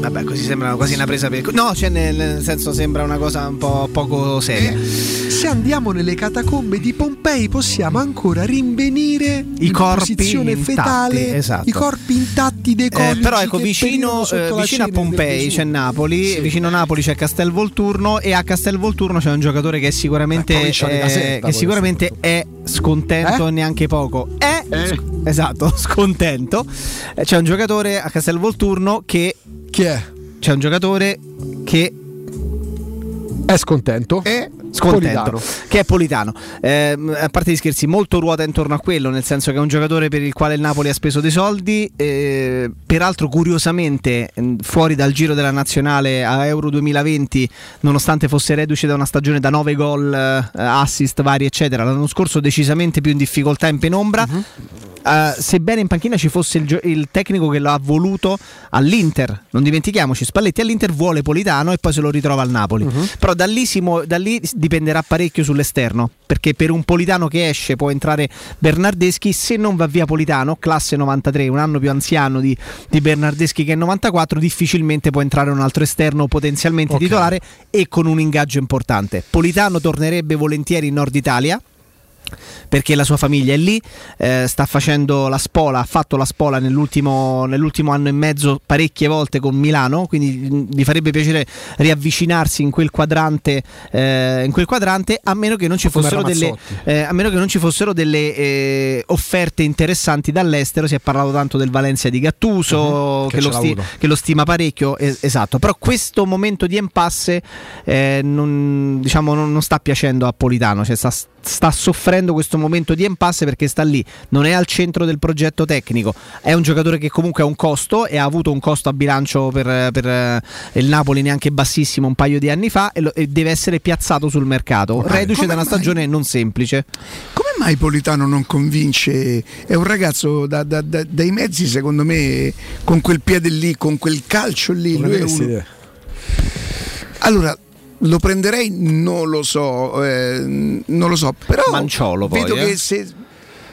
Vabbè, così sembra quasi una presa per. No, cioè nel, nel senso sembra una cosa un po' poco seria. Se andiamo nelle catacombe di Pompei possiamo ancora rinvenire I in corpi posizione intatti, fetale esatto. i corpi intatti dei Eh, coniugi però ecco, vicino, eh, vicino a Pompei c'è Napoli, Sì. vicino a Napoli c'è Castelvolturno e a Castelvolturno c'è un giocatore che sicuramente, Eh, provincia di eh, Caserta, che sicuramente è scontento Eh? neanche poco. È sc- esatto, scontento. Eh, C'è un giocatore a Castelvolturno che Chi è? c'è un giocatore che È scontento? è scontento, Politano. che è Politano. Ehm, a parte gli scherzi, molto ruota intorno a quello, nel senso che è un giocatore per il quale il Napoli ha speso dei soldi. eh, peraltro, curiosamente, mh, fuori dal giro della nazionale a Euro 2020, nonostante fosse reduce da una stagione da 9 gol, eh, assist vari, eccetera, l'anno scorso decisamente più in difficoltà in penombra. Mhm. Eh, sebbene in panchina ci fosse il, gio- il tecnico che lo ha voluto all'Inter, non dimentichiamoci, Spalletti all'Inter vuole Politano e poi se lo ritrova al Napoli. Mhm. Però da lì, si muo- da lì dipenderà parecchio sull'esterno, perché per un Politano che esce può entrare Bernardeschi, se non va via Politano, classe 93, un anno più anziano di, di Bernardeschi che è 94, difficilmente può entrare un altro esterno potenzialmente Ok. titolare e con un ingaggio importante. Politano tornerebbe volentieri in Nord Italia perché la sua famiglia è lì, eh, sta facendo la spola, ha fatto la spola nell'ultimo, nell'ultimo anno e mezzo parecchie volte con Milano, quindi mh, gli farebbe piacere riavvicinarsi in quel quadrante, eh, in quel quadrante a meno che non ci fossero delle, eh, a meno che non ci fossero delle eh, offerte interessanti dall'estero, si è parlato tanto del Valencia di Gattuso, Mhm, che che, lo sti- che lo stima parecchio, es- esatto, però questo momento di impasse eh, non, diciamo, non, non sta piacendo a Politano, cioè sta, sta soffrendo questo momento di impasse perché sta lì, non è al centro del progetto tecnico, è un giocatore che comunque ha un costo e ha avuto un costo a bilancio per, per, eh, il Napoli neanche bassissimo un paio di anni fa e, lo- e deve essere piazzato sul mercato, reduce come da una mai? stagione non semplice. Come mai Politano non convince? È un ragazzo da- da- da- dai mezzi, secondo me, con quel piede lì, con quel calcio lì. Lui è uno-. Allora, lo prenderei? Non lo so, eh, non lo so, però Manciolo poi, vedo eh. che se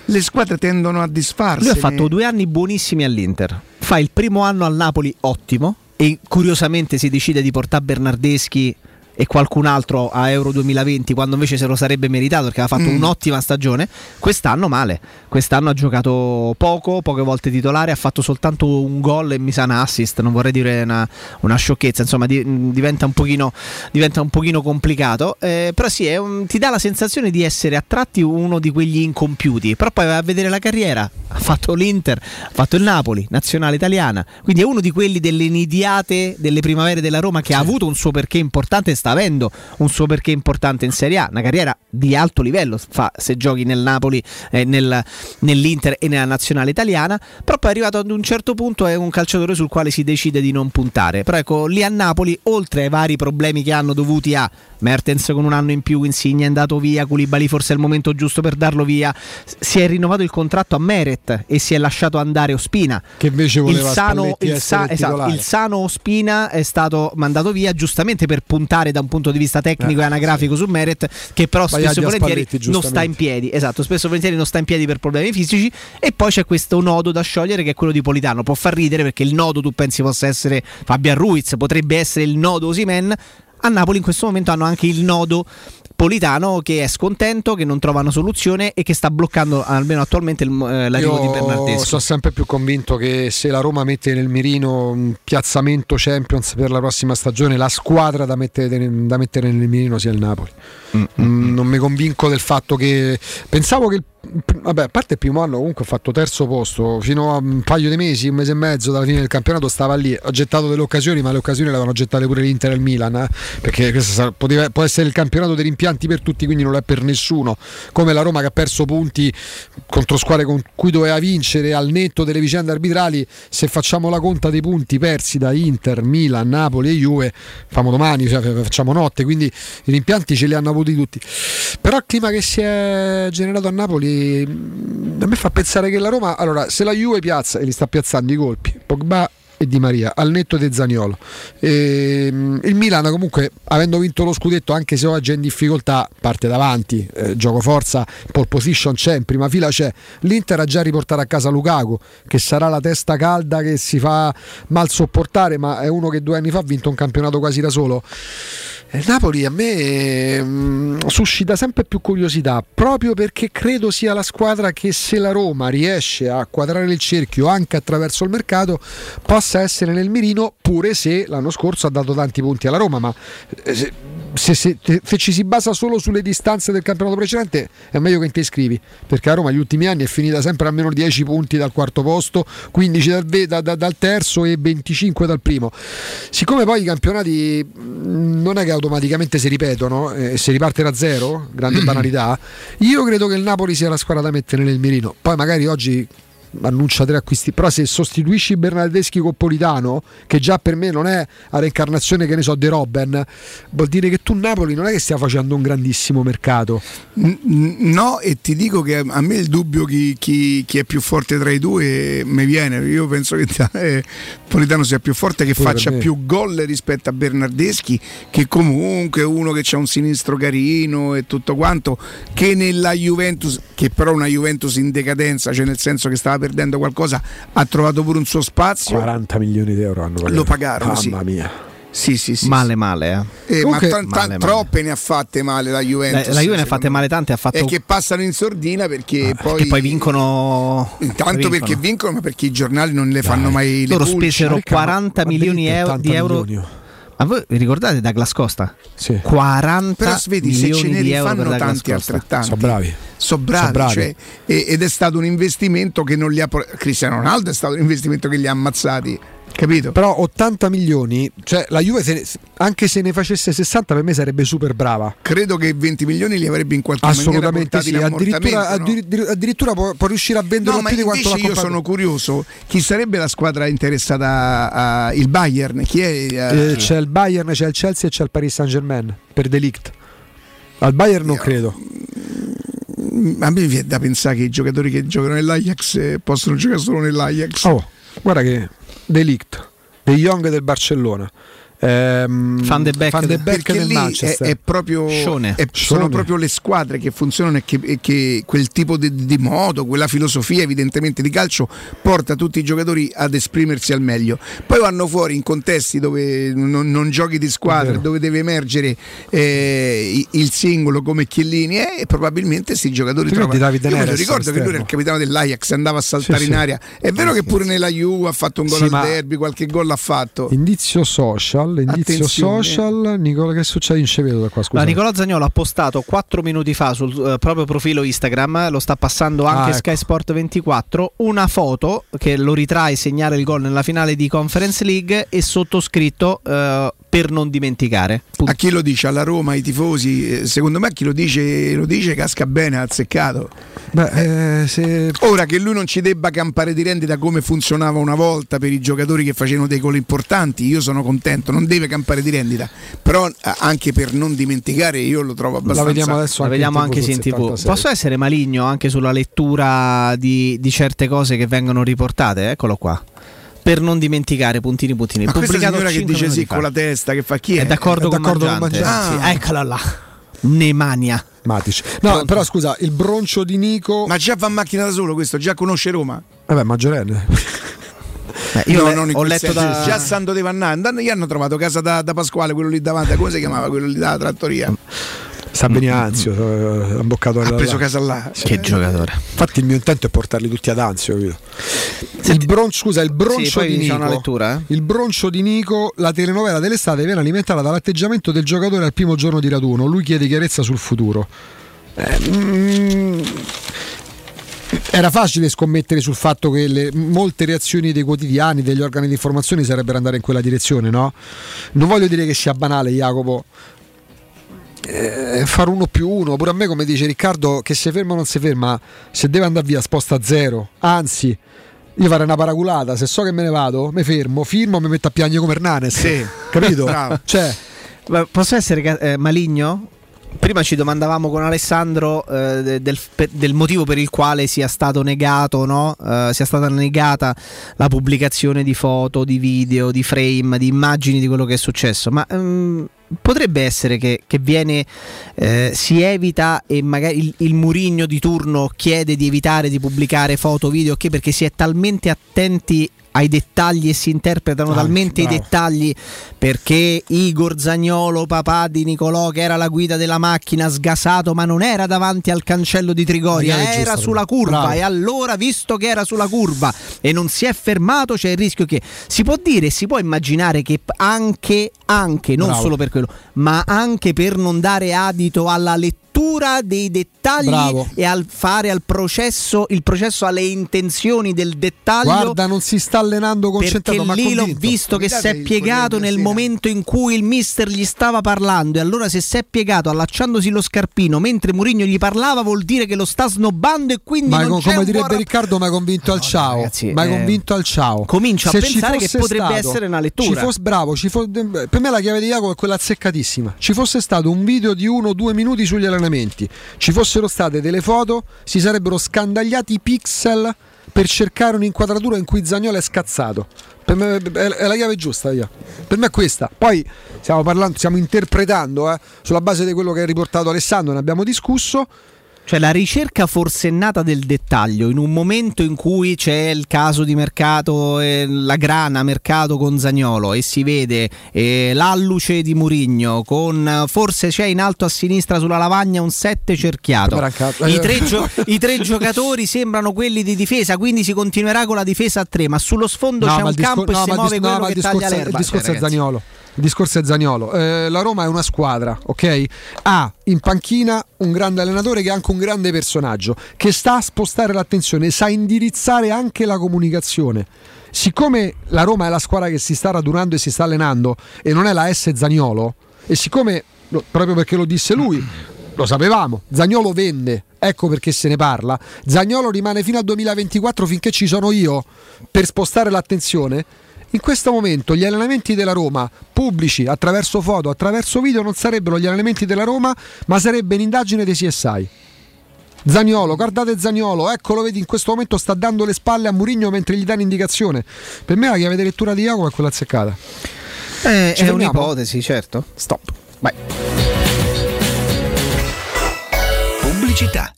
le squadre tendono a disfarsi. Lui ha fatto due anni buonissimi all'Inter. Fa il primo anno al Napoli ottimo e curiosamente si decide di portare Bernardeschi e qualcun altro a Euro 2020 quando invece se lo sarebbe meritato perché aveva fatto Mm. un'ottima stagione. Quest'anno male. Quest'anno ha giocato poco, poche volte titolare, ha fatto soltanto un gol e mi sa una assist, non vorrei dire una, una sciocchezza, insomma di- diventa, un pochino, diventa un pochino complicato. Eh, però sì, un- ti dà la sensazione di essere a tratti uno di quegli incompiuti, però poi vai a vedere la carriera, ha fatto l'Inter, ha fatto il Napoli, nazionale italiana, quindi è uno di quelli delle nidiate delle primavere della Roma che ha avuto un suo perché importante sta avendo un suo perché importante in Serie A, una carriera di alto livello fa se giochi nel Napoli, eh, nel- nell'Inter e nella nazionale italiana, però poi è arrivato ad un certo punto è un calciatore sul quale si decide di non puntare, però ecco lì a Napoli oltre ai vari problemi che hanno dovuti a Mertens con un anno in più, Insigne è andato via, Koulibaly forse è il momento giusto per darlo via, si è rinnovato il contratto a Meret e si è lasciato andare Ospina. Che invece Il voleva sano, Spalletti il, sa- esatto, il sano Ospina è stato mandato via giustamente per puntare da un punto di vista tecnico Eh, e anagrafico su Meret, che però spesso e volentieri non sta in piedi. Esatto, spesso volentieri non sta in piedi per problemi fisici. E poi c'è questo nodo da sciogliere che è quello di Politano. Può far ridere perché il nodo tu pensi possa essere Fabian Ruiz, potrebbe essere il nodo Osimen. A Napoli in questo momento hanno anche il nodo Politano che è scontento, che non trova una soluzione e che sta bloccando almeno attualmente il, eh, l'arrivo di Io Bernardeschi. sono sempre più convinto che se la Roma mette nel mirino un piazzamento Champions per la prossima stagione, la squadra da mettere, da mettere nel mirino sia il Napoli. Mm, non mi convinco del fatto che pensavo che il vabbè, a parte il primo anno comunque ho fatto terzo posto, fino a un paio di mesi, un mese e mezzo dalla fine del campionato stava lì, ho gettato delle occasioni, ma le occasioni le avevano gettate pure l'Inter e il Milan, eh, perché questo sa- poteva- può essere il campionato dei rimpianti per tutti, quindi non è per nessuno, come la Roma che ha perso punti contro squadre con cui doveva vincere al netto delle vicende arbitrali, se facciamo la conta dei punti persi da Inter, Milan, Napoli e Juve, famo domani, cioè, facciamo notte, quindi i rimpianti ce li hanno avuti tutti. Però il clima che si è generato a Napoli mh, a me fa pensare che la Roma, allora, se la Juve piazza e li sta piazzando i colpi, Pogba e Di Maria al netto di Zaniolo. E, mh, il Milan comunque avendo vinto lo scudetto anche se oggi è in difficoltà parte davanti, eh, gioco forza, pole position c'è, in prima fila c'è. L'Inter ha già riportato a casa Lukaku che sarà la testa calda che si fa mal sopportare ma è uno che due anni fa ha vinto un campionato quasi da solo. Il Napoli a me mm, suscita sempre più curiosità proprio perché credo sia la squadra che se la Roma riesce a quadrare il cerchio anche attraverso il mercato possa essere nel mirino pure se l'anno scorso ha dato tanti punti alla Roma ma eh, se, se- se- se ci si basa solo sulle distanze del campionato precedente è meglio che ti iscrivi perché a Roma gli ultimi anni è finita sempre a meno 10 punti dal quarto posto 15 dal, da- da- dal terzo e 25 dal primo. Siccome poi i campionati mh, non è che automaticamente si ripetono e si riparte da zero grande banalità io credo che il Napoli sia la squadra da mettere nel mirino. Poi magari oggi annuncia tre acquisti. Però se sostituisci Bernardeschi con Politano che già per me non è la reincarnazione che ne so di Robben vuol dire che tu Napoli non è che stia facendo un grandissimo mercato. No, e ti dico che a me il dubbio chi, chi- chi è più forte tra i due mi viene. Io penso che eh, Politano sia più forte, che per faccia più gol rispetto a Bernardeschi, che comunque è uno che ha un sinistro carino e tutto quanto, che nella Juventus, che però è una Juventus in decadenza, cioè nel senso che stava perdendo qualcosa, ha trovato pure un suo spazio. 40 milioni di euro hanno pagato. Lo pagarono, mamma sì. mia Sì, sì, sì. Male, male. Eh. Eh, Comunque- ma tan- tan- Male, male. troppe ne ha fatte male la Juventus. La, la Juve ne ha fatte male tante, ha fatto E che passano in sordina perché poi, che poi vincono. Intanto vincono. perché vincono, ma perché i giornali non le fanno mai le Loro spesero 40 milioni euro- di euro. Ma voi vi ricordate Douglas Costa? Sì. 40 Però vedi, se milioni ce ne di euro per rifanno tanti altrettanti. sono bravi Sono bravi, Sono bravi. cioè, ed è stato un investimento che non li ha Cristiano Ronaldo è stato un investimento che li ha ammazzati, capito? però 80 milioni cioè la Juve se ne- anche se ne facesse 60 per me sarebbe super brava Credo che 20 milioni li avrebbe in qualche assolutamente maniera sì portati in addirittura, no? addir- addirittura può, può riuscire a vendere No, più di quanto l'ha io comprato. sono curioso, chi sarebbe la squadra interessata a, a- il Bayern? Chi è? Eh, eh, c'è il Bayern c'è il Chelsea e c'è il Paris Saint Germain per Delict al Bayern non credo A me viene da pensare che i giocatori che giocano nell'Ajax eh, possono giocare solo nell'Ajax. oh guarda che Delict. De Jong del Barcellona ehm, Van de Beek Van de Beek perché del lì è, Manchester è proprio è- sono proprio le squadre che funzionano e che, e che quel tipo di, di modo, quella filosofia evidentemente di calcio porta tutti i giocatori ad esprimersi al meglio. Poi vanno fuori in contesti dove non, non giochi di squadra, dove deve emergere eh, il singolo come Chiellini è, e probabilmente questi giocatori trovano. Davide Io ricordo che lui era il capitano dell'Ajax, andava a saltare Sì, in sì. aria. È vero che pure nella Juve ha fatto un gol Sì, al derby, qualche gol l'ha fatto. Indizio social, indizio Attenzione. social, Nicola che succede in Cevedo da qua scusa. Ma Nicolò Zagnolo ha postato 4 minuti fa sul eh, proprio profilo Instagram, lo sta passando anche Ah, Sky ecco. Sport 24, una foto che lo ritrae segnare il gol nella finale di Conference League e sottoscritto eh, per non dimenticare. A chi lo dice? Alla Roma, ai tifosi? Eh, Secondo me a chi lo dice, lo dice casca bene, ha azzeccato. Beh, eh, se- Ora che lui non ci debba campare di rendita come funzionava una volta per i giocatori che facevano dei gol importanti, io sono contento, non deve campare di rendita. Però eh, anche per non dimenticare io lo trovo abbastanza... vediamo adesso La anche vediamo in TV anche in tv. 76. Posso essere maligno anche sulla lettura di, di certe cose che vengono riportate? Eccolo qua. Per non dimenticare, puntini puntini. Ma questa Pubblicato signora che dice sì fa. con la testa, che fa chi è? È d'accordo, È con, d'accordo con Mangiante. Mangiante. Sì, eccola là. Nemania. Matic. No, però scusa, il broncio di Nico. Ma già va in macchina da solo questo, già conosce Roma. Vabbè, maggiorenne. io no, le- non ho letto da- già dove andare. Andando- Gli hanno trovato casa da, da Pasquale, quello lì davanti, come si chiamava quello lì dalla trattoria? Sta bene Anzio, eh, ha imboccato Ha preso là. casa là. Che giocatore. Infatti il mio intento è portarli tutti ad Anzio, capito? Il broncio, scusa, il broncio Sì, di Nico. lettura, eh. Il broncio di Nico, la telenovela dell'estate viene alimentata dall'atteggiamento del giocatore al primo giorno di raduno. Lui chiede chiarezza sul futuro. Eh, mm, era facile scommettere sul fatto che le, molte reazioni dei quotidiani, degli organi di informazione sarebbero andare in quella direzione, no? Non voglio dire che sia banale, Jacopo. Eh, fare uno più uno, pure a me, come dice Riccardo, che se ferma o non si ferma, se deve andare via, sposta a zero. Anzi, io farei una paraculata, se so che me ne vado, mi fermo, firmo, mi metto a piangere come Hernanes. Sì. Capito? Cioè, Ma Posso essere eh, maligno? Prima ci domandavamo con Alessandro eh, de- del, del motivo per il quale sia stato negato, no? Eh, sia stata negata la pubblicazione di foto, di video, di frame, di immagini di quello che è successo. Ma ehm, potrebbe essere che, che viene, eh, si evita e magari il, il Murigno di turno chiede di evitare di pubblicare foto, video, ok? Perché si è talmente attenti ai dettagli e si interpretano Anche, talmente i bravo. dettagli perché Igor Zagnolo, papà di Nicolò, che era la guida della macchina, sgasato, ma non era davanti al cancello di Trigoria, era giusta, sulla curva. Bravo. E allora, visto che era sulla curva e non si è fermato, c'è il rischio che si può dire, si può immaginare che anche, anche non Bravo. solo per quello, ma anche per non dare adito alla lettura dei dettagli Bravo. e al fare al processo il processo alle intenzioni del dettaglio guarda, non si sta allenando perché concentrato, ma lì l'ho visto che si è piegato nel Sera? momento in cui il mister gli stava parlando e allora se si è piegato allacciandosi lo scarpino mentre Mourinho gli parlava vuol dire che lo sta snobbando e quindi Ma non com- c'è come direbbe Riccardo, mi hai convinto al ciao. ragazzi, hai eh, convinto al ciao. comincio a Se ci pensare che fosse potrebbe stato- essere una lettura. ci fosse- bravo, ci fo- per me la chiave di Jacopo è quella azzeccatissima. Ci fosse stato un video di uno o due minuti sugli allenamenti, ci fossero state delle foto, si sarebbero scandagliati i pixel per cercare un'inquadratura in cui Zagnolo è scazzato. Per me è la chiave giusta, via. Per me è questa. Poi stiamo parlando, stiamo interpretando eh, sulla base di quello che ha riportato Alessandro, ne abbiamo discusso. Cioè la ricerca forsennata del dettaglio in un momento in cui c'è il caso di mercato, eh, la grana mercato con Zagnolo e si vede eh, l'alluce di Murigno con forse c'è in alto a sinistra sulla lavagna un 7 cerchiato. I tre, gio- i tre giocatori sembrano quelli di difesa, quindi si continuerà con la difesa a tre, ma sullo sfondo c'è ma un discor- campo no, e si muove dis- no, quello ma che il taglia discorso, l'erba. il discorso Cioè, è Zagnolo. Il discorso è Zagnolo. Eh, la Roma è una squadra, ok? Ha in panchina un grande allenatore che è anche un grande personaggio, che sta a spostare l'attenzione, sa indirizzare anche la comunicazione. Siccome la Roma è la squadra che si sta radunando e si sta allenando e non è la S Zagnolo, e siccome, proprio perché lo disse lui, lo sapevamo, Zagnolo vende, ecco perché se ne parla, Zagnolo rimane fino al 2024 finché ci sono io per spostare l'attenzione. In questo momento gli allenamenti della Roma pubblici attraverso foto, attraverso video non sarebbero gli allenamenti della Roma, ma sarebbe un'indagine dei CSI. Zagnolo, guardate Zagnolo, eccolo vedi in questo momento sta dando le spalle a Murigno mentre gli dà l'indicazione. Per me la chiave di lettura di Jacopo è quella azzeccata. Eh, Ci è fermiamo? un'ipotesi, certo. Stop. Vai. Pubblicità.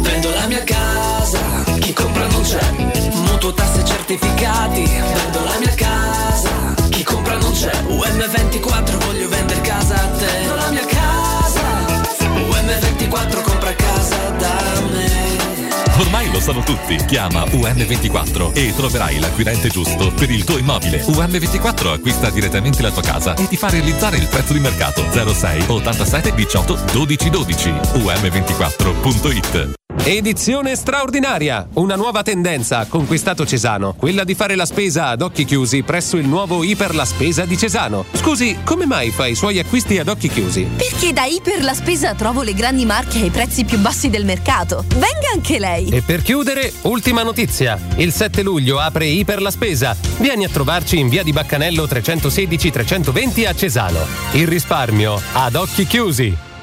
Vendo la mia casa, chi compra non c'è. Mutuo tasse certificati. Vendo la mia casa, compra non c'è. UM24 lo sanno tutti. Chiama UM24 e troverai l'acquirente giusto per il tuo immobile. UM24 acquista direttamente la tua casa e ti fa realizzare il prezzo di mercato 06 87 18 12 12. UM24.it Edizione straordinaria! Una nuova tendenza ha conquistato Cesano, quella di fare la spesa ad occhi chiusi presso il nuovo Iper La Spesa di Cesano. Scusi, come mai fa i suoi acquisti ad occhi chiusi? Perché da Iper la spesa trovo le grandi marche ai prezzi più bassi del mercato. Venga anche lei. E per chiudere, ultima notizia. Il 7 luglio apre Iper La Spesa. Vieni a trovarci in via di Baccanello 316-320 a Cesano. Il risparmio ad occhi chiusi.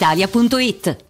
brispalitalia.it.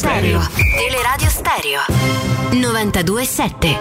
Teleradio Stereo. Teleradio Stereo 927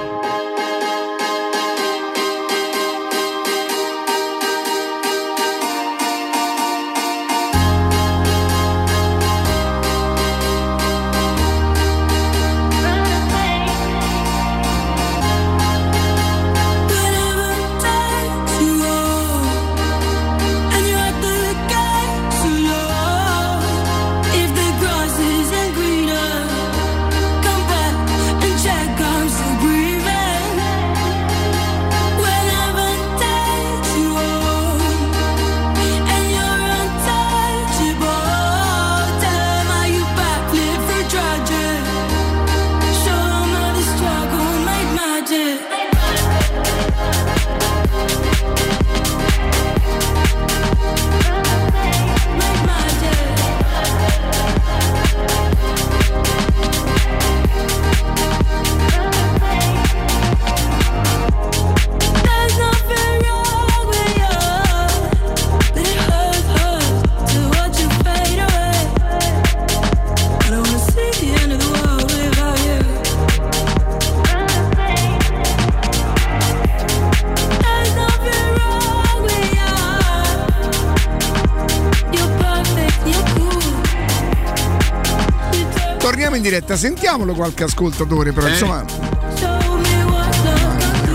diretta, sentiamolo qualche ascoltatore, però Eh? insomma.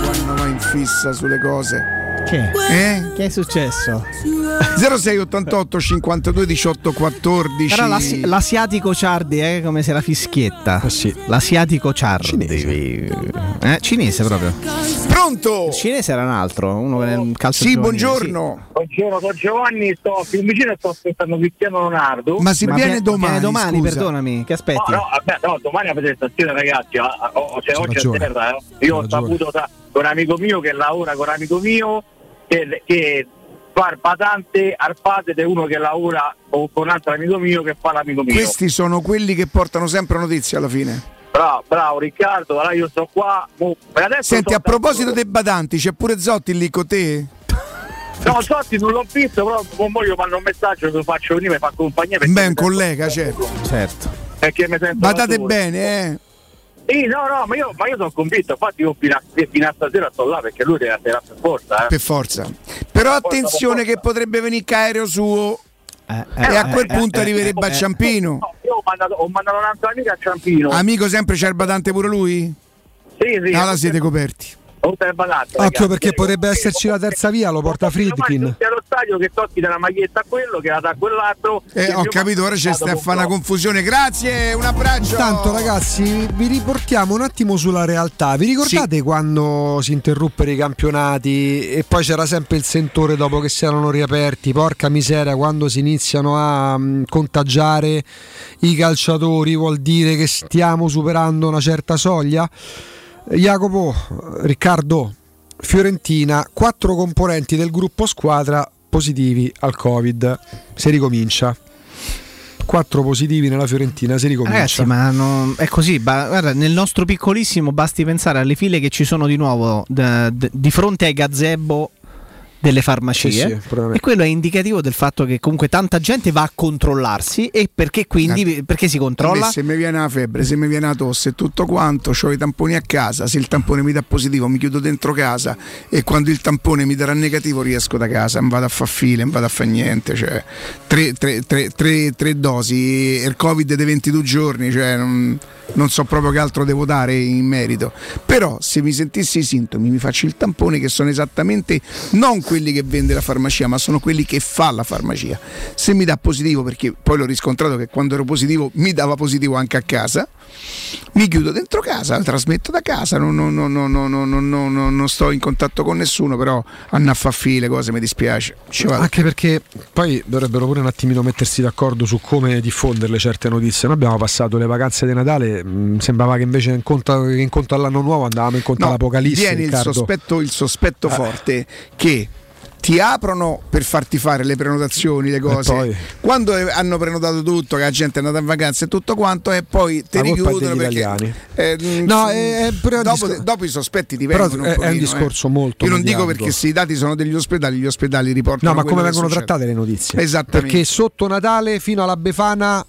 Quando va in fissa sulle cose. Che? Eh? Che è successo? 0688 52 18 14 Però l'asi- l'asiatico Ciardi è come se la fischietta. L'asiatico Ciardi. Cinese. Eh, cinese proprio. Pronto? Il cinese era un altro, uno che nel calcio Sì, buongiorno. Buongiorno, sono Giovanni, sto più vicino e sto aspettando Cristiano Ronaldo. Ma si viene domani, Viene domani, scusa. perdonami, che aspetti? No, no, vabbè, no, domani a presentazione ragazzi, oh, cioè, oggi ragione. a terra, eh. io ho saputo da- un amico mio che lavora con un amico mio che, che fa il patante al padre di uno che lavora con un altro amico mio che fa l'amico mio. Questi sono quelli che portano sempre notizie alla fine. Bravo, bravo Riccardo, allora io sto qua. per Senti, a proposito dei badanti, c'è pure Zotti lì con te? No, Zotti non l'ho visto, però con mo io mando un messaggio, lo faccio venire, mi fa compagnia perché, Beh, un collega, certo. Certo. perché mi sento Badate bene, eh. Sì, no, no, ma io, ma io sono convinto, infatti io fino a, fino a stasera sto là perché lui deve essere per forza, eh. Per forza. Però attenzione che potrebbe venire aereo suo. E a quel punto arriverebbe a Ciampino. No, io ho mandato, ho mandato un'altra amica a Ciampino. Amico sempre c'è il badante pure lui? Sì, sì. Allora siete coperti. Oltre al badante, Occhio ragazzi. perché potrebbe esserci la terza via, lo porta Friedkin. Tutti allo stadio che Totti dà la maglietta a quello, che la dà a quell'altro. Eh, ho capito, ora c'è mandato sta a con fare una Klopp. confusione. Grazie, un abbraccio. Intanto ragazzi vi riportiamo un attimo sulla realtà. Vi ricordate quando si interruppero i campionati e poi c'era sempre il sentore dopo che si erano riaperti? Porca miseria, quando si iniziano a mm, contagiare i calciatori vuol dire che stiamo superando una certa soglia? Jacopo, Riccardo, Fiorentina, quattro componenti del gruppo squadra positivi al Covid. Si ricomincia. Quattro positivi nella Fiorentina, si ricomincia. Ragazzi, ma non- è così. ba- guarda, nel nostro piccolissimo basti pensare alle file che ci sono di nuovo d- d- di fronte ai gazebo delle farmacie. Sì, sì, e quello è indicativo del fatto che comunque tanta gente va a controllarsi e perché quindi perché si controlla? se mi viene la febbre, se mi viene la tosse tutto quanto, ho i tamponi a casa, se il tampone mi dà positivo mi chiudo dentro casa e quando il tampone mi darà negativo riesco da casa, non vado a fare file, non vado a fare niente, cioè tre, tre- tre- tre- tre dosi il covid dei 22 giorni, cioè non, non so proprio che altro devo dare in merito. Però se mi sentissi i sintomi mi faccio il tampone che sono esattamente non quelli che vende la farmacia, ma sono quelli che fa la farmacia. Se mi dà positivo, perché poi l'ho riscontrato che quando ero positivo mi dava positivo anche a casa, mi chiudo dentro casa, trasmetto da casa, non, non- non- non- non- non- non- non- non sto in contatto con nessuno, però hanno a fa file, cose mi dispiace. Anche perché poi dovrebbero pure un attimino mettersi d'accordo su come diffonderle certe notizie. Noi abbiamo passato le vacanze di Natale, mh, sembrava che invece in conto, che in conto all'anno nuovo andavamo in conto No, all'Apocalisse. Viene il sospetto, il sospetto forte che ti aprono per farti fare le prenotazioni, le cose. Quando eh, hanno prenotato tutto, che la gente è andata in vacanza e tutto quanto, e poi te La richiudono perché. eh, mh, No, è- è pure un dopo, discor- dopo i sospetti ti Però vengono un è un pochino, discorso eh. molto Io non dico mediatico. perché se i dati sono degli ospedali, gli ospedali riportano. No, ma come vengono succede. trattate le notizie? Esattamente. Perché sotto Natale fino alla Befana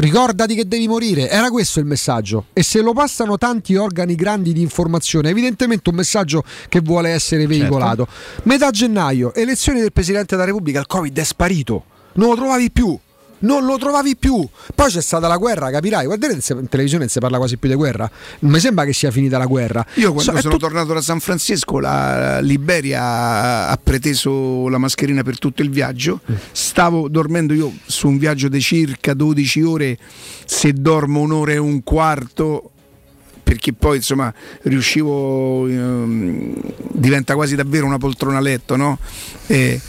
ricordati che devi morire. Era questo il messaggio. E se lo passano tanti organi grandi di informazione, evidentemente un messaggio che vuole essere veicolato. Metà gennaio, elezioni del Presidente della Repubblica, il Covid è sparito. Non lo trovavi più. Non lo trovavi più. Poi c'è stata la guerra, capirai. Guardate, in televisione non si parla quasi più di guerra. Non mi sembra che sia finita la guerra. Io quando So- sono tut- tornato da San Francisco, la Liberia ha preteso la mascherina per tutto il viaggio. Stavo dormendo io su un viaggio di circa 12 ore. Se dormo un'ora e un quarto, perché poi insomma riuscivo, ehm, diventa quasi davvero una poltrona a letto, no? Eh,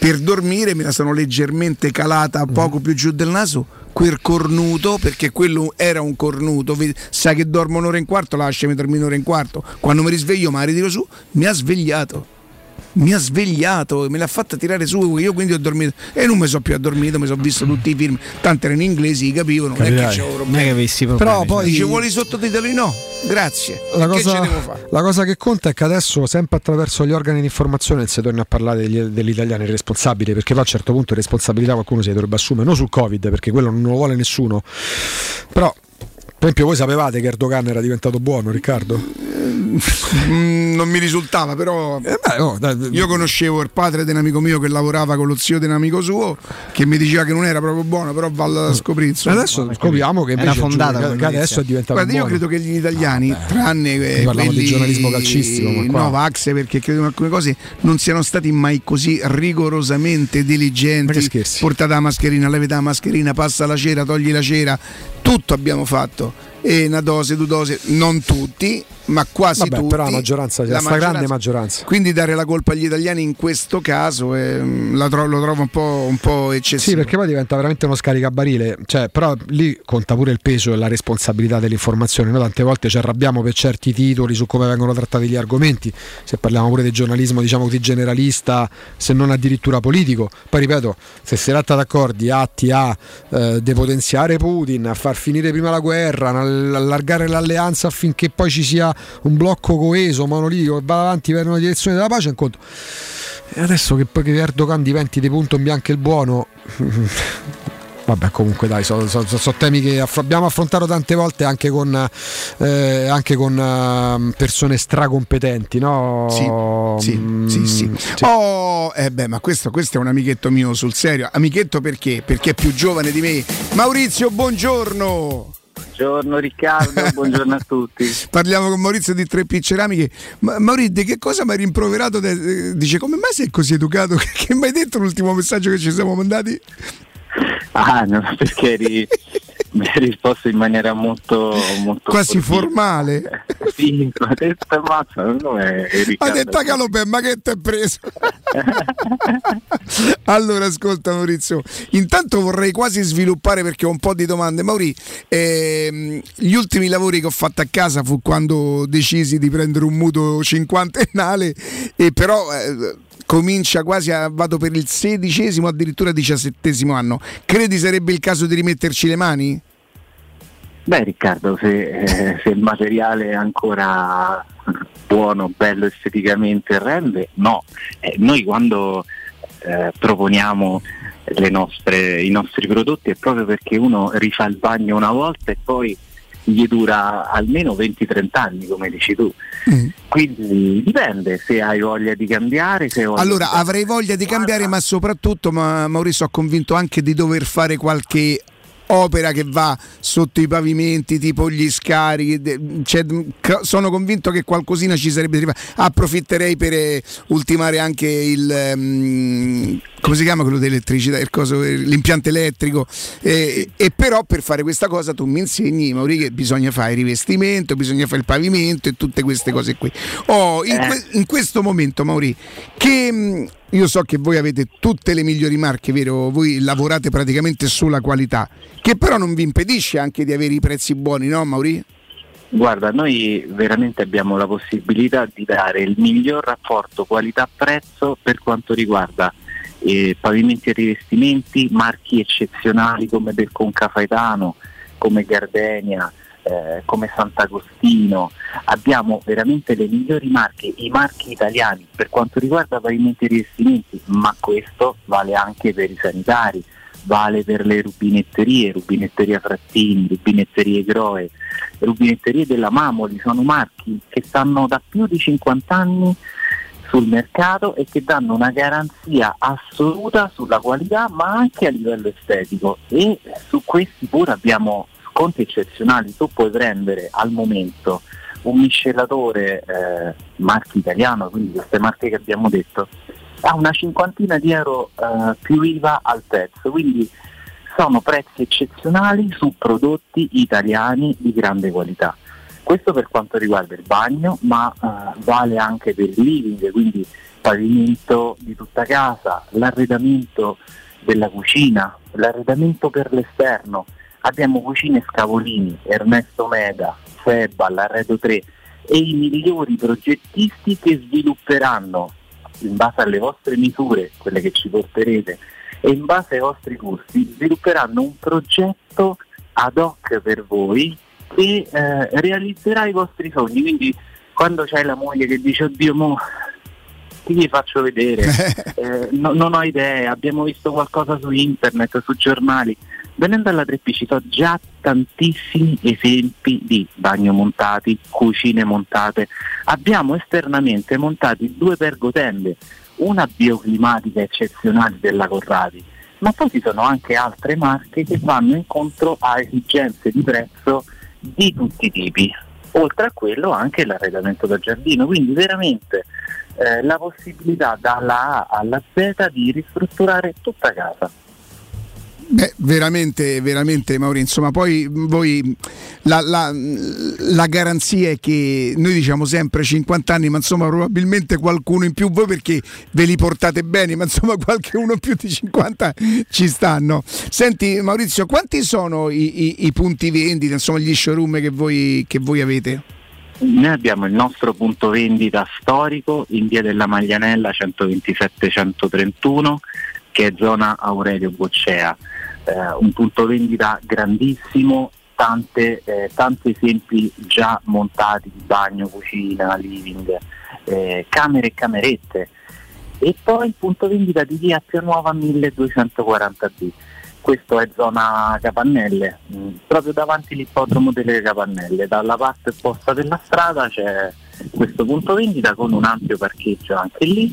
per dormire me la sono leggermente calata poco più giù del naso quel cornuto perché quello era un cornuto sai che dormo un'ora e un quarto lasciami dormire un'ora e un quarto. Quando mi risveglio ma ritiro su mi ha svegliato mi ha svegliato me l'ha fatta tirare su io quindi ho dormito. E non mi sono più addormito mi sono visto tutti i film. Tanto erano in inglesi li capivo non è che c'avevo Non è problemi che avessi Però problemi. poi- dice vuoli i sottotitoli? No. Grazie. La che cosa, ce devo fare? la cosa che conta è che adesso, sempre attraverso gli organi di informazione, si torna a parlare degli, degli italiani responsabili, perché poi a un certo punto responsabilità qualcuno si dovrebbe assumere, non sul Covid, perché quello non lo vuole nessuno. Però, per esempio, voi sapevate che Erdogan era diventato buono, Riccardo? Mm, non mi risultava però Eh, oh, io conoscevo il padre di un amico mio che lavorava con lo zio di un amico suo che mi diceva che non era proprio buono però valla a scoprire. Adesso scopriamo che invece Era fondata che- adesso è diventato Guarda, io buono. credo che gli italiani, tranne eh, Qui parliamo di quelli giornalismo calcistico, ma qua- Novax, perché credo in alcune cose non siano stati mai così rigorosamente diligenti. scherzi? Portate la mascherina, levate la mascherina, passa la cera, togli la cera, tutto abbiamo fatto. E una dose, due dose, non tutti, ma quasi Vabbè, tutti. però la maggioranza, la stragrande maggioranza. Quindi dare la colpa agli italiani in questo caso la tro- lo trovo un po', un po' eccessivo. Sì, perché poi diventa veramente uno scaricabarile, cioè, però lì conta pure il peso e la responsabilità dell'informazione. Noi tante volte ci arrabbiamo per certi titoli su come vengono trattati gli argomenti, se parliamo pure di giornalismo diciamo così generalista, se non addirittura politico. Poi ripeto, se si tratta d'accordi atti a eh, depotenziare Putin, a far finire prima la guerra, allargare l'alleanza affinché poi ci sia un blocco coeso, monolitico che va avanti per una direzione della pace, è un conto. E adesso che poi che Erdogan diventi di punto in bianco il buono, Vabbè, comunque dai, sono, sono, sono temi che aff- abbiamo affrontato tante volte anche con, eh, anche con uh, persone stracompetenti, no? Sì, sì, Mm, sì, sì. sì. Oh, eh beh, ma questo, questo è un amichetto mio sul serio. Amichetto perché? Perché è più giovane di me. Maurizio, buongiorno. Buongiorno Riccardo, buongiorno a tutti. Parliamo con Maurizio di Tre P Ceramiche. Ma, Maurizio, di che cosa mi hai rimproverato? De- dice, come mai sei così educato? Che mi hai detto l'ultimo messaggio che ci siamo mandati? Ah, no, perché eri, mi hai risposto in maniera molto, molto Quasi sportiva. formale. Sì, ma te ammazza, non è Ha Riccardo. detto a Calopè, ma che ti è preso? allora, ascolta Maurizio, intanto vorrei quasi sviluppare perché ho un po' di domande. Mauri, ehm, gli ultimi lavori che ho fatto a casa fu quando decisi di prendere un mutuo cinquantennale e però... eh, Comincia quasi a vado per il sedicesimo, addirittura diciassettesimo anno. Credi sarebbe il caso di rimetterci le mani? Beh Riccardo, se, eh, se il materiale è ancora buono, bello esteticamente rende, no. Eh, noi quando eh, proponiamo nostre- i nostri prodotti è proprio perché uno rifà il bagno una volta e poi gli dura almeno 20-30 anni, come dici tu. Quindi dipende se hai voglia di cambiare. Allora, di- avrei voglia di cambiare, ma soprattutto, ma Maurizio, ho convinto anche di dover fare qualche opera che va sotto i pavimenti, tipo gli scarichi. cioè, sono convinto che qualcosina ci sarebbe da. Approfitterei per eh, ultimare anche il. ehm, come si chiama quello dell'elettricità? Il coso- l'impianto elettrico. Eh, e però per fare questa cosa tu mi insegni, Mauri, che bisogna fare il rivestimento, bisogna fare il pavimento e tutte queste cose qui. Oh, in, que- in questo momento, Mauri, che io so che voi avete tutte le migliori marche, vero? Voi lavorate praticamente sulla qualità, che però non vi impedisce anche di avere i prezzi buoni, no, Mauri? Guarda, noi veramente abbiamo la possibilità di dare il miglior rapporto qualità-prezzo per quanto riguarda eh, pavimenti e rivestimenti, marchi eccezionali come del Concafaetano, come Gardenia, eh, come Sant'Agostino. Abbiamo veramente le migliori marche, i marchi italiani per quanto riguarda pavimenti e rivestimenti, ma questo vale anche per i sanitari, vale per le rubinetterie, rubinetteria Frattini, rubinetterie Groe, rubinetterie della Mamoli, sono marchi che stanno da più di 50 anni sul mercato e che danno una garanzia assoluta sulla qualità ma anche a livello estetico e su questi pure abbiamo sconti eccezionali, tu puoi prendere al momento un miscelatore eh, marchi italiano, quindi queste marche che abbiamo detto, a una cinquantina di euro eh, più IVA al pezzo, quindi sono prezzi eccezionali su prodotti italiani di grande qualità. Questo per quanto riguarda il bagno, ma eh, vale anche per il living, quindi pavimento di tutta casa, l'arredamento della cucina, l'arredamento per l'esterno. Abbiamo cucine Scavolini, Ernesto Meda, Febba, l'Arredo 3 e i migliori progettisti che svilupperanno in base alle vostre misure, quelle che ci porterete, e in base ai vostri gusti, svilupperanno un progetto ad hoc per voi che eh, realizzerà i vostri sogni. Quindi quando c'è la moglie che dice oddio mo gli faccio vedere, Eh, no- non ho idee, abbiamo visto qualcosa su internet, su giornali. Venendo alla 3P ci sono già tantissimi esempi di bagno montati, cucine montate. Abbiamo esternamente montati due pergotende, una bioclimatica eccezionale della Corradi, ma poi ci sono anche altre marche che vanno incontro a esigenze di prezzo di tutti i tipi. Oltre a quello anche l'arredamento da giardino, quindi veramente eh, la possibilità dalla A alla Z di ristrutturare tutta casa. Beh, veramente, veramente Mauri, insomma, poi voi la, la- la garanzia è che noi diciamo sempre 50 anni, ma insomma probabilmente qualcuno in più voi perché ve li portate bene, ma insomma qualche uno più di 50 ci stanno. Senti Maurizio, quanti sono i, i- i punti vendita, insomma gli showroom che voi, che voi avete? Noi abbiamo il nostro punto vendita storico in via della Maglianella 127-131 che è zona Aurelio Boccea, Eh, un punto vendita grandissimo tante, eh, tanti esempi già montati di bagno, cucina, living, eh, camere e camerette. E poi il punto vendita di via Appia Nuova 1240B. Questo è zona Capannelle, mh, proprio davanti all'ippodromo delle Capannelle. Dalla parte opposta della strada c'è questo punto vendita con un ampio parcheggio anche lì.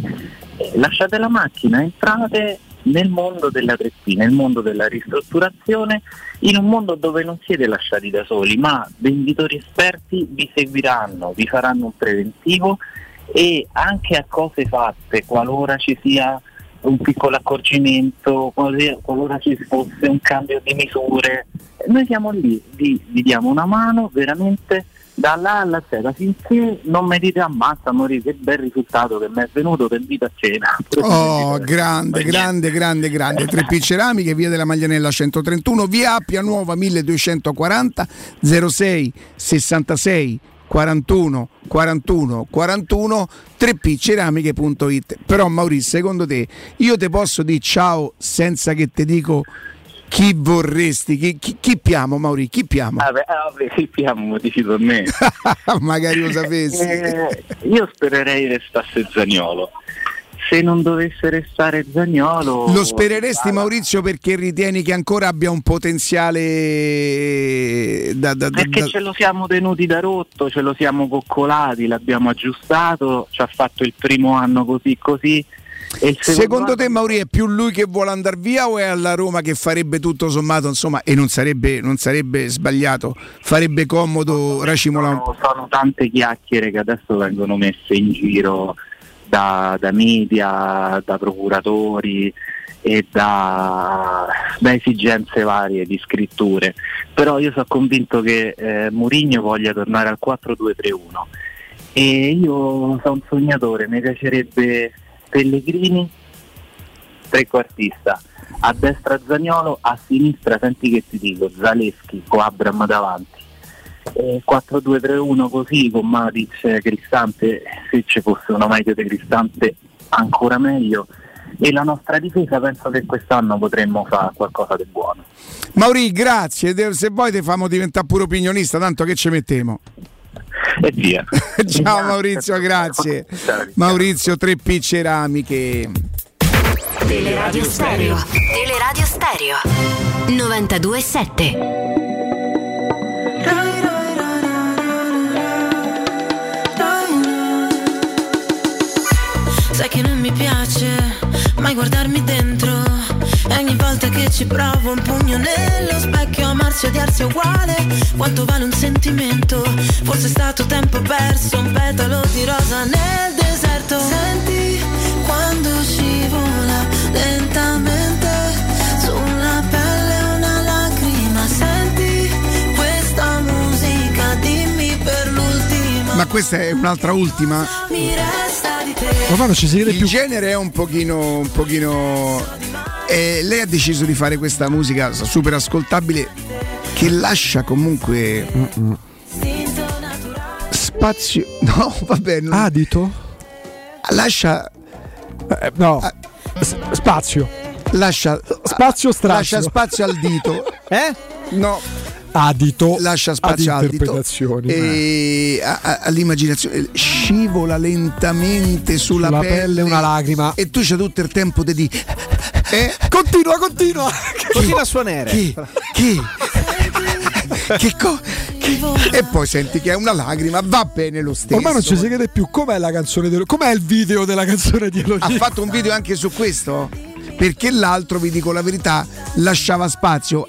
Eh, lasciate la macchina, entrate nel mondo della trestina, nel mondo della ristrutturazione, in un mondo dove non siete lasciati da soli, ma venditori esperti vi seguiranno, vi faranno un preventivo e anche a cose fatte, qualora ci sia un piccolo accorgimento, qualora ci fosse un cambio di misure, noi siamo lì, vi, vi diamo una mano veramente dalla A alla Z finché non mi dite ammazza amore che bel risultato che mi è venuto per vita a cena Oh, grande, grande, grande, grande. 3P Ceramiche, via della Maglianella 131, via Appia Nuova 1240 06 66 41 41 41 3pceramiche.it. Però Maurizio, secondo te io ti posso dire ciao senza che ti dico chi vorresti, chi, chi, chi piamo Maurizio, chi piamo? Vabbè, ah, vabbè, chi piamo, dici per me. Magari lo sapessi. Eh, io spererei restasse Zagnolo. Se non dovesse restare Zagnolo... Lo spereresti Maurizio perché ritieni che ancora abbia un potenziale da, da, da- Perché ce lo siamo tenuti da rotto, ce lo siamo coccolati, l'abbiamo aggiustato, ci ha fatto il primo anno così così. Secondo te Maurizio è più lui che vuole andare via o è alla Roma che farebbe tutto sommato, insomma, e non sarebbe, non sarebbe sbagliato, farebbe comodo Racimola? sono, sono tante chiacchiere che adesso vengono messe in giro da, da media, da procuratori e da, da esigenze varie di scritture. Però io sono convinto che eh, Mourinho voglia tornare al 4-2-3-1 e io sono un sognatore, mi piacerebbe Pellegrini trequartista, a destra Zagnolo, a sinistra senti che ti dico, Zaleschi o Abram davanti. Eh, 4-2-3-1 così con Matic Cristante, se ci fosse una meglio di Cristante ancora meglio. E la nostra difesa penso che quest'anno potremmo fare qualcosa di buono. Mauri, grazie, se vuoi ti famo diventare pure opinionista, tanto che ci mettiamo. E via. Ciao Maurizio, grazie. Maurizio 3P Ceramiche. Teleradio Stereo. Teleradio Stereo 927. Sai che non mi piace mai guardarmi dentro E ogni volta che ci provo un pugno nello specchio Amarsi e odiarsi è uguale. Quanto vale un sentimento? Forse è stato tempo perso Un petalo di rosa nel deserto. Senti quando scivola lentamente questa è un'altra ultima? Mi resta di te Romano ci si crede Il più. genere è un pochino. Un pochino eh, lei ha deciso di fare questa musica super ascoltabile che lascia comunque spazio. No, vabbè. Non... Adito? Lascia. Eh, no. S- spazio. Lascia Spazio straccio. Lascia spazio al dito. Eh? No. Adito. Lascia spazio ad interpretazioni. E a- a- all'immaginazione scivola lentamente sulla, Sulla pelle una lacrima. e tu c'è tutto il tempo di dire eh? Continua, continua. Continua a suonare. Chi? Chi? che co- che- E poi senti che è una lacrima, va bene lo stesso. Ormai non ci si crede più. Com'è la canzone di Com'è il video della canzone di Elodie? Ha fatto un video anche su questo? Perché l'altro, vi dico la verità, lasciava spazio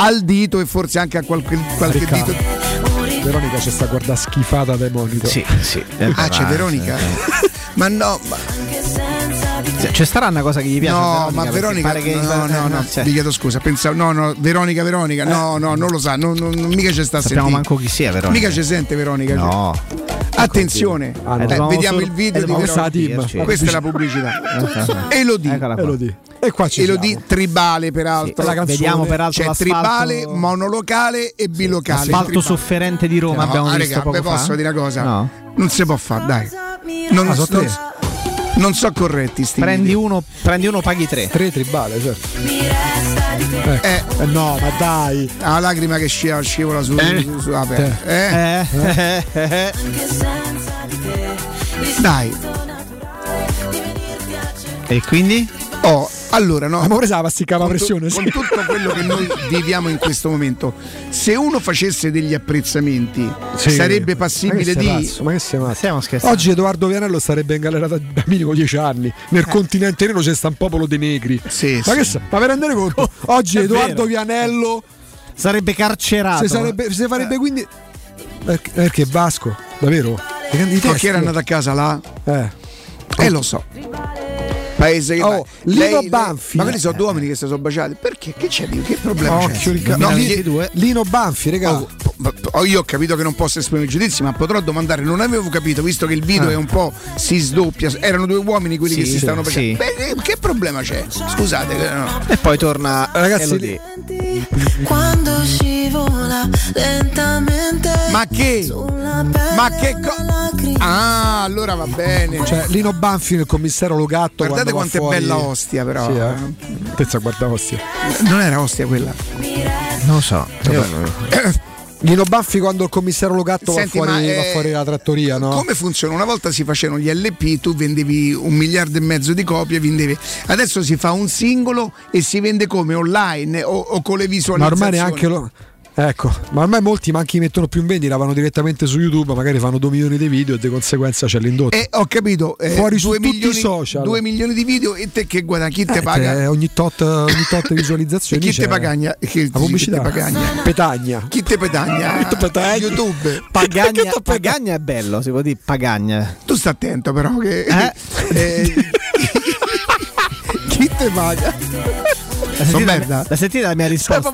al dito e forse anche a qualche, qualche Riccardo. dito. Veronica ci sta a guardare schifata dai monitor. Sì, sì. Ah, c'è Veronica? Ma no, ma, Cioè, Ci starà una cosa che gli piace? a no, ma perché Veronica, pare che- no, no, no, cioè, vi chiedo scusa, pensavo, no, no, Veronica, Veronica, no, no, non lo sa, non, non- non- mica ci sta Sappiamo sentire. manco chi sia Veronica. Mica ci sente Veronica. No. Attenzione, Ah, no. Eh, vediamo il video eh, di ma questa è la Veronica. team. Questa è la pubblicità. Elodie. Eccola qua. Elodie. E qua ci Elodie tribale peraltro. Sì, la canzone. Vediamo peraltro C'è l'asfalto- tribale, monolocale e bilocale. L'asfalto Tribale. sofferente di Roma No, abbiamo ah, visto raga, poco posso dire una cosa? No. Non si può fare, dai. Non, Ah, so non-? Non so corretti sti Prendi video. uno, prendi uno, paghi tre. Tre tribale, certo. Eh, Eh, no, ma dai. la lacrima che scivola, scivola su, Eh. su- pelle. Eh? Eh, eh, eh. Dai. E quindi? Oh, allora no. Ma presa la pasticca la con, tu- pressione. con tutto quello che noi viviamo in questo momento, se uno facesse degli apprezzamenti, Sì. sarebbe Ma passibile che sei di. pazzo? Ma che sei matto? Stiamo scherzando. Oggi Edoardo Vianello sarebbe in galera da da minimo 10 anni. Nel continente nero c'è sta un popolo dei negri. Sì, ma sì. che sa- ma per rendere conto, oggi è Edoardo vero. Vianello Sarebbe carcerato. se, sarebbe, se farebbe quindi. Perché, perché Vasco? Davvero? I Ma testi. chi era andato a casa là? Eh. Eh lo so. Paese che Oh. Lino Lei- lei- Banfi. Ma quelli sono due uomini che si sono baciati. Perché? Che c'è? di- Che problema Occhio, c'è? No, Lino, Lino Banfi, regà. Oh, po- io ho capito che non posso esprimere giudizi, ma potrò domandare. Non avevo capito, visto che il video Ah. è un po' si sdoppia. Erano due uomini quelli Sì, che si sì, stavano sì. baciando. Beh, eh, che problema c'è? Scusate, eh, no. E poi torna Ragazzi. Quando scivola lentamente Ma che? Ma che cosa? Ah, allora va bene. Cioè, Lino Banfi nel commissario Logatto. Guardate quanto è bella Ostia, però. Sì, eh. Tezza, guarda Ostia. Non era Ostia quella. Non lo so. Io- Lino Banfi quando il commissario Logatto Senti, va, fuori, ma, va eh, fuori la trattoria, no? Come funziona? Una volta si facevano gli LP, tu vendevi un miliardo e mezzo di copie, vendevi. Adesso si fa un singolo e si vende come online o, o con le Ma visualizzazioni. ormai neanche lo. Ecco, ma ormai molti manchi mettono più in vendita, vanno direttamente su YouTube, magari fanno 2 milioni di video e di conseguenza c'è l'indotto. Eh, ho capito, eh, Fuori su due tutti i milioni, social. 2 milioni di video e te che guadagni? Chi te Eh, paga? te- ogni tot, ogni tot E visualizzazioni. chi te pagagna? Chi, La pubblicità. Chi te pagagna? Petagna. Chi te petagna? Chi te petagna? YouTube. Pagagna, Pagagna è bello, si può dire Pagagna. Tu sta attento però che... Eh? eh, chi te paga? La Sono sentita, merda. la sentita la mia risposta?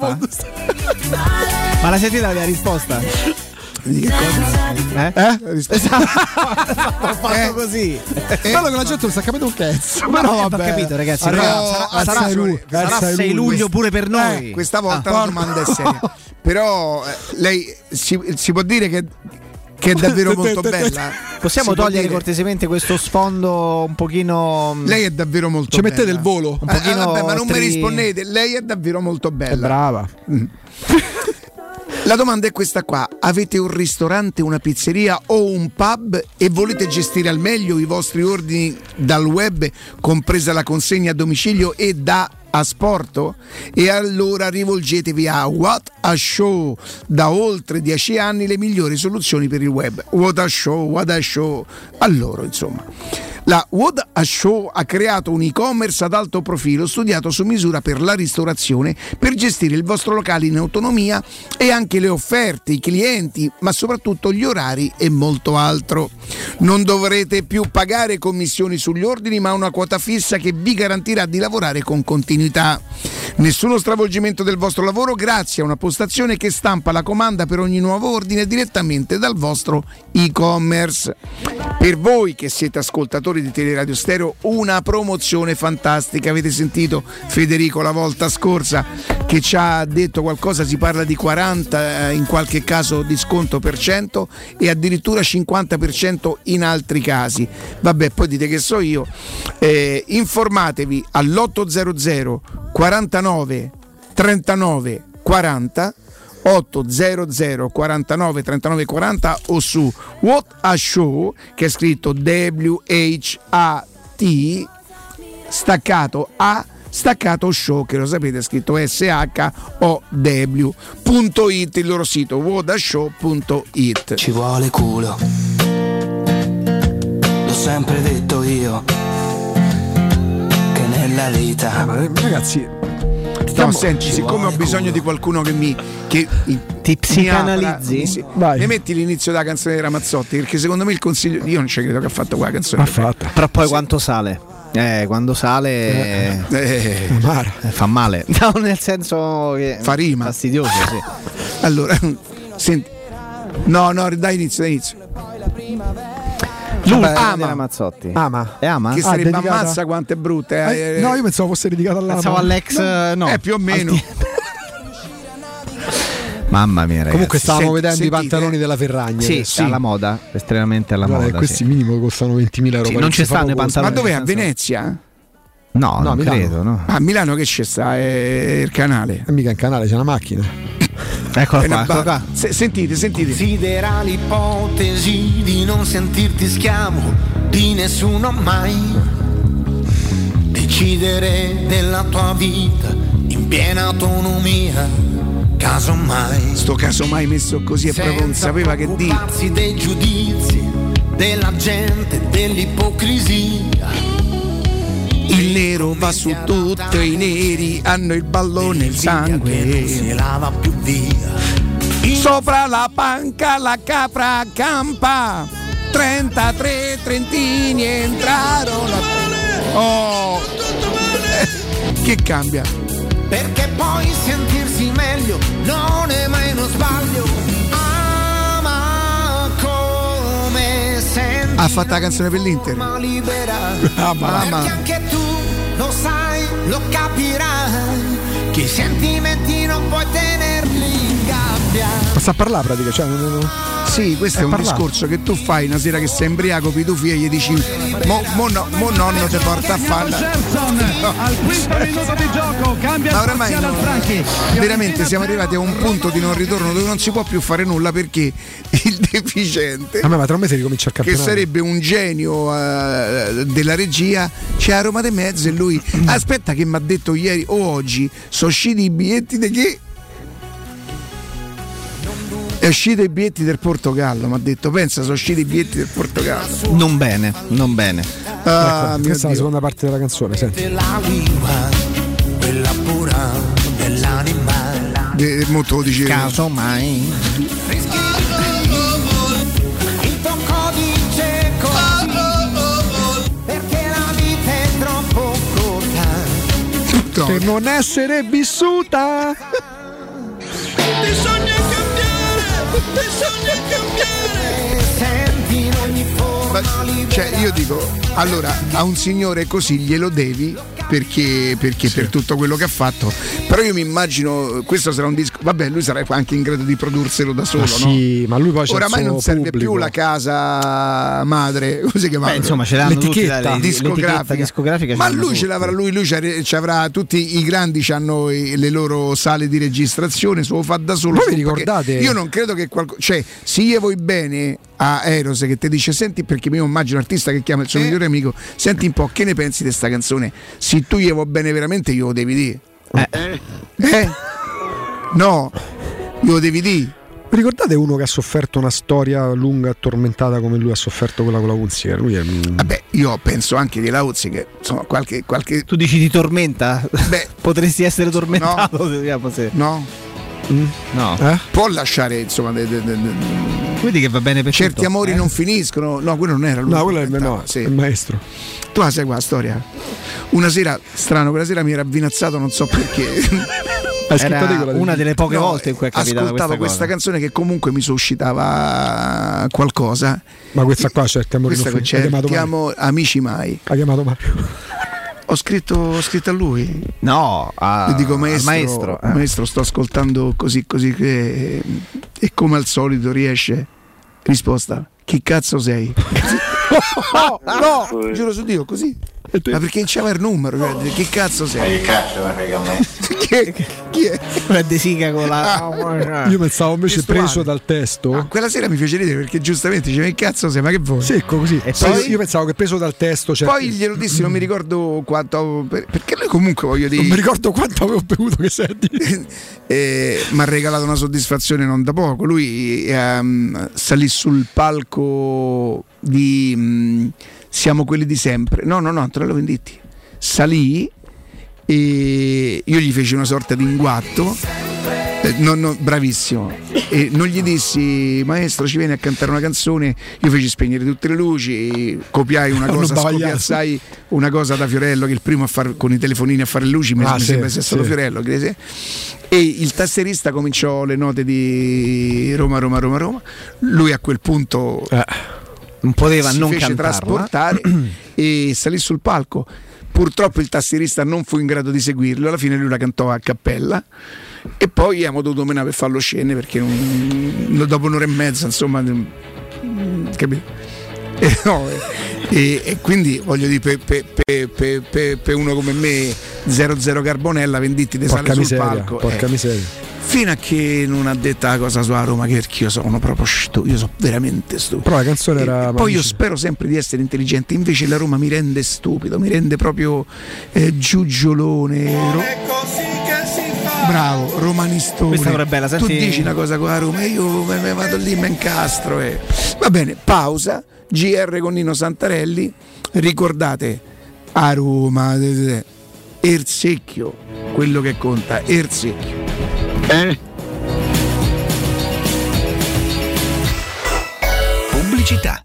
Ma la sentita la mia risposta? Che cosa? Eh? Eh? Esatto. Ho fatto così. Bello che la gente non sta capendo un cazzo. Ma no, ho vabbè. capito, ragazzi. Allora, sarà- sarà, lui- sarà sarà 6 lui. luglio pure per noi. Eh, questa volta Ah, la domanda è seria. Però eh, lei si, si può dire che, che è davvero molto bella. Possiamo Si togliere cortesemente questo sfondo un pochino. Lei è davvero molto Ci bella. mettete il volo? Un pochino vabbè, ma non mi tri- rispondete, lei è davvero molto È bella. brava. La domanda è questa qua: avete un ristorante, una pizzeria o un pub e volete gestire al meglio i vostri ordini dal web, compresa la consegna a domicilio e da asporto? E allora rivolgetevi a What a Show, da oltre dieci anni le migliori soluzioni per il web. What a Show, What a Show. A loro, insomma. La a Show ha creato un e-commerce ad alto profilo studiato su misura per la ristorazione per gestire il vostro locale in autonomia e anche le offerte, i clienti, ma soprattutto gli orari e molto altro. Non dovrete più pagare commissioni sugli ordini, ma una quota fissa che vi garantirà di lavorare con continuità. Nessuno stravolgimento del vostro lavoro grazie a una postazione che stampa la comanda per ogni nuovo ordine direttamente dal vostro e-commerce. Per voi che siete ascoltatori di Teleradio Stereo, una promozione fantastica. Avete sentito Federico la volta scorsa che ci ha detto qualcosa, si parla di 40, eh, in qualche caso di sconto per cento e addirittura 50% in altri casi. Vabbè, poi dite che so io. Eh, informatevi all'800 49 39 40 800 49 39 40 o su What a Show che è scritto W-H-A-T staccato A staccato show che lo sapete è scritto S-H-O-W.it il loro sito whatashow.it Ci vuole culo. L'ho sempre detto io. Che nella vita. Eh, ragazzi, No, senti, siccome ho bisogno di qualcuno che mi che Ti mi apra, psicanalizzi? mi, si- Vai. mi metti l'inizio della canzone di Ramazzotti perché secondo me il consiglio io non ci credo che ha fatto qua la canzone ha fatta. Però poi quanto sale? Eh, quando sale Eh, Mara. eh, fa male. No, nel senso che Fa rima. fastidioso, sì. allora senti no no dai inizio dai inizio L'ultima Ama. di Ramazzotti. Ama. È Ama? che Ah, sarebbe dedicata- ammazza quanto è brutta eh, Eh, no, io pensavo fosse dedicata all'ama. Pensavo all'ex, eh, no. eh, più o meno Mamma mia, ragazzi. Comunque stavamo Senti- vedendo sentite? i pantaloni della Ferragna. Sì, adesso. alla moda, estremamente alla Guarda, moda. questi sì. minimo costano 20.000 euro. Sì, ma non ci stanno i pantaloni. Ma dov'è? A Venezia? No, No, credo, no. A Milano che c'è sta? È il canale. E mica in canale, c'è una macchina. Eccola qua, eccola qua. Se- sentite, sentite. Considera l'ipotesi di non sentirti schiavo di nessuno mai. Decidere della tua vita in piena autonomia, casomai. Sto caso mai messo così è proprio non sapeva che dire. dei giudizi, della gente, dell'ipocrisia. Il nero va su tutto, i neri hanno il ballone, il si sangue. lava più via. Sopra la panca la capra campa. 33 trentini entrarono. Oh! Che cambia? Perché poi sentirsi meglio non è mai uno sbaglio. Ha fatto la canzone per l'Inter. Ah, mamma. Perché anche tu lo sai, lo capirai. Che i sentimenti non puoi tenerli in gabbia. Ma sta a parlare pratica, cioè non- non- Sì, questo è, È un parlato. discorso che tu fai una sera che sei embriaco, poi tu figli e gli dici mo, mo no- mo nonno ti porta a fare. al quinto minuto di gioco cambia Ma parziale no, al Franchi. Veramente siamo arrivati a un punto di non ritorno dove non si può più fare nulla perché il deficiente Vabbè, ma tra un mese ricomincia il che campionato. sarebbe un genio eh, della regia c'è a Roma de mezzo e lui aspetta che mi ha detto ieri o oggi sono usciti i biglietti di che è uscito i biglietti del Portogallo mi ha detto pensa sono usciti i biglietti del Portogallo Non bene, non bene. ah, Ecco, questa è la Dio. seconda parte della canzone, senti. Quella pura dell'anima. De- molto lo dicevo Casomai. Il tuo codice così. Perché la vita è troppo corta. Per non essere vissuta. Bisogna bisogna cambiare. Senti in ogni forma Cioè, io dico, allora, a un signore così glielo devi perché, perché per tutto quello che ha fatto. Però io mi immagino, questo sarà un disco. Vabbè, lui sarà anche in grado di produrselo da solo, Ma sì, no? ma lui poi Oramai non serve pubblico. più la casa madre, come si chiama? Beh, insomma, ce l'hanno tutti, l'etichetta le- discografica. discografica Ma lui ce tutti. l'avrà, lui, lui ci avrà tutti i grandi hanno le loro sale di registrazione, se lo fa da solo. Voi vi ricordate- Io non credo che qualcosa. Cioè, se io vuoi bene a Eros che ti dice senti perché io immagino un artista che chiama il suo Eh. migliore amico, senti un po' che ne pensi di questa canzone? Se tu gli vuoi bene veramente glielo devi dire. Eh? No, glielo devi dire. Ricordate uno che ha sofferto una storia lunga e tormentata come lui ha sofferto quella con la Unziger? Lui è un- Vabbè, io penso anche di Lauzzi che insomma qualche. qualche... Tu dici di tormenta? Beh, Potresti essere tormentato. vediamo se- no? No. Eh? Può lasciare insomma. de- de- de- de- Vedi che va bene per certi tutto, amori eh? non finiscono. No, quello non era lui. No, quello è il, no, Sì. il maestro. Tu la sai qua la storia? Una sera, strano, quella sera mi era avvinazzato, non so perché. Era una delle poche No, volte in cui è capitata ascoltavo questa, questa, cosa. canzone che comunque mi suscitava qualcosa. Ma questa qua certi amori Questa non che finiti. c'è, Ha chiamato chiamo Amici Mai. Ha chiamato Mario. Ho scritto, ho scritto a lui. No, a, Gli dico al maestro, maestro. eh. maestro, sto ascoltando così così che e come al solito riesce. Risposta: Chi cazzo sei? no, no, giuro su Dio, così. Ma perché c'aveva il numero? Cioè, che cazzo sei? Che cazzo mi frega a me? Chi, chi è? Quella De Sica con la. Io pensavo invece Testuale. preso dal testo. Ah, quella sera mi fece ridere perché giustamente diceva che cazzo sei, ma che vuoi? Secco così. E Poi poi- io pensavo che preso dal testo. Cioè, Poi glielo dissi, non mi ricordo quanto. per- Perché lui comunque voglio dire. non mi ricordo quanto avevo bevuto che senti. eh, mi ha regalato una soddisfazione non da poco. Lui ehm, salì sul palco di mm, Siamo quelli di sempre. No, no, no, te l'avevo venditi. Salì e io gli feci una sorta di inguatto. Eh, no, no, bravissimo. E non gli dissi, maestro, ci vieni a cantare una canzone. Io feci spegnere tutte le luci, copiai una cosa, scopiazzai una cosa da Fiorello, che è il primo a fare con i telefonini a fare le luci. Mi, Ah, mi sì, sembra sia stato sì. Fiorello. credo sia. E il tasserista cominciò le note di Roma, Roma, Roma, Roma. Lui a quel punto Non poteva si non fece cantarla. trasportare e salì sul palco. Purtroppo il tastierista non fu in grado di seguirlo, alla fine lui la cantò a cappella e poi abbiamo dovuto menare per farlo scene perché non- dopo un'ora e mezza, insomma, mm, capito? E, no, e- e quindi voglio dire, per, per- per- per- uno come me, 00 Carbonella, venditti di sale Porca sul miseria, palco. porca eh. miseria. Fino a che non ha detto la cosa sulla Roma, che io sono proprio stupido, io sono veramente stupido. Però la canzone era. Poi io spero sempre di essere intelligente, invece la Roma mi rende stupido, mi rende proprio eh, giugiolone. ro- Bravo, romanistone. Questa è bella, Tu senti- dici una cosa con la Roma e io me- me vado lì, mi incastro. E... Va bene, pausa, GR con Nino Santarelli. Ricordate, a Roma, eh, eh, Ersecchio, quello che conta, Ersecchio. Eh? Pubblicità.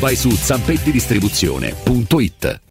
vai su zampettidistribuzione.it.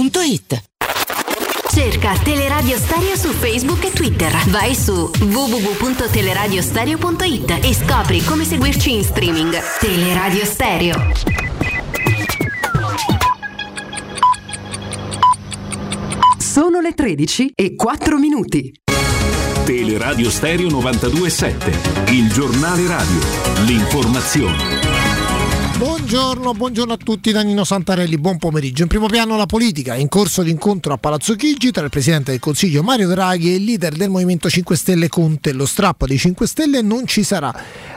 otticasalvagente.it. Cerca Teleradio Stereo su Facebook e Twitter. Vai su www.teleradiostereo.it e scopri come seguirci in streaming. Teleradio Stereo. Sono le 13 e 4 minuti. Teleradio Stereo 92.7, il giornale radio, l'informazione. Buongiorno, buongiorno a tutti da Nino Santarelli, buon pomeriggio. In primo piano la politica, in corso l'incontro a Palazzo Chigi tra il Presidente del Consiglio Mario Draghi e il leader del Movimento 5 Stelle Conte. Lo strappo dei 5 Stelle non ci sarà.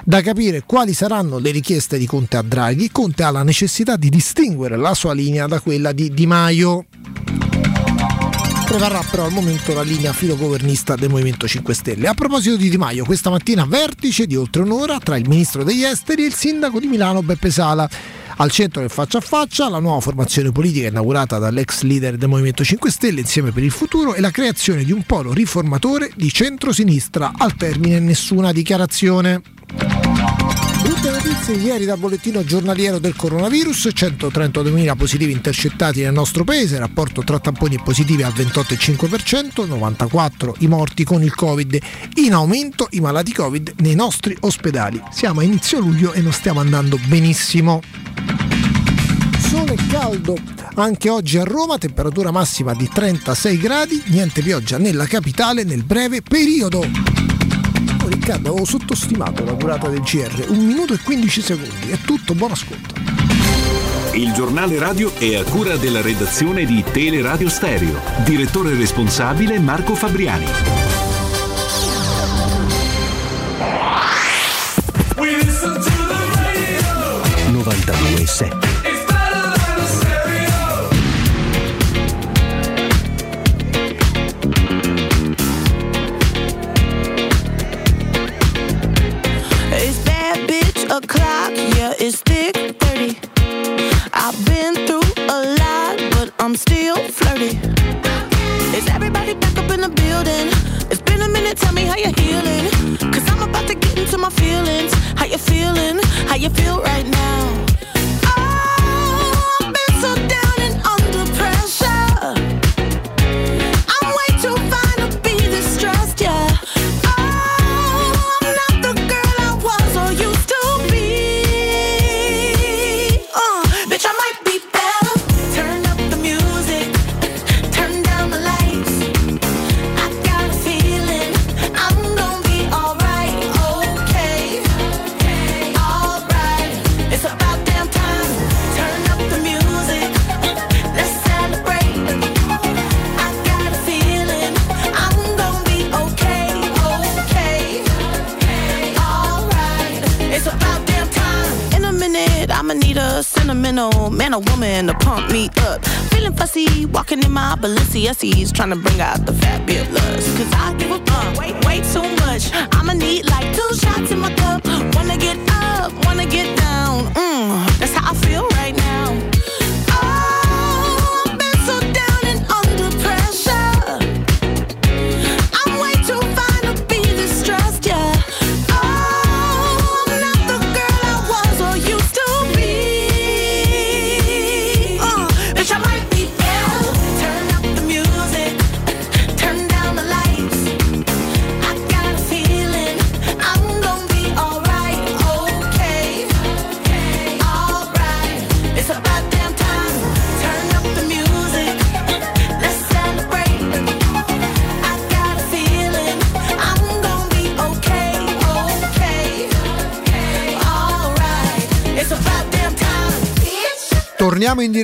Da capire quali saranno le richieste di Conte a Draghi, Conte ha la necessità di distinguere la sua linea da quella di Di Maio prevarrà però al momento la linea filogovernista del Movimento 5 Stelle. A proposito di Di Maio, questa mattina vertice di oltre un'ora tra il ministro degli esteri e il sindaco di Milano Beppe Sala. Al centro del faccia a faccia la nuova formazione politica inaugurata dall'ex leader del Movimento 5 Stelle insieme per il futuro e la creazione di un polo riformatore di centrosinistra al termine nessuna dichiarazione. Brutte notizie ieri dal bollettino giornaliero del coronavirus, 132.000 positivi intercettati nel nostro paese, rapporto tra tamponi positivi al 28,5%, 94 i morti con il Covid, in aumento i malati Covid nei nostri ospedali. Siamo a inizio luglio e non stiamo andando benissimo. Sole caldo anche oggi a Roma, temperatura massima di 36 gradi, niente pioggia nella capitale nel breve periodo. Riccardo, avevo sottostimato la durata del GR, 1 minuto e 15 secondi. È tutto, buon ascolto. Il giornale radio è a cura della redazione di Teleradio Stereo. Direttore responsabile Marco Fabriani. We listen to the radio. 92.7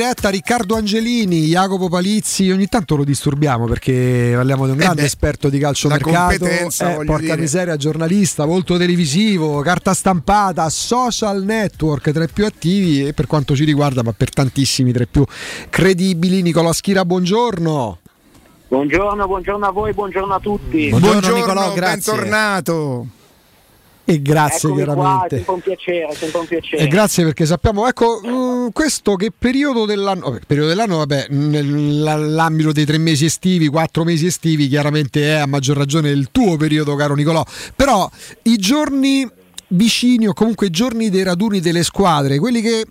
diretta Riccardo Angelini, Jacopo Palizzi, ogni tanto lo disturbiamo perché parliamo di un grande beh, esperto di la calciomercato, competenza, eh, porca dire. miseria, giornalista, molto televisivo, carta stampata, social network tra i più attivi e per quanto ci riguarda, ma per tantissimi tra i più credibili. Nicola Schira, buongiorno. Buongiorno, buongiorno a voi, buongiorno a tutti. Buongiorno, Nicolò, grazie. bentornato. E grazie Eccomi chiaramente. sempre un piacere, sempre un piacere. E grazie perché sappiamo, ecco, mm, questo che periodo dell'anno, vabbè, periodo dell'anno, vabbè, nell'ambito dei tre mesi estivi, quattro mesi estivi, chiaramente è a maggior ragione il tuo periodo, caro Nicolò, però i giorni vicini o comunque giorni dei raduni delle squadre, quelli che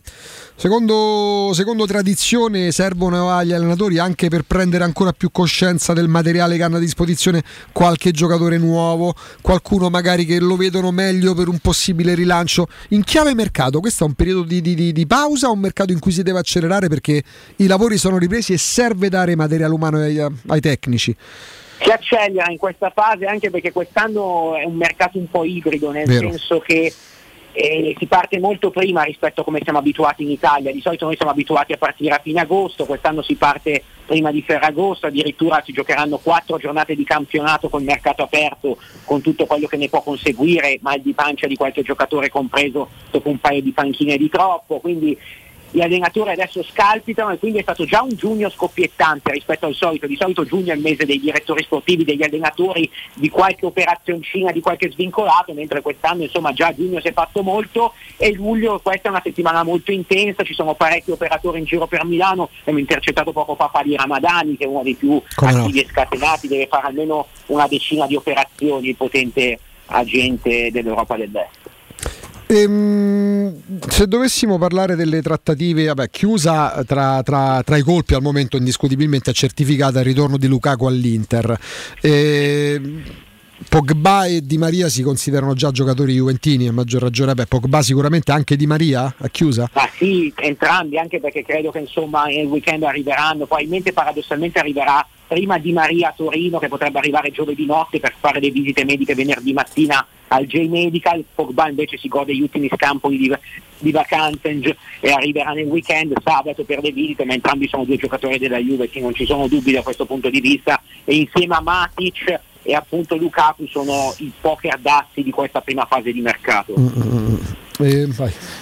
secondo, secondo tradizione servono agli allenatori anche per prendere ancora più coscienza del materiale che hanno a disposizione qualche giocatore nuovo, qualcuno magari che lo vedono meglio per un possibile rilancio. In chiave mercato, questo è un periodo di, di- di- pausa un mercato in cui si deve accelerare perché i lavori sono ripresi e serve dare materiale umano ai, ai tecnici? Si accelera in questa fase anche perché quest'anno è un mercato un po' ibrido, nel Vero. senso che eh, si parte molto prima rispetto a come siamo abituati in Italia. Di solito noi siamo abituati a partire a fine agosto, quest'anno si parte prima di Ferragosto, addirittura si giocheranno quattro giornate di campionato con il mercato aperto, con tutto quello che ne può conseguire, mal di pancia di qualche giocatore compreso dopo un paio di panchine di troppo. Quindi gli allenatori adesso scalpitano e quindi è stato già un giugno scoppiettante rispetto al solito. Di solito giugno è il mese dei direttori sportivi, degli allenatori, di qualche operazioncina, di qualche svincolato, mentre quest'anno insomma già giugno si è fatto molto e luglio questa è una settimana molto intensa, ci sono parecchi operatori in giro per Milano, abbiamo intercettato poco fa Fabio Ramadani che è uno dei più Come no. attivi e scatenati, deve fare almeno una decina di operazioni, il potente agente dell'Europa dell'Est. Ehm, se dovessimo parlare delle trattative, vabbè, chiusa tra, tra- tra i colpi al momento indiscutibilmente certificata il ritorno di Lukaku all'Inter. Ehm, Pogba e Di Maria si considerano già giocatori juventini, a maggior ragione. Beh, Pogba sicuramente anche Di Maria a chiusa. Ma sì, entrambi, anche perché credo che insomma nel weekend arriveranno, probabilmente paradossalmente arriverà prima Di Maria a Torino che potrebbe arrivare giovedì notte per fare le visite mediche venerdì mattina al J-Medical, Pogba invece si gode gli ultimi scampoli di, di gi- e arriverà nel weekend sabato per le visite, ma entrambi sono due giocatori della Juve, non ci sono dubbi da questo punto di vista e insieme a Matic e appunto Lukaku sono i poker dassi di questa prima fase di mercato. Eh,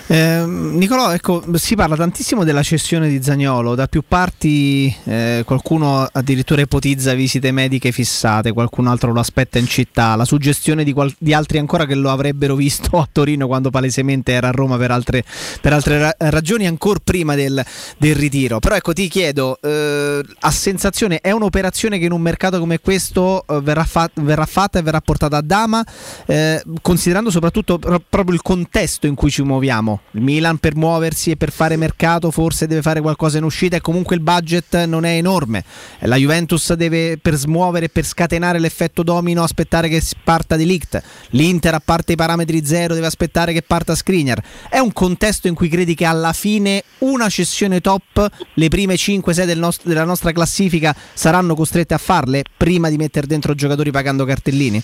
Ehm, Nicolò, ecco, si parla tantissimo della cessione di Zagnolo, da più parti eh, qualcuno addirittura ipotizza visite mediche fissate, qualcun altro lo aspetta in città, la suggestione di, qual- di altri ancora che lo avrebbero visto a Torino quando palesemente era a Roma per altre, per altre ra- ragioni ancora prima del, del ritiro. Però ecco ti chiedo, eh, a sensazione è un'operazione che in un mercato come questo eh, verrà, fa- verrà fatta e verrà portata a dama, eh, considerando soprattutto pro- proprio il contesto in cui ci muoviamo. Il Milan per muoversi e per fare mercato forse deve fare qualcosa in uscita e comunque il budget non è enorme. La Juventus deve per smuovere per scatenare l'effetto domino aspettare che parta di Ligt. L'Inter a parte i parametri zero deve aspettare che parta Skriniar. È un contesto in cui credi che alla fine una cessione top, le prime 5-6 del nost- della nostra classifica saranno costrette a farle prima di mettere dentro giocatori pagando cartellini?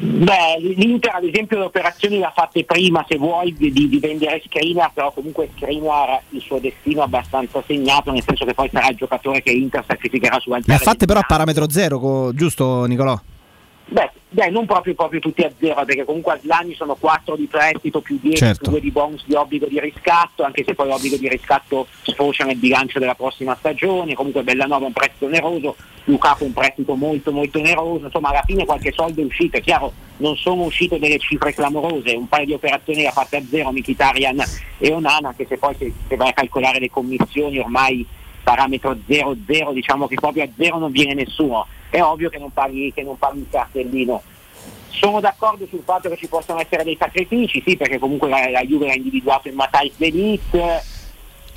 Beh, l'Inter ad esempio le operazioni le ha fatte prima se vuoi di, di vendere Skriniar, però comunque Skriniar il suo destino abbastanza segnato, nel senso che poi sarà il giocatore che l'Inter sacrificherà su altri Le ha fatte però a parametro zero, giusto Nicolò? Beh, beh, non proprio, proprio tutti a zero, perché comunque a Slani sono 4 di prestito più 10 Certo. più 2 di bonus di obbligo di riscatto, anche se poi l'obbligo di riscatto sfocia nel bilancio della prossima stagione, comunque Bellanova è un prestito oneroso, Lukaku è un prestito molto molto oneroso, insomma alla fine qualche soldo è uscito, è chiaro, non sono uscite delle cifre clamorose, un paio di operazioni ha fatte a zero Mkhitaryan e Onana, anche se poi se, se vai a calcolare le commissioni ormai parametro 0-0, diciamo che proprio a zero non viene nessuno, è ovvio che non paghi, che non paghi il cartellino. Sono d'accordo sul fatto che ci possono essere dei sacrifici, sì, perché comunque la, la Juve l'ha individuato in Matthijs Benit,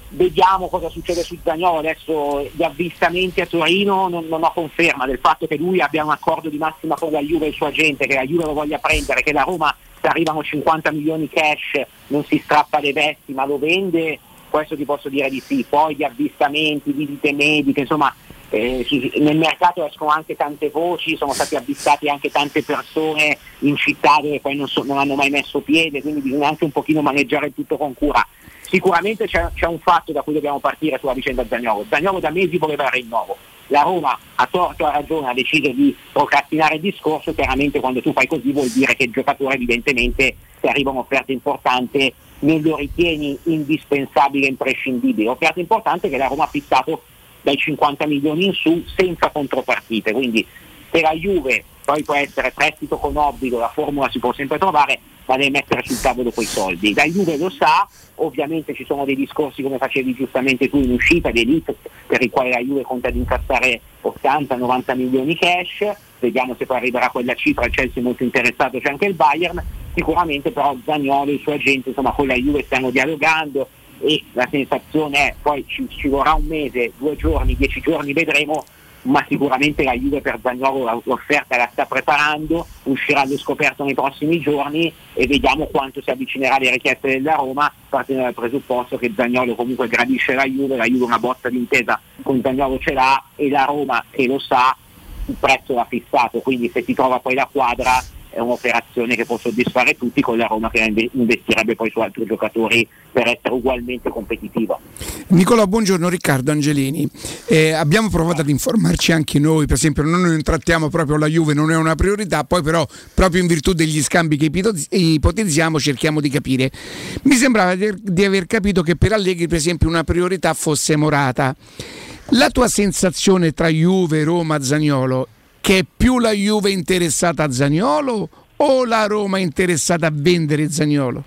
vediamo cosa succede su Zagnolo, adesso gli avvistamenti a Torino non, non ho conferma del fatto che lui abbia un accordo di massima con la Juve e il suo agente, che la Juve lo voglia prendere, che da Roma se arrivano 50 milioni cash non si strappa le vesti ma lo vende, questo ti posso dire di sì, poi gli avvistamenti, visite mediche, insomma eh, nel mercato escono anche tante voci, sono state avvistate anche tante persone in città dove poi non, so- non hanno mai messo piede, quindi bisogna anche un pochino maneggiare tutto con cura. sicuramente c'è, c'è un fatto da cui dobbiamo partire sulla vicenda Zagnolo. Zagnolo da mesi voleva il rinnovo. La Roma a torto a ragione ha deciso di procrastinare il discorso, chiaramente quando tu fai così vuol dire che il giocatore evidentemente se arriva un'offerta importante non lo ritieni indispensabile imprescindibile. Offerta importante che la Roma ha fissato dai 50 milioni in su senza contropartite, quindi per la Juve poi può essere prestito con obbligo, la formula si può sempre trovare, ma deve mettere sul tavolo quei soldi. La Juve lo sa, ovviamente ci sono dei discorsi come facevi giustamente tu in uscita, lead per i quali la Juve conta di incassare 80-90 milioni cash, vediamo se poi arriverà quella cifra, il Chelsea è molto interessato, c'è anche il Bayern, sicuramente però Zagnolo e i suoi agenti insomma con la Juve stanno dialogando e la sensazione è poi ci, ci vorrà un mese, due giorni, dieci giorni vedremo ma sicuramente la Juve per Zagnolo l'offerta la sta preparando, uscirà allo scoperto nei prossimi giorni e vediamo quanto si avvicinerà alle richieste della Roma, partendo dal presupposto che Zagnolo comunque gradisce la Juve, la Juve una botta d'intesa con Zagnolo ce l'ha e la Roma che lo sa il prezzo l'ha fissato, quindi se ti trova poi la quadra è un'operazione che può soddisfare tutti con la Roma che investirebbe poi su altri giocatori per essere ugualmente competitiva. Nicola, buongiorno Riccardo Angelini. Eh, abbiamo provato ad informarci anche noi, per esempio noi non trattiamo proprio la Juve, non è una priorità, poi però proprio in virtù degli scambi che ipotizziamo cerchiamo di capire. Mi sembrava di aver capito che per Allegri per esempio una priorità fosse Morata. La tua sensazione tra Juve, Roma, Zagnolo che è più la Juve interessata a Zagnolo o la Roma interessata a vendere Zagnolo?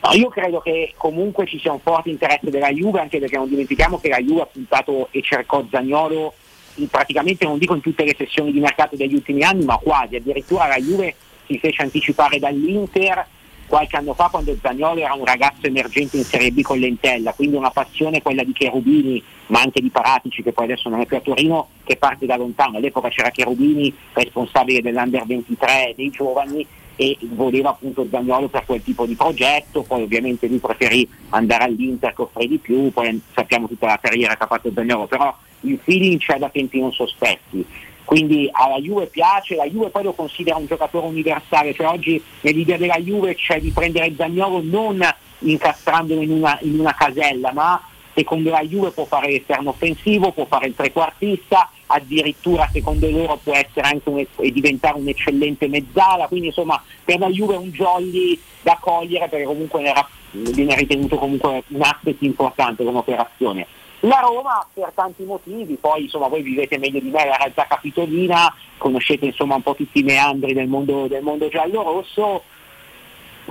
No, io credo che comunque ci sia un forte interesse della Juve, anche perché non dimentichiamo che la Juve ha puntato e cercò Zagnolo praticamente non dico in tutte le sessioni di mercato degli ultimi anni, ma quasi. Addirittura la Juve si fece anticipare dall'Inter qualche anno fa quando Zagnolo era un ragazzo emergente in Serie B con l'Entella, quindi una passione quella di Cherubini, ma anche di Paratici che poi adesso non è più a Torino, che parte da lontano. All'epoca c'era Cherubini, responsabile dell'Under 23 dei giovani e voleva appunto Zagnolo per quel tipo di progetto, poi ovviamente lui preferì andare all'Inter che offre di più, poi sappiamo tutta la carriera che ha fatto Zagnolo, però il feeling c'è da tempi non sospetti quindi alla Juve piace, la Juve poi lo considera un giocatore universale, cioè oggi nell'idea della Juve c'è di prendere Zagnolo non incastrandolo in una, in una casella, ma secondo la Juve può fare l'esterno offensivo, può fare il trequartista, addirittura secondo loro può essere anche un, e diventare un eccellente mezzala, quindi insomma per la Juve è un jolly da cogliere perché comunque era, viene ritenuto comunque un asset importante come operazione. La Roma per tanti motivi, poi insomma voi vivete meglio di me la realtà capitolina, conoscete insomma un po' tutti i meandri del mondo, del mondo giallo-rosso,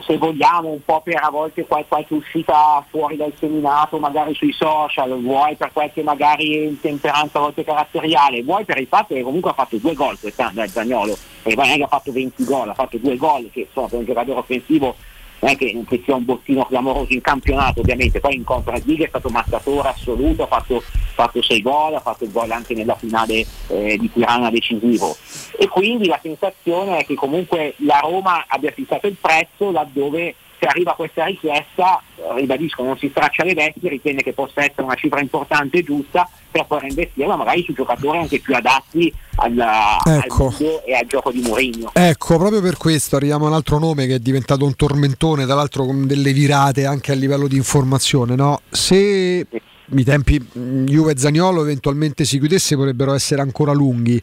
se vogliamo un po' per a volte qualche, uscita fuori dal seminato, magari sui social, vuoi per qualche magari intemperanza a volte caratteriale, vuoi per il fatto che comunque ha fatto due gol quest'anno, eh, Zagnolo, e che ha fatto 20 gol, ha fatto due gol che insomma per un giocatore offensivo non è che, che sia un bottino clamoroso in campionato ovviamente, poi in Conference League è stato mazzatore assoluto, ha fatto, fatto 6 gol, ha fatto il gol anche nella finale eh, di Tirana decisivo. E quindi la sensazione è che comunque la Roma abbia fissato il prezzo laddove se arriva questa richiesta, ribadisco, non si straccia le vesti, ritiene che possa essere una cifra importante e giusta per poi investirla magari su giocatori anche più adatti alla, ecco. al e al gioco di Mourinho. Ecco, proprio per questo arriviamo a un altro nome che è diventato un tormentone, tra l'altro con delle virate anche a livello di informazione. No? Se i tempi Juve e Zagnolo eventualmente si chiudesse potrebbero essere ancora lunghi.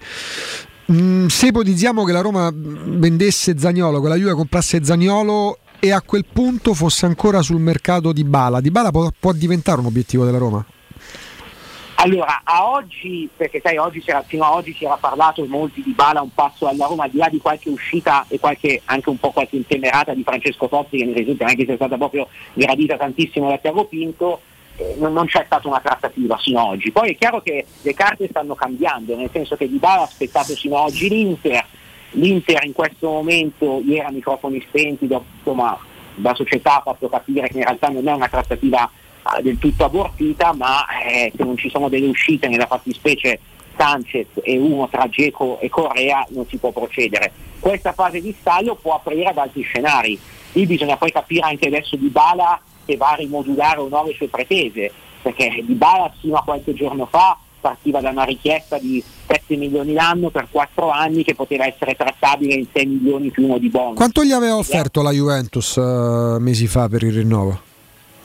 Mm, se ipotizziamo che la Roma vendesse Zagnolo, che la Juve comprasse Zagnolo e a quel punto fosse ancora sul mercato di Bala, di Bala può, può diventare un obiettivo della Roma? Allora, a oggi, perché sai, oggi fino a oggi si era parlato molti di Bala un passo alla Roma, al di là di qualche uscita e qualche, anche un po' qualche intemerata di Francesco Totti, che mi risulta anche sia stata proprio gradita tantissimo da Tiago Pinto, eh, non, non, c'è stata una trattativa sino ad oggi. Poi è chiaro che le carte stanno cambiando, nel senso che Di Bala ha aspettato sino ad oggi l'Inter, l'Inter in questo momento ieri a microfoni spenti, insomma, la società ha fatto capire che in realtà non è una trattativa uh, del tutto abortita, ma eh, se non ci sono delle uscite nella fattispecie Sanchez e uno tra Geco e Correa non si può procedere. Questa fase di staglio può aprire ad altri scenari. Lì bisogna poi capire anche adesso di Bala se va a rimodulare o no le sue pretese, perché Di Bala fino a qualche giorno fa partiva da una richiesta di 7 milioni l'anno per 4 anni che poteva essere trattabile in 6 milioni più uno di bonus. Quanto gli aveva offerto la Juventus uh, mesi fa per il rinnovo?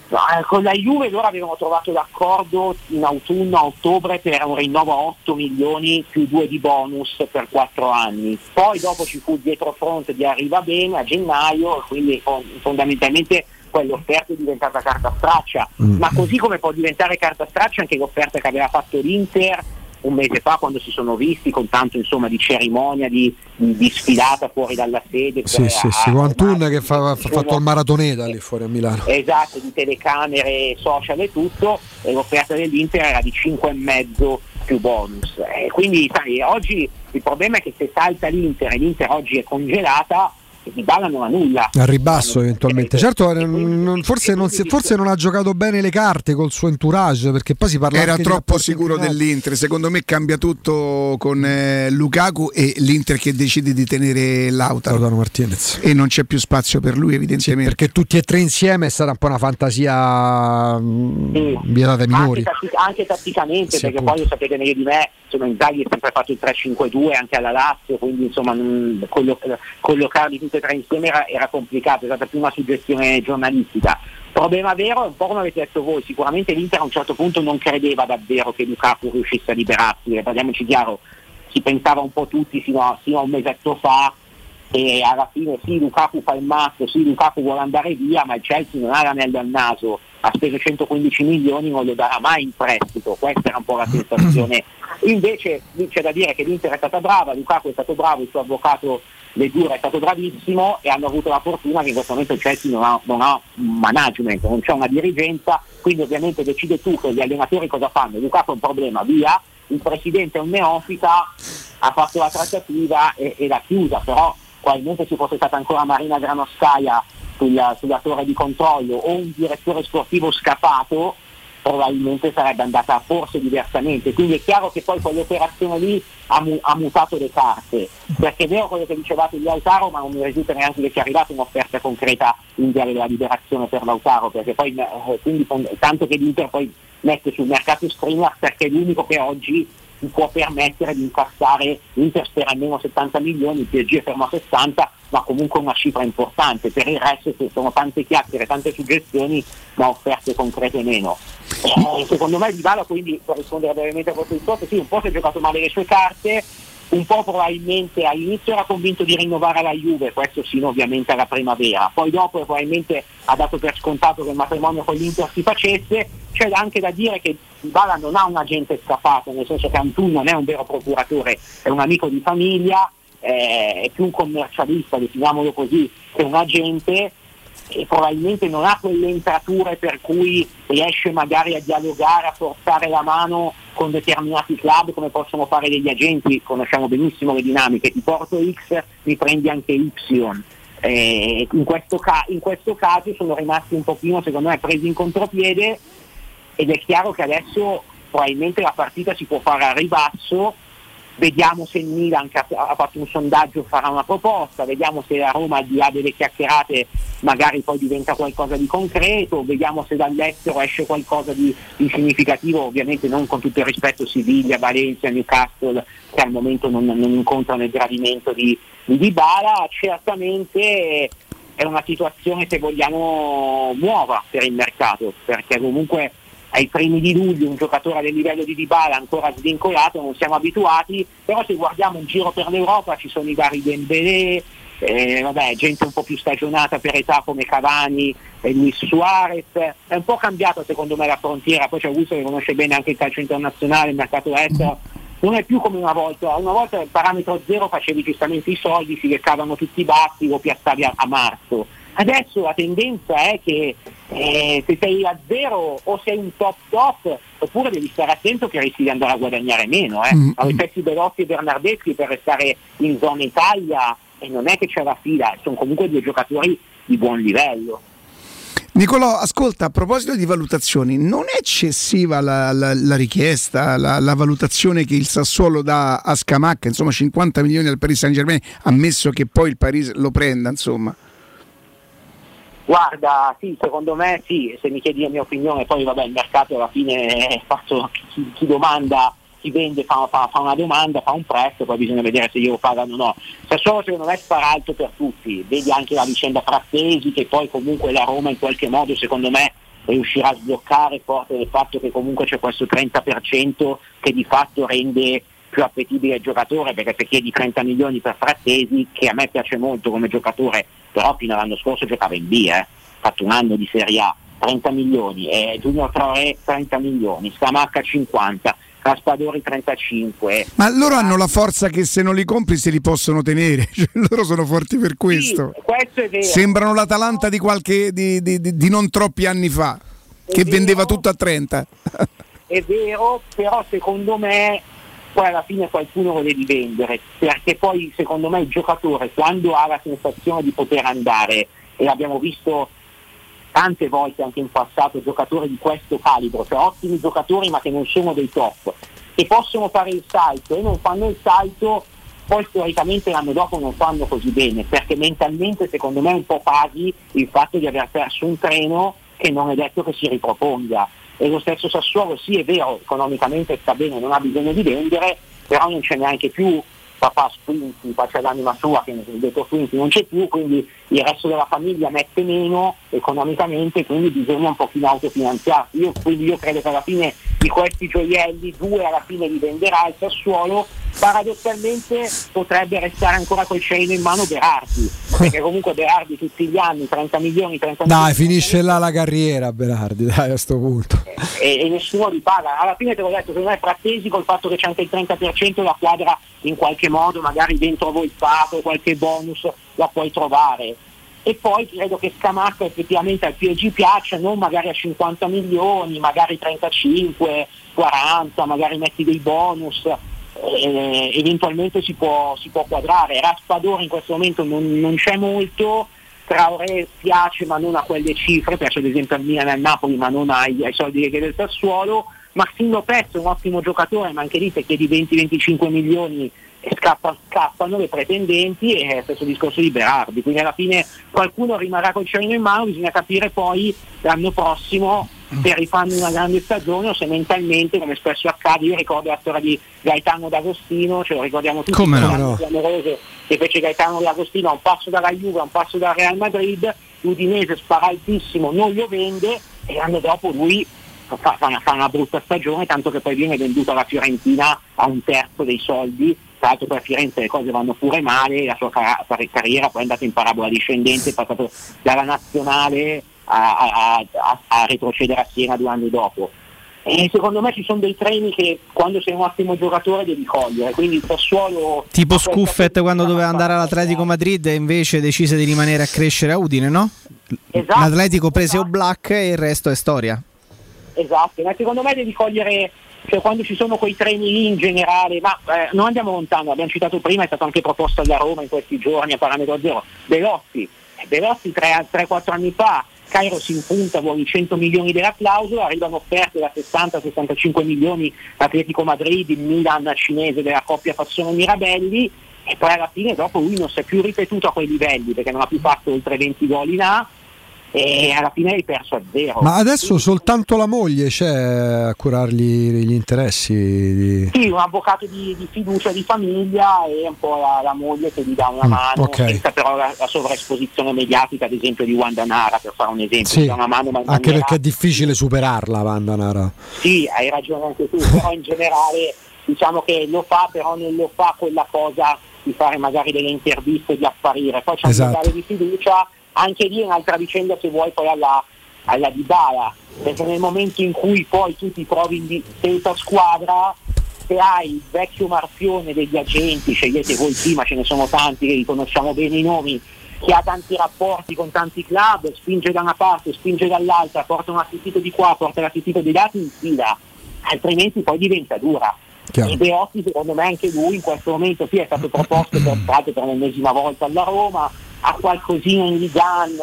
No, eh, con la Juve loro avevano trovato d'accordo in autunno a ottobre per un rinnovo a 8 milioni più 2 di bonus per 4 anni. Poi dopo ci fu dietro fronte di arriva bene a gennaio, quindi fon- fondamentalmente quell'offerta è diventata carta straccia. Ma così come può diventare carta straccia anche l'offerta che aveva fatto l'Inter un mese fa quando si sono visti con tanto insomma di cerimonia, di, di- di sfilata fuori dalla sede. Sì, per- sì, a- sì, con Antun che fa- ha fatto il maratoneta lì fuori a Milano. Esatto, di telecamere, social e tutto, e l'offerta dell'Inter era di 5,5 più bonus. E quindi sai, oggi il problema è che se salta l'Inter e l'Inter oggi è congelata, di balla non ha nulla. Al ribasso eventualmente. Certo, eh, non- forse, non si- forse non ha giocato bene le carte col suo entourage perché poi si parla Era troppo sicuro dell'Inter. Secondo me cambia tutto con eh, Lukaku e l'Inter che decide di tenere Lautaro. Lautaro Martinez. E non c'è più spazio per lui, evidentemente. Perché tutti e tre insieme è stata un po' una fantasia mh, vietata ai minori. Anche, tattic- anche tatticamente, Sì, perché appunto. poi lo sapete meglio di me, insomma Inzaghi ha sempre fatto il 3-5-2 anche alla Lazio, quindi insomma non- collo- collocarli tutti e tre insieme era, era complicato, è stata più una suggestione giornalistica. Problema vero è un po' come avete detto voi, sicuramente l'Inter a un certo punto non credeva davvero che Lukaku riuscisse a liberarsi, parliamoci chiaro, si pensava un po' tutti fino a, fino a un mesetto fa e alla fine sì Lukaku fa il mazzo, sì Lukaku vuole andare via, ma il Chelsea non ha l'anello al naso, ha speso 115 milioni, non lo darà mai in prestito, questa era un po' la sensazione. Invece lì c'è da dire che l'Inter è stata brava, Lukaku è stato bravo, il suo avvocato Ledura è stato bravissimo e hanno avuto la fortuna che in questo momento il Chelsea non ha, non ha un management, non c'è una dirigenza, quindi ovviamente decide tu che gli allenatori cosa fanno, Lukaku è un problema, via, il presidente è un neofita, ha fatto la trattativa e, e l'ha chiusa, però probabilmente ci fosse stata ancora Marina Granoscaia sulla, sulla torre di controllo o un direttore sportivo scappato, probabilmente sarebbe andata forse diversamente. Quindi è chiaro che poi quell'operazione lì ha, mu- ha mutato le carte, perché è vero quello che dicevate di Lautaro, ma non mi risulta neanche che sia arrivata un'offerta concreta in via della liberazione per Lautaro, perché poi eh, quindi, tanto che l'Inter poi mette sul mercato streamer perché è l'unico che oggi si può permettere di incassare l'Inter spera almeno 70 milioni, il PSG fermo a 60, ma comunque una cifra importante. Per il resto sono tante chiacchiere, tante suggestioni, ma offerte concrete meno. Eh, secondo me Dybala quindi, per rispondere brevemente a questo discorso, sì, un po' si è giocato male le sue carte, un po' probabilmente all'inizio era convinto di rinnovare la Juve, questo sino ovviamente alla primavera, poi dopo probabilmente ha dato per scontato che il matrimonio con l'Inter si facesse, c'è anche da dire che Dybala non ha un agente scappato, nel senso che Antun non è un vero procuratore, è un amico di famiglia, eh, è più un commercialista, definiamolo così, che un agente e probabilmente non ha quelle entrature per cui riesce magari a dialogare, a forzare la mano con determinati club come possono fare degli agenti, conosciamo benissimo le dinamiche, ti porto X, mi prendi anche Y. Eh, in, questo ca- in questo caso sono rimasti un pochino secondo me presi in contropiede ed è chiaro che adesso probabilmente la partita si può fare a ribasso. Vediamo se il Milan ha fatto un sondaggio farà una proposta, vediamo se la Roma al di là delle chiacchierate magari poi diventa qualcosa di concreto, vediamo se dall'estero esce qualcosa di, di significativo, ovviamente non con tutto il rispetto Siviglia, Valencia, Newcastle che al momento non, non incontrano il gradimento di, di Dybala, certamente è una situazione se vogliamo nuova per il mercato, perché comunque ai primi di luglio un giocatore del livello di Dybala ancora svincolato, non siamo abituati, però se guardiamo in giro per l'Europa ci sono i vari Dembélé, eh, vabbè, gente un po' più stagionata per età come Cavani e Luis Suarez, è un po' cambiata secondo me la frontiera, poi c'è Augusto che conosce bene anche il calcio internazionale, il mercato estero, non è più come una volta, una volta il parametro zero facevi giustamente i soldi, si leccavano tutti i bassi, lo piazzavi a, a marzo. Adesso la tendenza è che eh, se sei a zero o sei un top top, oppure devi stare attento che rischi di andare a guadagnare meno. Eh. Mm. Avete Belotti e Bernardeschi per restare in zona Italia e non è che c'è la fila, sono comunque due giocatori di buon livello. Nicolò, ascolta, a proposito di valutazioni, non è eccessiva la, la- la richiesta, la, la valutazione che il Sassuolo dà a Scamacca, insomma 50 milioni al Paris Saint Germain, ammesso che poi il Paris lo prenda, insomma. Guarda, sì, secondo me sì, se mi chiedi la mia opinione, poi vabbè il mercato alla fine è fatto, chi, chi domanda, chi vende fa, fa- fa una domanda, fa un prezzo, poi bisogna vedere se glielo pagano o no. Sassuolo secondo me spara alto per tutti, vedi anche la vicenda Frattesi che poi comunque la Roma in qualche modo secondo me riuscirà a sbloccare forte del fatto che comunque c'è questo 30% che di fatto rende più appetibile il giocatore perché se chiedi 30 milioni per Frattesi che a me piace molto come giocatore però fino all'anno scorso giocava in B eh. fatto un anno di Serie A 30 milioni eh, Junior Traoré 30 milioni Scamacca 50 Raspadori 35 Ma loro hanno la forza che se non li compri se li possono tenere, cioè, loro sono forti per questo. Sì, questo è vero Sembrano l'Atalanta di, qualche, di, di- di- non troppi anni fa, che vero. vendeva tutto a 30. è vero, però secondo me poi alla fine qualcuno lo devi vendere, perché poi secondo me il giocatore quando ha la sensazione di poter andare, e l'abbiamo visto tante volte anche in passato giocatori di questo calibro, cioè ottimi giocatori ma che non sono dei top, che possono fare il salto e non fanno il salto, poi storicamente l'anno dopo non fanno così bene, perché mentalmente secondo me un po' paghi il fatto di aver perso un treno che non è detto che si riproponga. E lo stesso Sassuolo sì è vero, economicamente sta bene, non ha bisogno di vendere, però non c'è neanche più papà Sprinti, c'è l'anima sua che detto Sprinti non c'è più, quindi il resto della famiglia mette meno economicamente, quindi bisogna un pochino autofinanziarsi. Io, quindi io credo che alla fine di questi gioielli, due alla fine li venderà il Sassuolo, paradossalmente potrebbe restare ancora col cielo in mano Berardi, perché comunque Berardi tutti gli anni 30 milioni, 30 Dai, milioni finisce là la carriera, Berardi, dai, a sto punto. e, e nessuno li paga. Alla fine te l'ho detto, secondo me è frattesi col fatto che c'è anche il 30% la quadra in qualche modo, magari dentro volpato, qualche bonus la puoi trovare. E poi credo che Scamacca effettivamente al PSG piaccia, non magari a 50 milioni, magari 35, 40, magari metti dei bonus, eh, eventualmente si può, si può quadrare. Raspadori in questo momento non, non c'è molto, Traoré piace ma non a quelle cifre, piace ad esempio al Milan e al Napoli ma non ai, ai soldi che il Sassuolo. Massimo Lopez è un ottimo giocatore, ma anche lì se chiedi 20-25 milioni e scappa- scappano le pretendenti e stesso discorso di Berardi. Quindi alla fine qualcuno rimarrà col cerino in mano, bisogna capire poi l'anno prossimo se rifanno una grande stagione o se mentalmente, come spesso accade, io ricordo la storia di Gaetano D'Agostino, ce lo ricordiamo tutti, Come no? No. che fece Gaetano D'Agostino a un passo dalla Juve, a un passo dal Real Madrid, l'Udinese spara altissimo, non lo vende e l'anno dopo lui fa, fa una, fa una brutta stagione, tanto che poi viene venduto alla Fiorentina a un terzo dei soldi, tra l'altro per Firenze le cose vanno pure male, la sua cara- carriera poi è andata in parabola discendente, è passato dalla nazionale a, a- a- a retrocedere a Siena due anni dopo. E secondo me ci sono dei treni che quando sei un ottimo giocatore devi cogliere, quindi il Sassuolo Tipo Scuffet quando doveva andare all'Atletico Madrid e invece decise di rimanere a crescere a Udine, no? Esatto, L'Atletico prese Oblak e il resto è storia. Esatto, ma secondo me devi cogliere, cioè quando ci sono quei treni lì in generale, ma eh, non andiamo lontano, abbiamo citato prima, è stato anche proposto alla Roma in questi giorni a parametro zero, Belotti, Eh, Belotti 3-4 anni fa, Cairo si impunta, vuole i 100 milioni della clausola, arrivano offerte da 60-65 milioni Atletico Madrid, il Milan cinese della coppia Fassone Mirabelli e poi alla fine dopo lui non si è più ripetuto a quei livelli perché non ha più fatto oltre 20 gol in A e alla fine hai perso a zero. Ma adesso soltanto la moglie c'è a curargli gli interessi. Di... Sì, un avvocato di, di fiducia di famiglia e un po' la, la moglie che gli dà una Mm, mano, ok. senza però la, la sovraesposizione mediatica, ad esempio di Wanda Nara, per fare un esempio, Sì, mano anche maniera- perché è difficile superarla, Wanda Nara. Sì, hai ragione anche tu, però in generale diciamo che lo fa, però non lo fa quella cosa di fare magari delle interviste, di apparire. Poi c'è un Esatto. legale di fiducia, anche lì è un'altra vicenda se vuoi poi alla, alla Dybala, perché nel momento in cui poi tu ti trovi in di- senza squadra, se hai il vecchio marpione degli agenti, scegliete voi prima, ce ne sono tanti che riconosciamo bene i nomi, che ha tanti rapporti con tanti club, spinge da una parte, spinge dall'altra, porta un assistito di qua, porta l'assistito di là, ti infila, altrimenti poi diventa dura. Chiaro. E Beotti secondo me anche lui in questo momento sì è stato proposto per, per l'ennesima volta alla Roma, ha qualcosina in Ligan,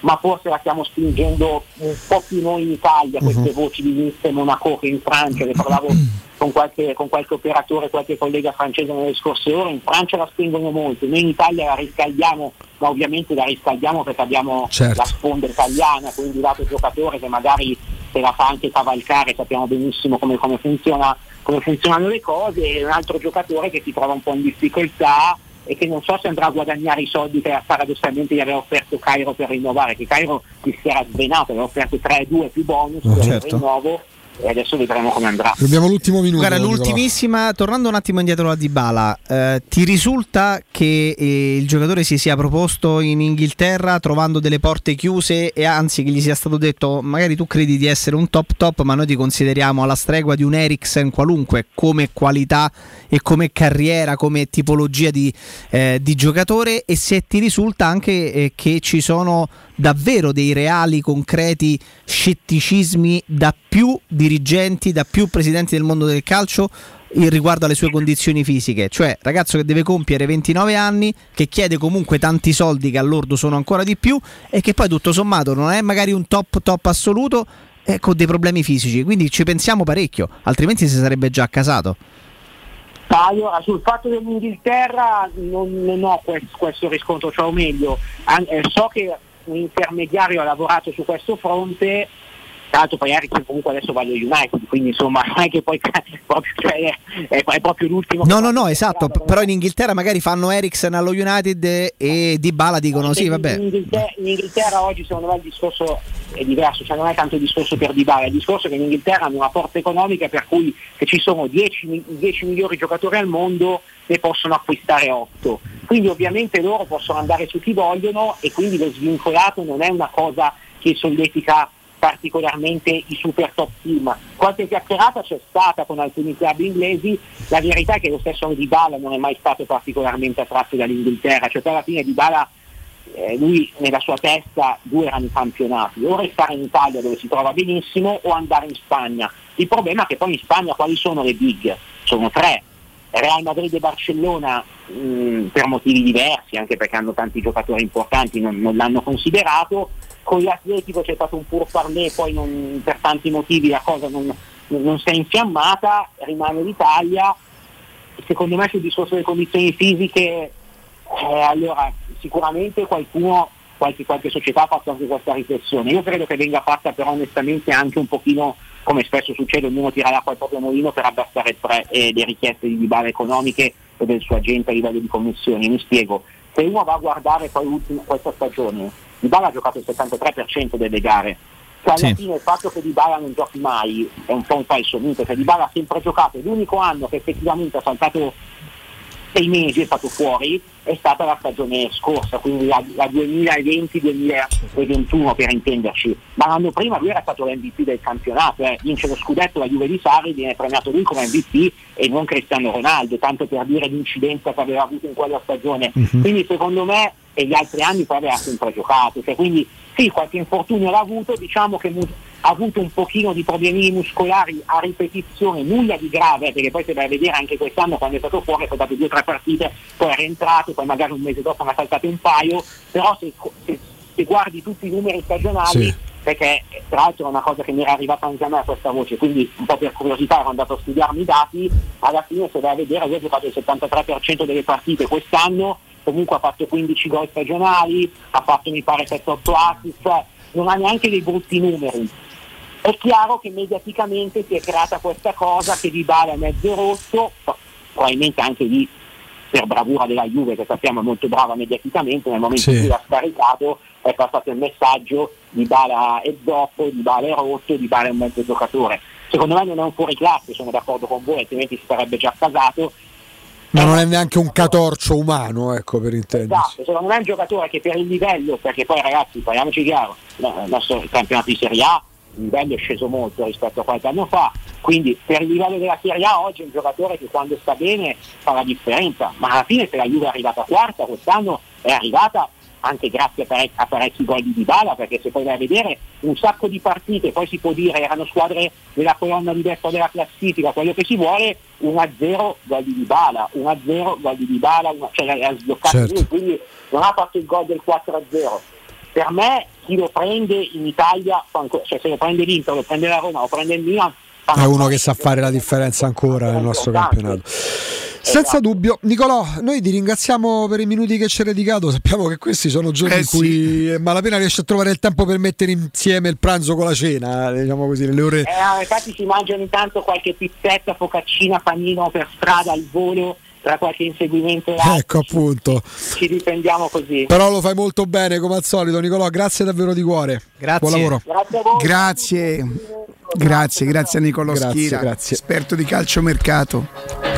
ma forse la stiamo spingendo un po' più noi in Italia, queste voci di Nice e Monaco che in Francia, ne parlavo con qualche, con qualche operatore, qualche collega francese nelle scorse ore, in Francia la spingono molto, noi in Italia la riscaldiamo, ma ovviamente la riscaldiamo perché abbiamo Certo. la sponda italiana, quindi dato giocatore che magari se la fa anche cavalcare, sappiamo benissimo come, come funziona come funzionano le cose e un altro giocatore che si trova un po' in difficoltà e che non so se andrà a guadagnare i soldi che paradossalmente gli aveva offerto Cairo per rinnovare, che Cairo si era svenato, aveva offerto 3-2 più bonus per certo. il rinnovo e adesso vedremo come andrà. Abbiamo l'ultimo minuto. Guarda, l'ultimissima, tornando un attimo indietro a Dybala, eh, ti risulta che eh, il giocatore si sia proposto in Inghilterra trovando delle porte chiuse e anzi che gli sia stato detto magari tu credi di essere un top top ma noi ti consideriamo alla stregua di un Eriksen qualunque come qualità e come carriera, come tipologia di, eh, di giocatore e se ti risulta anche eh, che ci sono davvero dei reali, concreti scetticismi da più dirigenti, da più presidenti del mondo del calcio riguardo alle sue condizioni fisiche, cioè ragazzo che deve compiere 29 anni, che chiede comunque tanti soldi che all'ordo sono ancora di più e che poi tutto sommato non è magari un top top assoluto eh, con dei problemi fisici, quindi ci pensiamo parecchio, altrimenti si sarebbe già accasato. Ma allora sul fatto dell'Inghilterra non, non ho quest- questo riscontro, cioè o meglio, an- eh, so che un intermediario ha lavorato su questo fronte, tra l'altro poi Ericsson comunque adesso va allo United, quindi insomma non è che poi proprio, cioè, è, è proprio l'ultimo. No, no, no, esatto, però in Inghilterra magari fanno Eriksen allo United e- Di Bala dicono sì, In vabbè. Inghilterra, in Inghilterra oggi secondo me il discorso è diverso, cioè non è tanto il discorso per Dybala, il discorso è che in Inghilterra hanno una forza economica per cui se ci sono 10, mi- 10 migliori giocatori al mondo ne possono acquistare 8. Quindi ovviamente loro possono andare su chi vogliono e quindi lo svincolato non è una cosa che solletica particolarmente i super top team. Qualche chiacchierata c'è stata con alcuni club inglesi, la verità è che lo stesso Di Bala non è mai stato particolarmente attratto dall'Inghilterra, cioè poi alla fine Di Bala eh, lui nella sua testa due erano i campionati, o restare in Italia dove si trova benissimo o andare in Spagna. Il problema è che poi in Spagna quali sono le big? Sono tre, Real Madrid e Barcellona mh, per motivi diversi, anche perché hanno tanti giocatori importanti, non, non l'hanno considerato, con l'Atletico c'è stato un pur parlé, poi non- per tanti motivi la cosa non, non si è infiammata, rimane l'Italia, secondo me sul discorso delle condizioni fisiche eh, allora, sicuramente qualcuno, qualche, qualche società ha fatto anche questa riflessione. Io credo che venga fatta però onestamente anche un pochino, come spesso succede, ognuno tira l'acqua al proprio mulino per abbassare pre- eh, le richieste di Dybala economiche e del suo agente a livello di commissioni. Mi spiego, se uno va a guardare poi l'ultima- questa stagione, Dybala ha giocato il 73% delle gare. Cioè alla Sì. fine il fatto che Dybala non giochi mai è un po' un falso mito, cioè Dybala ha sempre giocato, l'unico anno che effettivamente ha saltato sei mesi è stato fuori è stata la stagione scorsa, quindi la, la 2020-2021 per intenderci, ma l'anno prima lui era stato l'MVP del campionato, eh. vince lo scudetto la Juve di Sarri, viene premiato lui come MVP e non Cristiano Ronaldo, tanto per dire l'incidenza che aveva avuto in quella stagione. Mhm. Quindi secondo me e gli altri anni poi aveva sempre giocato, cioè, quindi sì, qualche infortunio l'ha avuto, diciamo che mu- ha avuto un pochino di problemi muscolari a ripetizione, nulla di grave, perché poi se vai a vedere anche quest'anno quando è stato fuori ha giocato due o tre partite, poi è rientrato, poi magari un mese dopo ne ha saltato un paio, però se, se- se guardi tutti i numeri stagionali, Sì. perché eh, tra l'altro è una cosa che mi era arrivata anche a me questa voce, quindi un po' per curiosità ero andato a studiarmi i dati, alla fine se vai a vedere lui ha giocato il 73% delle partite quest'anno, comunque ha fatto 15 gol stagionali, ha fatto mi pare 7-8 assist, cioè non ha neanche dei brutti numeri. È chiaro che mediaticamente si è creata questa cosa che Di Bala è mezzo rotto, probabilmente anche lì per bravura della Juve che sappiamo è molto brava mediaticamente, nel momento Sì. in cui l'ha scaricato è passato il messaggio Di Bala è zoppo, Di Bala è rotto, Di Bala è un mezzo giocatore. Secondo me non è un fuoriclasse, sono d'accordo con voi, altrimenti si sarebbe già casato. Ma non è neanche un catorcio umano, ecco per intenderci. Esatto, secondo me è un giocatore che per il livello, perché poi ragazzi, parliamoci chiaro, il nostro campionato di Serie A il livello è sceso molto rispetto a qualche anno fa, quindi per il livello della Serie A oggi è un giocatore che quando sta bene fa la differenza, ma alla fine se la Juve è arrivata quarta quest'anno è arrivata anche grazie a, parec- a parecchi gol di Dybala, perché se poi vai a vedere un sacco di partite, poi si può dire erano squadre della colonna di destra della classifica, quello che si vuole, 1-0 gol di Dybala, 1-0 gol di Dybala, una- cioè ha sbloccato Certo. lui, quindi non ha fatto il gol del 4-0. Per me chi lo prende in Italia, cioè se lo prende l'Inter, lo prende la Roma, lo prende il Milan, È uno che sa fare la differenza ancora nel nostro campionato. Senza dubbio, Nicolò, noi ti ringraziamo per i minuti che ci hai dedicato. Sappiamo che questi sono giorni Eh in cui eh, malapena riesci a trovare il tempo per mettere insieme il pranzo con la cena, diciamo così, nelle ore. Eh, infatti si mangia ogni tanto qualche pizzetta, focaccina, panino per strada al volo, tra qualche inseguimento e Ecco appunto. ci difendiamo così. Però lo fai molto bene come al solito Nicolò, grazie davvero di cuore. Grazie. Buon lavoro. Grazie a voi. Grazie, grazie, grazie a Nicolò Grazie, Schira, grazie. esperto di calciomercato.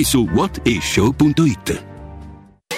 su whatishow.it.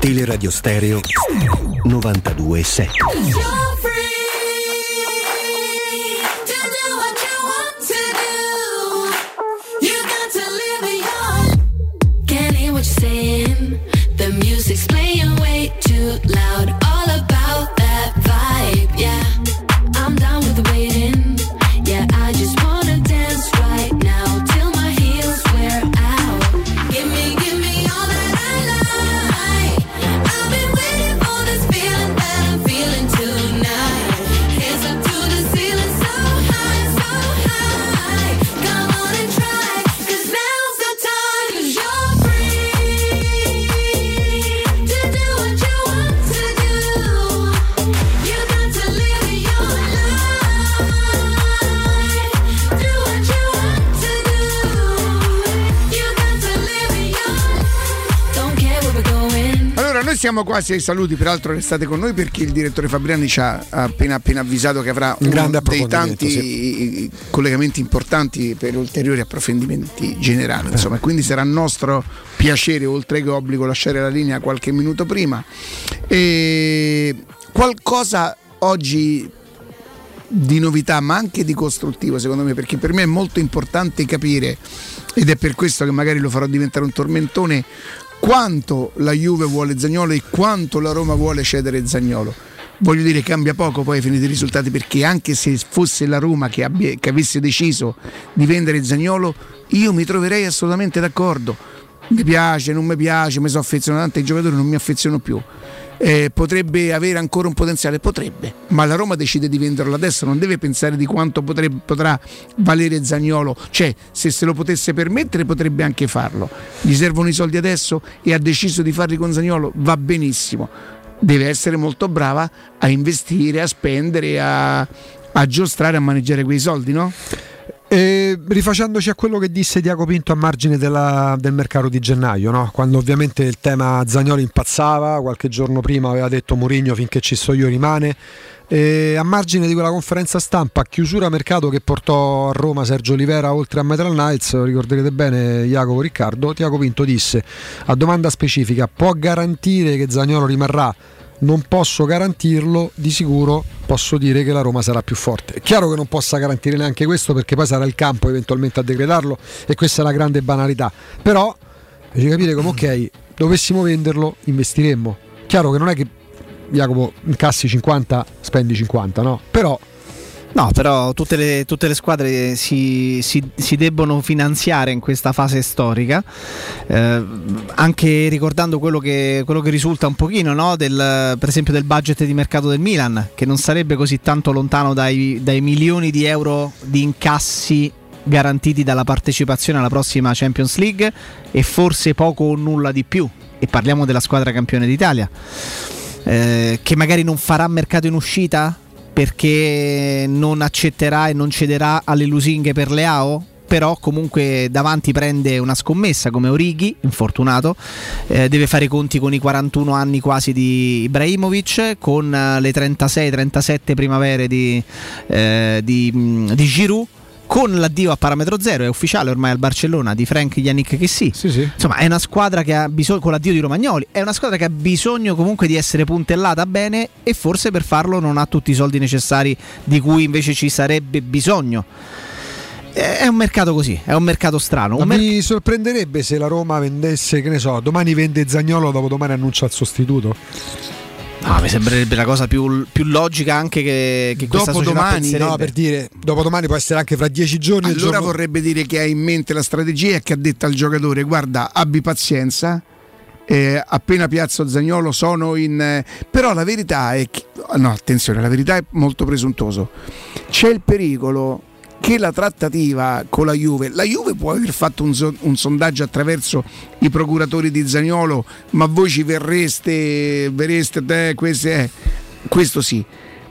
Teleradio Stereo 92.7 Can't hear what you're saying. The music's playing way too loud. Noi siamo quasi ai saluti, peraltro restate con noi perché il direttore Fabriani ci ha appena, appena avvisato che avrà Un uno grande dei tanti collegamenti importanti per ulteriori approfondimenti generali. Insomma, quindi sarà nostro piacere, oltre che obbligo, lasciare la linea qualche minuto prima. E qualcosa oggi di novità, ma anche di costruttivo, secondo me, perché per me è molto importante capire, ed è per questo che magari lo farò diventare un tormentone, quanto la Juve vuole Zagnolo e quanto la Roma vuole cedere Zagnolo. Voglio dire, cambia poco poi ai fini dei risultati perché anche se fosse la Roma che, abbia- che avesse deciso di vendere Zagnolo, io mi troverei assolutamente d'accordo. Mi piace, non mi piace, mi sono affezionato ai giocatori, non mi affeziono più. Eh, potrebbe avere ancora un potenziale? Potrebbe, ma la Roma decide di venderlo adesso, non deve pensare di quanto potrebbe- potrà valere Zagnolo, cioè se se lo potesse permettere potrebbe anche farlo. Gli servono i soldi adesso e ha deciso di farli con Zagnolo, va benissimo. Deve essere molto brava a investire, a spendere, a, a giostrare, a maneggiare quei soldi, no? E rifacendoci a quello che disse Diaco Pinto a margine della- del mercato di gennaio, no? quando ovviamente il tema Zagnoli impazzava, qualche giorno prima aveva detto Mourinho finché ci sto io rimane. E a margine di quella conferenza stampa chiusura mercato che portò a Roma Sergio Olivera oltre a Metal Knights, ricorderete bene Jacopo Riccardo, Tiago Pinto disse a domanda specifica può garantire che Zagnolo rimarrà? Non posso garantirlo, di sicuro posso dire che la Roma sarà più forte. È chiaro che non possa garantire neanche questo perché poi sarà il campo eventualmente a decretarlo e questa è la grande banalità. Però devi capire come ok, dovessimo venderlo, investiremmo. Chiaro che non è che Jacopo incassi 50, spendi 50, no? Però No, però tutte le, tutte le squadre si, si- si debbono finanziare in questa fase storica, eh, anche ricordando quello che, quello che risulta un pochino, no, del, per esempio del budget di mercato del Milan, che non sarebbe così tanto lontano dai, dai milioni di euro di incassi garantiti dalla partecipazione alla prossima Champions League e forse poco o nulla di più. E parliamo della squadra campione d'Italia, eh, che magari non farà mercato in uscita perché non accetterà e non cederà alle lusinghe per Leao? Però comunque davanti prende una scommessa come Orighi, infortunato, eh, deve fare i conti con i 41 anni quasi di Ibrahimovic, con eh, le 36-37 primavere di, eh, di, di Giroud, con l'addio a parametro zero, è ufficiale ormai al Barcellona di Frank Yannick che sì. Insomma, è una squadra che ha bisogno, con l'addio di Romagnoli, è una squadra che ha bisogno comunque di essere puntellata bene e forse per farlo non ha tutti i soldi necessari di cui invece ci sarebbe bisogno. È un mercato così, è un mercato strano. Un mer- mi sorprenderebbe se la Roma vendesse, che ne so, domani vende Zagnolo, dopodomani annuncia il sostituto. No, mi sembrerebbe la cosa più, più logica anche che, che Dopodomani, penserebbe. no, per dire, dopodomani può essere anche fra dieci giorni. Allora giorno- vorrebbe dire che ha in mente la strategia e che ha detto al giocatore: guarda, abbi pazienza. eh, appena piazzo Zagnolo sono in. eh, però la verità è che. No, attenzione, la verità è molto presuntuoso. C'è il pericolo che la trattativa con la Juve, la Juve può aver fatto un, so- un sondaggio attraverso i procuratori di Zagnolo, ma voi ci verreste, verreste, te, queste, eh, questo sì.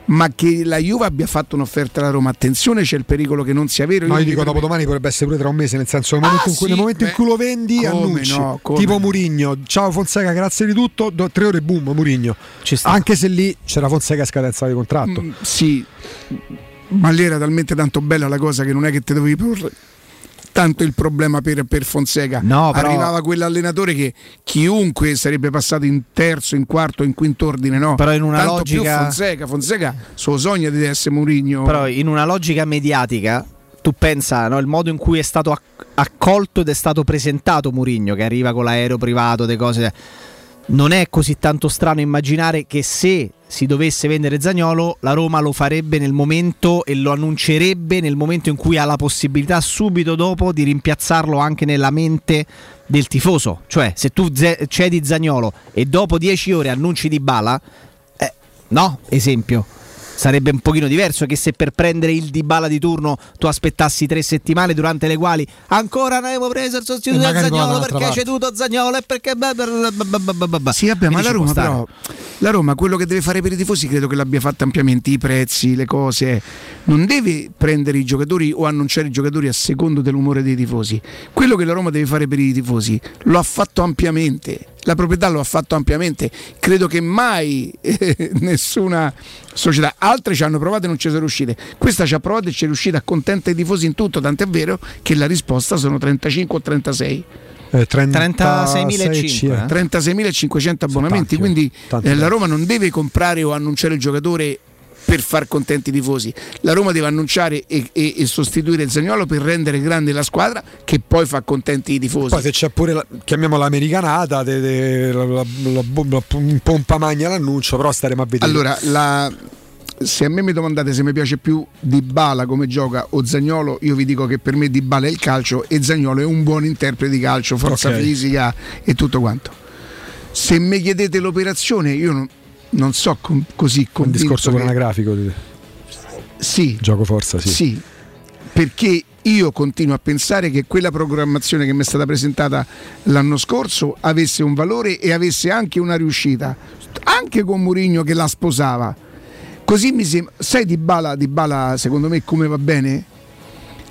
Ma che la Juve abbia fatto un'offerta alla Roma, attenzione, c'è il pericolo che non sia vero. No, io dico permetto- dopodomani potrebbe essere pure tra un mese, nel senso nel Ah, momento, in cui, sì, nel momento in cui lo vendi annunci. no, tipo no. Murigno, ciao Fonseca, grazie di tutto, do- tre ore boom, Murigno. Anche se lì c'era Fonseca a scadenza di contratto. Mm, sì, ma lì era talmente tanto bella la cosa che non è che te dovevi porre tanto il problema per, per Fonseca. No, però- Arrivava quell'allenatore che chiunque sarebbe passato in terzo, in quarto, in quinto ordine, no? Però in una tanto logica- Fonseca, Fonseca suo sogno di essere Mourinho. Però in una logica mediatica, tu pensa no, il modo in cui è stato acc- accolto ed è stato presentato Murigno, che arriva con l'aereo privato, le cose. Non è così tanto strano immaginare che se si dovesse vendere Zagnolo, la Roma lo farebbe nel momento e lo annuncerebbe nel momento in cui ha la possibilità subito dopo di rimpiazzarlo anche nella mente del tifoso. Cioè, se tu cedi Zagnolo e dopo 10 ore annunci di Bala, eh, no, esempio. Sarebbe un pochino diverso che se per prendere il Dybala di turno tu aspettassi tre settimane durante le quali ancora non avevo preso il sostituto di Zagnolo perché hai ceduto Zagnolo e perché... Sì, vabbè, ma Quindi la Roma però La Roma quello che deve fare per i tifosi credo che l'abbia fatto ampiamente, i prezzi, le cose. Non deve prendere i giocatori o annunciare i giocatori a secondo dell'umore dei tifosi. Quello che la Roma deve fare per i tifosi lo ha fatto ampiamente. La proprietà lo ha fatto ampiamente. Credo che mai eh, nessuna società, altre ci hanno provato e non ci sono riuscite. Questa ci ha provato e ci è riuscita, accontenta i tifosi in tutto, tant'è vero che la risposta sono 35 o 36. Eh, 36.500, 36.500 abbonamenti, tanti, quindi tanti, eh, la. Roma non deve comprare o annunciare il giocatore per far contenti i tifosi, la Roma deve annunciare e, e- e sostituire Zagnolo per rendere grande la squadra che poi fa contenti i tifosi. Poi se c'è pure, la, chiamiamola americanata, de- de- la, la- la- la- pompa magna l'annuncio, però staremo a vedere. Allora, la- se a me mi domandate se mi piace più Dybala come gioca o Zagnolo, io vi dico che per me Dybala è il calcio e Zagnolo è un buon interprete di calcio, forza Ok. fisica e tutto quanto. Se mi chiedete l'operazione, io non, non so com- così un discorso che- anagrafico. di- Sì, Gioco forza, sì. sì, perché io continuo a pensare che quella programmazione che mi è stata presentata l'anno scorso avesse un valore e avesse anche una riuscita, anche con Mourinho che la sposava. Così mi sembra, sai Di Bala, Di Bala secondo me come va bene?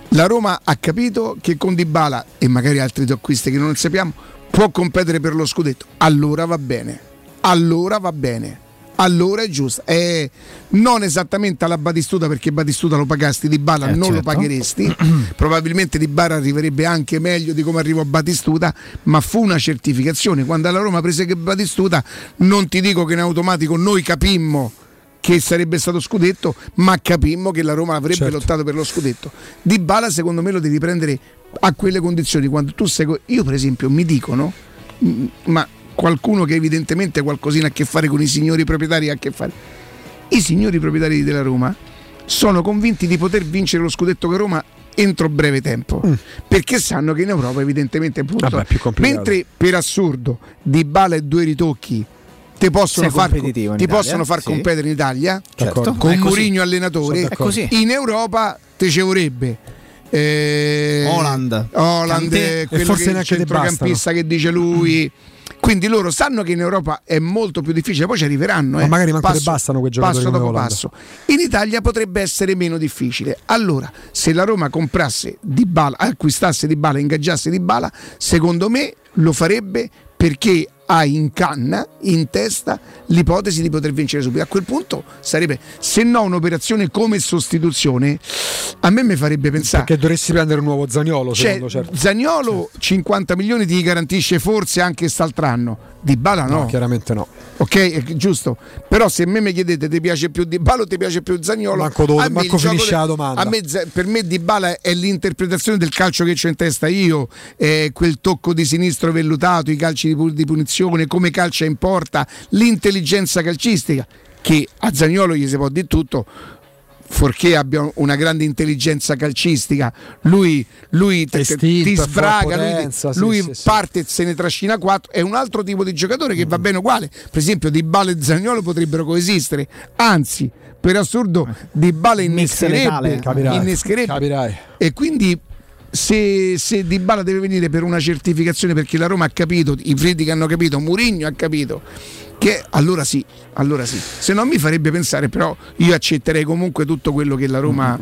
La Roma ha capito che con Di Bala e magari altri acquisti che non sappiamo può competere per lo scudetto. Allora va bene. Allora va bene. Allora è giusto. È non esattamente alla Batistuta perché Batistuta lo pagasti, Di Bala Eh, non lo certo. pagheresti. Probabilmente Di Bala arriverebbe anche meglio di come arrivò Batistuta, ma fu una certificazione. Quando alla Roma prese che Batistuta, non ti dico che in automatico noi capimmo che sarebbe stato scudetto, ma capimmo che la Roma avrebbe Certo. lottato per lo scudetto. Di Bala secondo me lo devi prendere a quelle condizioni quando tu sei io per esempio mi dicono mm, ma qualcuno che evidentemente qualcosina ha a che fare con i signori proprietari ha a che fare. I signori proprietari della Roma sono convinti di poter vincere lo scudetto con Roma entro breve tempo perché sanno che in Europa evidentemente è punto. Mm. Vabbè, è più complicato. mentre per assurdo Di Bala e due ritocchi te possono far, ti Italia, possono far sì. competere in Italia Certo. con È così. Mourinho allenatore in Europa te ci vorrebbe eh, Holland. Holland, eh, E quello forse che, il centrocampista che dice lui quindi loro sanno che in Europa è molto più difficile poi ci arriveranno Ma eh, magari manco passo, bastano quei giocatori passo dopo Holland. passo in Italia potrebbe essere meno difficile allora se la Roma comprasse di bala acquistasse di bala ingaggiasse di bala secondo me lo farebbe perché ha in canna, in testa, l'ipotesi di poter vincere subito. A quel punto sarebbe, se no, un'operazione come sostituzione, a me mi farebbe pensare. Perché dovresti prendere un nuovo Zagnolo, Cioè, secondo certo. Zagnolo 50 milioni ti garantisce forse anche quest'altro anno. Di Bala no. No, chiaramente no. Ok, è giusto. Però se a me mi chiedete ti piace più Di Bala o ti piace più Zagnolo? Manco do- a me manco finisce de- la domanda. a me per me Di Bala è l'interpretazione del calcio che c'ho in testa io, eh, quel tocco di sinistro vellutato, i calci di, pu- di punizione, come calcia in porta, l'intelligenza calcistica che a Zagnolo gli si può di tutto forché abbia una grande intelligenza calcistica, lui, lui te- te- ti sbraga, lui, potenza, sì, lui sì, sì. parte e se ne trascina quattro, è un altro tipo di giocatore che va bene uguale. Per esempio, Di Bala e Zagnolo potrebbero coesistere, anzi, per assurdo, Di letale. innescherebbe, innescherebbe. capirai. e quindi. Se, se Di Bala deve venire per una certificazione perché la Roma ha capito, i Freddi che hanno capito, Mourinho ha capito che allora sì, allora sì. Se non mi farebbe pensare, però io accetterei comunque tutto quello che la Roma,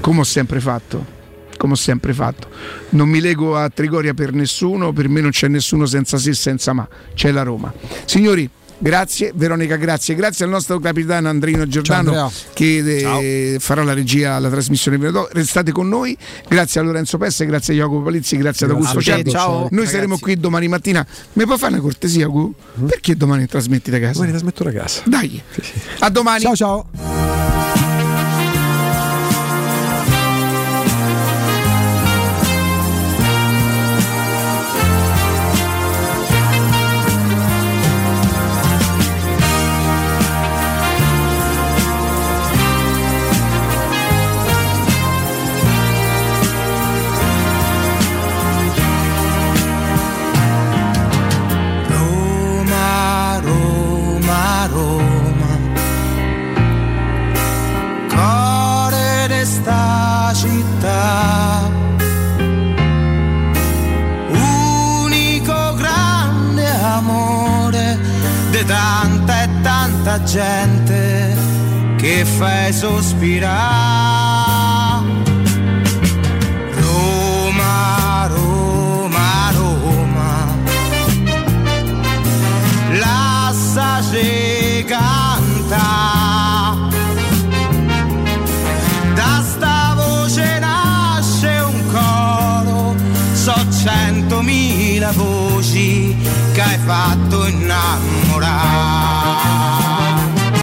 come ho sempre fatto. Come ho sempre fatto, non mi lego a Trigoria per nessuno, per me non c'è nessuno senza se, senza ma, c'è la Roma. Signori, grazie, Veronica, grazie, grazie al nostro capitano Andrino Giordano Andrea. che eh, farà la regia alla trasmissione. Restate con noi, grazie a Lorenzo Pesse, grazie a Jacopo Palizzi, grazie ad Augusto Cervi. ciao, Noi ragazzi. saremo qui domani mattina. Mi puoi fare una cortesia, Gu? Perché domani trasmetti da casa? Domani trasmetto da casa. Dai, a domani. Ciao ciao. Fai sospirare. Roma, Roma, Roma, lasciaci cantare. Da sta voce nasce un coro, so centomila voci che hai fatto innamorare.